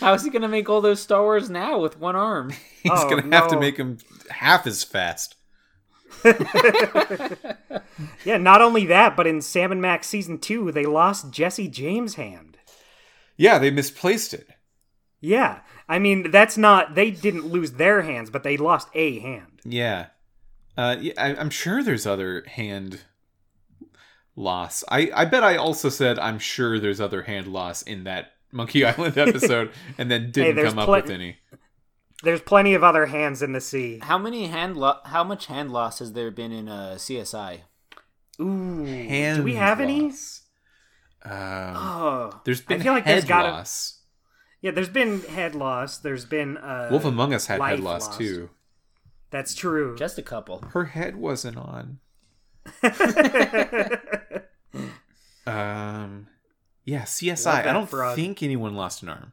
[SPEAKER 3] How is he gonna make all those Star Wars now with one arm?
[SPEAKER 1] He's
[SPEAKER 2] Oh,
[SPEAKER 1] gonna have to make him half as fast.
[SPEAKER 2] Yeah, not only that, but in Sam and Max season two, they lost Jesse James' hand.
[SPEAKER 1] Yeah, they misplaced it.
[SPEAKER 2] Yeah. I mean, that's not they didn't lose their hands, but they lost a hand.
[SPEAKER 1] Yeah, uh, yeah I, I'm sure there's other hand loss. I I bet I also said I'm sure there's other hand loss in that Monkey Island episode, and then didn't
[SPEAKER 2] there's
[SPEAKER 1] come up
[SPEAKER 2] plen-
[SPEAKER 1] with any.
[SPEAKER 2] There's plenty of other hands in the sea.
[SPEAKER 3] How many hand lo- How much hand loss has there been in uh, CSI?
[SPEAKER 2] Ooh.
[SPEAKER 1] Hand
[SPEAKER 2] Do we have any?
[SPEAKER 1] Um,
[SPEAKER 2] Oh.
[SPEAKER 1] there's been
[SPEAKER 2] I feel like
[SPEAKER 1] head
[SPEAKER 2] there's gotta-
[SPEAKER 1] loss.
[SPEAKER 2] Yeah, there's been head loss. There's been uh
[SPEAKER 1] Wolf Among Us had head loss
[SPEAKER 2] lost.
[SPEAKER 1] too.
[SPEAKER 2] That's true.
[SPEAKER 3] Just a couple.
[SPEAKER 1] Her head wasn't on. Um, yeah, CSI. I don't
[SPEAKER 2] fraud.
[SPEAKER 1] think anyone lost an arm.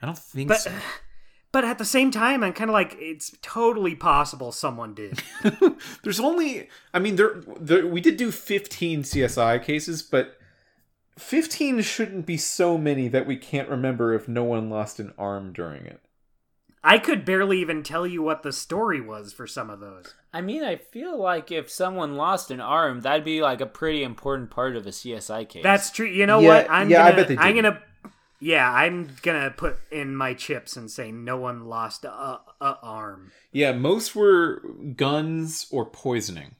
[SPEAKER 1] I don't think
[SPEAKER 2] but
[SPEAKER 1] so.
[SPEAKER 2] but at the same time, I'm kind of like it's totally possible someone did.
[SPEAKER 1] There's only, I mean, there, there we did do 15 CSI cases, but 15 shouldn't be so many that we can't remember if no one lost an arm during it.
[SPEAKER 2] I could barely even tell you what the story was for some of those.
[SPEAKER 3] I mean, I feel like if someone lost an arm, that'd be like a pretty important part of a CSI case.
[SPEAKER 2] That's true. You know
[SPEAKER 1] Yeah,
[SPEAKER 2] what? I'm
[SPEAKER 1] yeah, I
[SPEAKER 2] gonna,
[SPEAKER 1] bet they
[SPEAKER 2] I'm
[SPEAKER 1] did.
[SPEAKER 2] gonna. Yeah, I'm gonna put in my chips and say no one lost a, a arm.
[SPEAKER 1] Yeah, most were guns or poisoning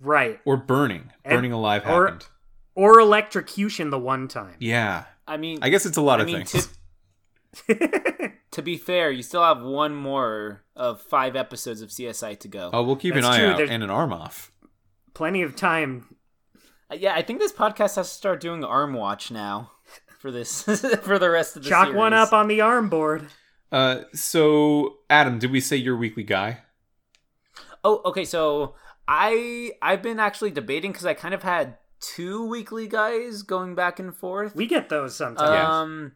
[SPEAKER 2] Right.
[SPEAKER 1] or burning.
[SPEAKER 2] And-
[SPEAKER 1] burning alive
[SPEAKER 2] or-
[SPEAKER 1] happened.
[SPEAKER 2] Or electrocution the one time.
[SPEAKER 1] Yeah.
[SPEAKER 3] I mean,
[SPEAKER 1] I guess it's a lot
[SPEAKER 3] I
[SPEAKER 1] of
[SPEAKER 3] mean,
[SPEAKER 1] things.
[SPEAKER 3] to, to be fair, you still have one more of five episodes of CSI to go.
[SPEAKER 1] oh, we'll keep an eye
[SPEAKER 2] true,
[SPEAKER 1] out
[SPEAKER 2] there's-
[SPEAKER 1] and an arm off.
[SPEAKER 2] Plenty of time.
[SPEAKER 3] Uh, Yeah, I think this podcast has to start doing arm watch now for this for the rest of the
[SPEAKER 2] Chalk one up on the arm board.
[SPEAKER 1] Uh, so Adam, did we say your weekly guy?
[SPEAKER 3] Oh, okay. So I I've been actually debating because I kind of had two weekly guys going back and forth.
[SPEAKER 2] We get those sometimes.
[SPEAKER 3] Um,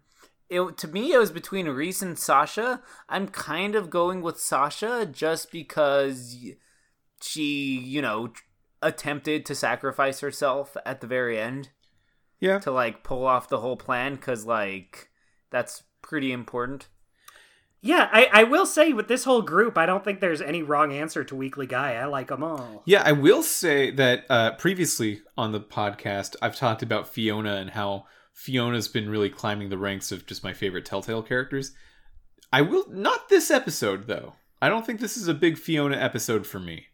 [SPEAKER 3] it to me it was between Rhys and Sasha. I'm kind of going with Sasha just because she, you know, attempted to sacrifice herself at the very end
[SPEAKER 1] Yeah.
[SPEAKER 3] to like pull off the whole plan because like that's pretty important.
[SPEAKER 2] yeah, I, I will say with this whole group, I don't think there's any wrong answer to Weekly Guy. I like them all.
[SPEAKER 1] Yeah, I will say that uh, previously on the podcast, I've talked about Fiona and how Fiona's been really climbing the ranks of just my favorite Telltale characters. I will not this episode though. I don't think this is a big Fiona episode for me.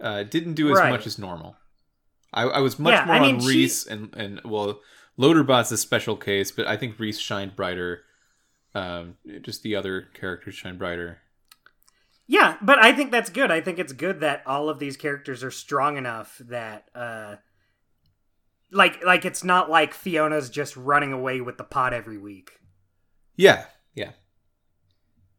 [SPEAKER 1] Uh, didn't do as
[SPEAKER 2] Right.
[SPEAKER 1] much as normal. I, I was much
[SPEAKER 2] Yeah,
[SPEAKER 1] more
[SPEAKER 2] I mean,
[SPEAKER 1] on
[SPEAKER 2] she-
[SPEAKER 1] Rhys and and well, Loaderbot's a special case, but I think Rhys shined brighter. Um, just the other characters shine brighter.
[SPEAKER 2] Yeah, but I think that's good. I think it's good that all of these characters are strong enough that uh like like it's not like Fiona's just running away with the pot every week.
[SPEAKER 1] Yeah, yeah.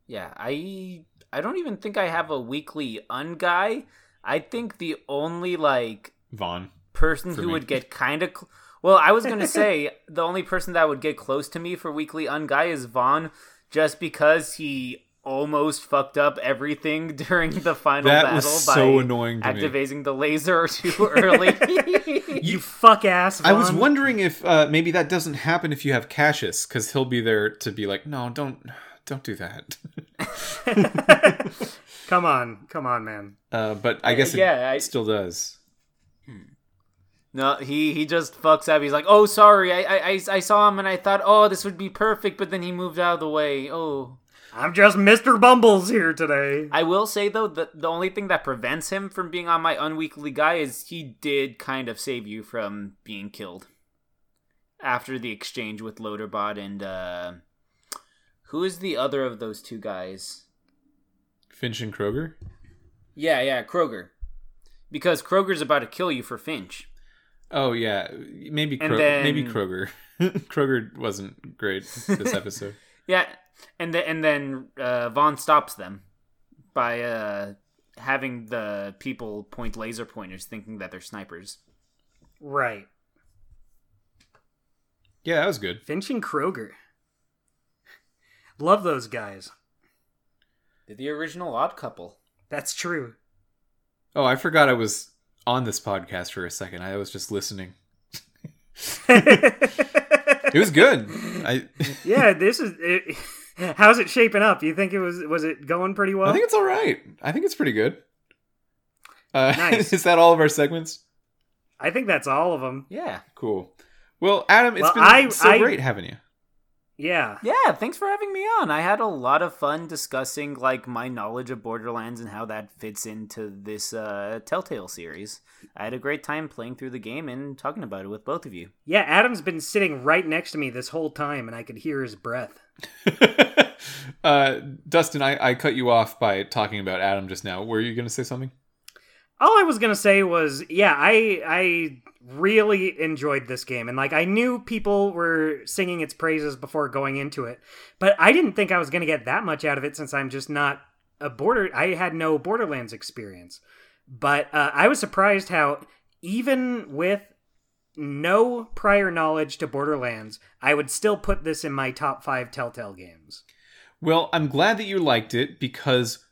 [SPEAKER 3] Yeah, I I don't even think I have a weekly un guy. I think the only like
[SPEAKER 1] Vaughn.
[SPEAKER 3] person who
[SPEAKER 1] me.
[SPEAKER 3] would get kind of cl- well, I was gonna say the only person that would get close to me for weekly un guy is Vaughn, just because he almost fucked up everything during the final
[SPEAKER 1] That
[SPEAKER 3] battle
[SPEAKER 1] was
[SPEAKER 3] by
[SPEAKER 1] so annoying to me.
[SPEAKER 3] activating the laser too early.
[SPEAKER 2] You fuck ass.
[SPEAKER 1] I was wondering if uh, maybe that doesn't happen if you have Cassius, because he'll be there to be like, no, don't, don't do that.
[SPEAKER 2] come on, come on, man.
[SPEAKER 1] Uh, but I guess it
[SPEAKER 3] Yeah, I-
[SPEAKER 1] still does.
[SPEAKER 3] No, he he just fucks up. He's like, "Oh, sorry, I, I I I saw him and I thought, oh, this would be perfect, but then he moved out of the way. Oh."
[SPEAKER 2] I'm just Mr. Bumbles here today.
[SPEAKER 3] I will say though that the only thing that prevents him from being on my unweekly guy is he did kind of save you from being killed after the exchange with Loaderbot and uh who is the other of those two guys?
[SPEAKER 1] Finch and Kroger.
[SPEAKER 3] Yeah, yeah, Kroger. Because Kroger's about to kill you for Finch.
[SPEAKER 1] Oh yeah, maybe Kro-
[SPEAKER 3] then-
[SPEAKER 1] maybe Kroger. Kroger wasn't great this episode.
[SPEAKER 3] Yeah, and then and then uh, Vaughn stops them by uh, having the people point laser pointers, thinking that they're snipers.
[SPEAKER 2] Right.
[SPEAKER 1] yeah, that was good.
[SPEAKER 2] Finch and Kroger. Love those guys.
[SPEAKER 3] They're the original Odd Couple.
[SPEAKER 2] That's true.
[SPEAKER 1] Oh, I forgot I was on this podcast for a second. I was just listening. It was good. I
[SPEAKER 2] yeah, this is. It, how's it shaping up? You think it was? Was it going pretty well?
[SPEAKER 1] I think it's all right. I think it's pretty good. Uh,
[SPEAKER 2] Nice.
[SPEAKER 1] is that all of our segments?
[SPEAKER 2] I think that's all of them.
[SPEAKER 3] Yeah.
[SPEAKER 1] Cool. Well, Adam, it's
[SPEAKER 2] Well,
[SPEAKER 1] been
[SPEAKER 2] I-
[SPEAKER 1] so
[SPEAKER 2] I-
[SPEAKER 1] great having you.
[SPEAKER 2] Yeah.
[SPEAKER 3] Yeah, thanks for having me on. I had a lot of fun discussing like my knowledge of Borderlands and how that fits into this uh, Telltale series. I had a great time playing through the game and talking about it with both of you.
[SPEAKER 2] Yeah, Adam's been sitting right next to me this whole time, and I could hear his breath.
[SPEAKER 1] uh, Dustin, I, I cut you off by talking about Adam just now. Were you going to say something?
[SPEAKER 2] All I was gonna say was, yeah, I I really enjoyed this game, and like I knew people were singing its praises before going into it, but I didn't think I was gonna get that much out of it since I'm just not a border. I had no Borderlands experience, but uh, I was surprised how even with no prior knowledge to Borderlands, I would still put this in my top five Telltale games.
[SPEAKER 1] Well, I'm glad that you liked it because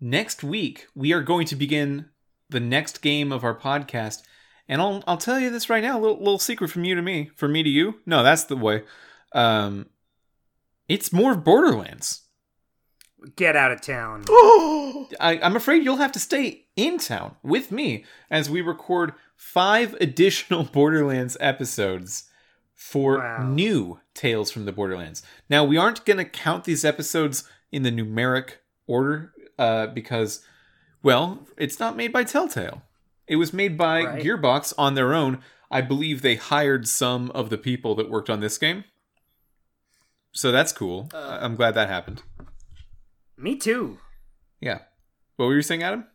[SPEAKER 1] next week we are going to begin the next game of our podcast, And I'll I'll tell you this right now, a little, little secret from you to me, from me to you. No, that's the way. Um, it's more Borderlands.
[SPEAKER 2] Get out of town.
[SPEAKER 1] I, I'm afraid you'll have to stay in town with me as we record five additional Borderlands episodes for
[SPEAKER 2] Wow.
[SPEAKER 1] new Tales from the Borderlands. Now, we aren't going to count these episodes in the numeric order uh, because, well, it's not made by Telltale. It was made by
[SPEAKER 2] Right.
[SPEAKER 1] Gearbox on their own. I believe they hired some of the people that worked on this game. So that's cool.
[SPEAKER 3] Uh,
[SPEAKER 1] I'm glad that happened.
[SPEAKER 2] Me too.
[SPEAKER 1] Yeah. What were you saying, Adam?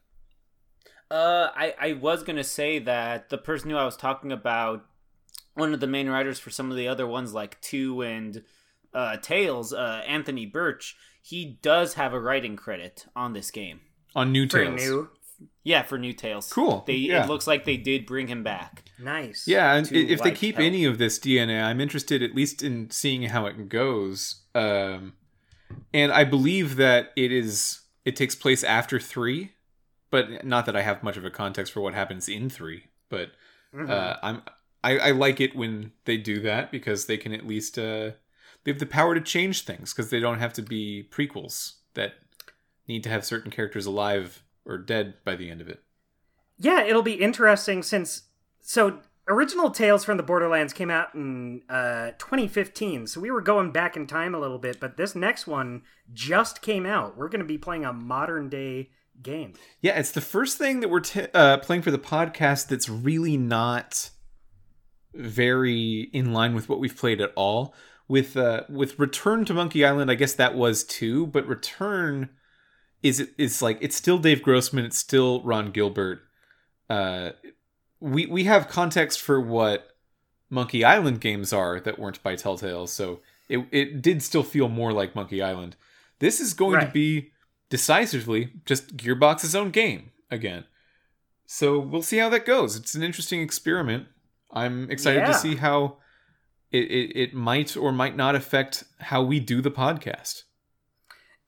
[SPEAKER 3] Uh, I, I was gonna say that the person who I was talking about, one of the main writers for some of the other ones like Two and uh, Tales, uh, Anthony Burch, he does have a writing credit on this game.
[SPEAKER 1] On New
[SPEAKER 2] Pretty
[SPEAKER 1] Tales.
[SPEAKER 2] new.
[SPEAKER 3] Yeah, for New Tales.
[SPEAKER 1] Cool.
[SPEAKER 3] They
[SPEAKER 1] Yeah.
[SPEAKER 3] it looks like they did bring him back.
[SPEAKER 2] Nice.
[SPEAKER 1] Yeah, and
[SPEAKER 3] to,
[SPEAKER 1] if they keep
[SPEAKER 3] help.
[SPEAKER 1] any of this DNA, I'm interested at least in seeing how it goes. Um, and I believe that it is it takes place after three, but not that I have much of a context for what happens in three. But
[SPEAKER 2] Mhm.
[SPEAKER 1] uh, I'm I, I like it when they do that because they can at least uh, they have the power to change things because they don't have to be prequels that need to have certain characters alive or dead by the end of it.
[SPEAKER 2] Yeah, it'll be interesting since so original Tales from the Borderlands came out in uh 2015, so we were going back in time a little bit, but this next one just came out. We're going to be playing a modern day game.
[SPEAKER 1] Yeah, it's the first thing that we're t- uh, playing for the podcast that's really not very in line with what we've played at all. With uh, with Return to Monkey Island, I guess that was too, but Return is is like it's still Dave Grossman, it's still Ron Gilbert. Uh, we we have context for what Monkey Island games are that weren't by Telltale, so it it did still feel more like Monkey Island. This is going to be decisively just Gearbox's own game again. So we'll see how that goes. It's an interesting experiment. I'm excited
[SPEAKER 2] Yeah.
[SPEAKER 1] to see how it, it, it might or might not affect how we do the podcast.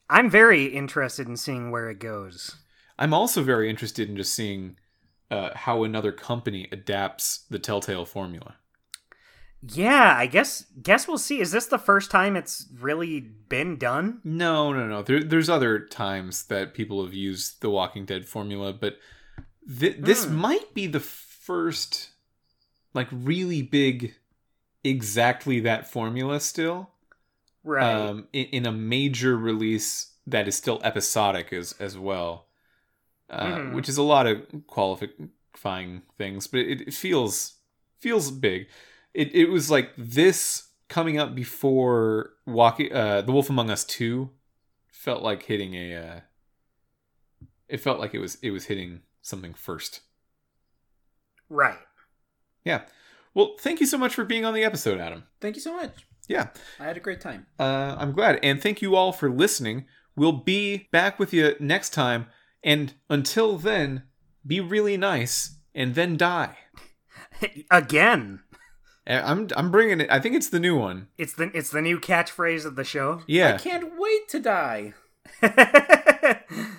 [SPEAKER 2] I'm very interested in seeing where it goes.
[SPEAKER 1] I'm also very interested in just seeing uh, how another company adapts the Telltale formula.
[SPEAKER 2] Yeah, I guess guess we'll see. Is this the first time it's really been done?
[SPEAKER 1] No, no, no. There, there's other times that people have used the Walking Dead formula, but th- this
[SPEAKER 2] Hmm.
[SPEAKER 1] might be the first, like, really big, exactly that formula still.
[SPEAKER 2] Right.
[SPEAKER 1] um, in, in a major release that is still episodic as as well, uh,
[SPEAKER 2] Mhm.
[SPEAKER 1] which is a lot of qualifying things, but it, it feels feels big. It it was like this coming up before walking uh, the Wolf Among Us two felt like hitting a. Uh, it felt like it was it was hitting something first.
[SPEAKER 2] right.
[SPEAKER 1] Yeah. Well, thank you so much for being on the episode, Adam.
[SPEAKER 3] Thank you so much.
[SPEAKER 1] Yeah.
[SPEAKER 3] I had a great time.
[SPEAKER 1] Uh, I'm glad. And thank you all for listening. We'll be back with you next time. And until then, be really nice and then die.
[SPEAKER 2] Again.
[SPEAKER 1] Uh, I'm I'm bringing it. I think it's the new one.
[SPEAKER 2] It's the it's the new catchphrase of the show.
[SPEAKER 1] Yeah.
[SPEAKER 3] I can't wait to die.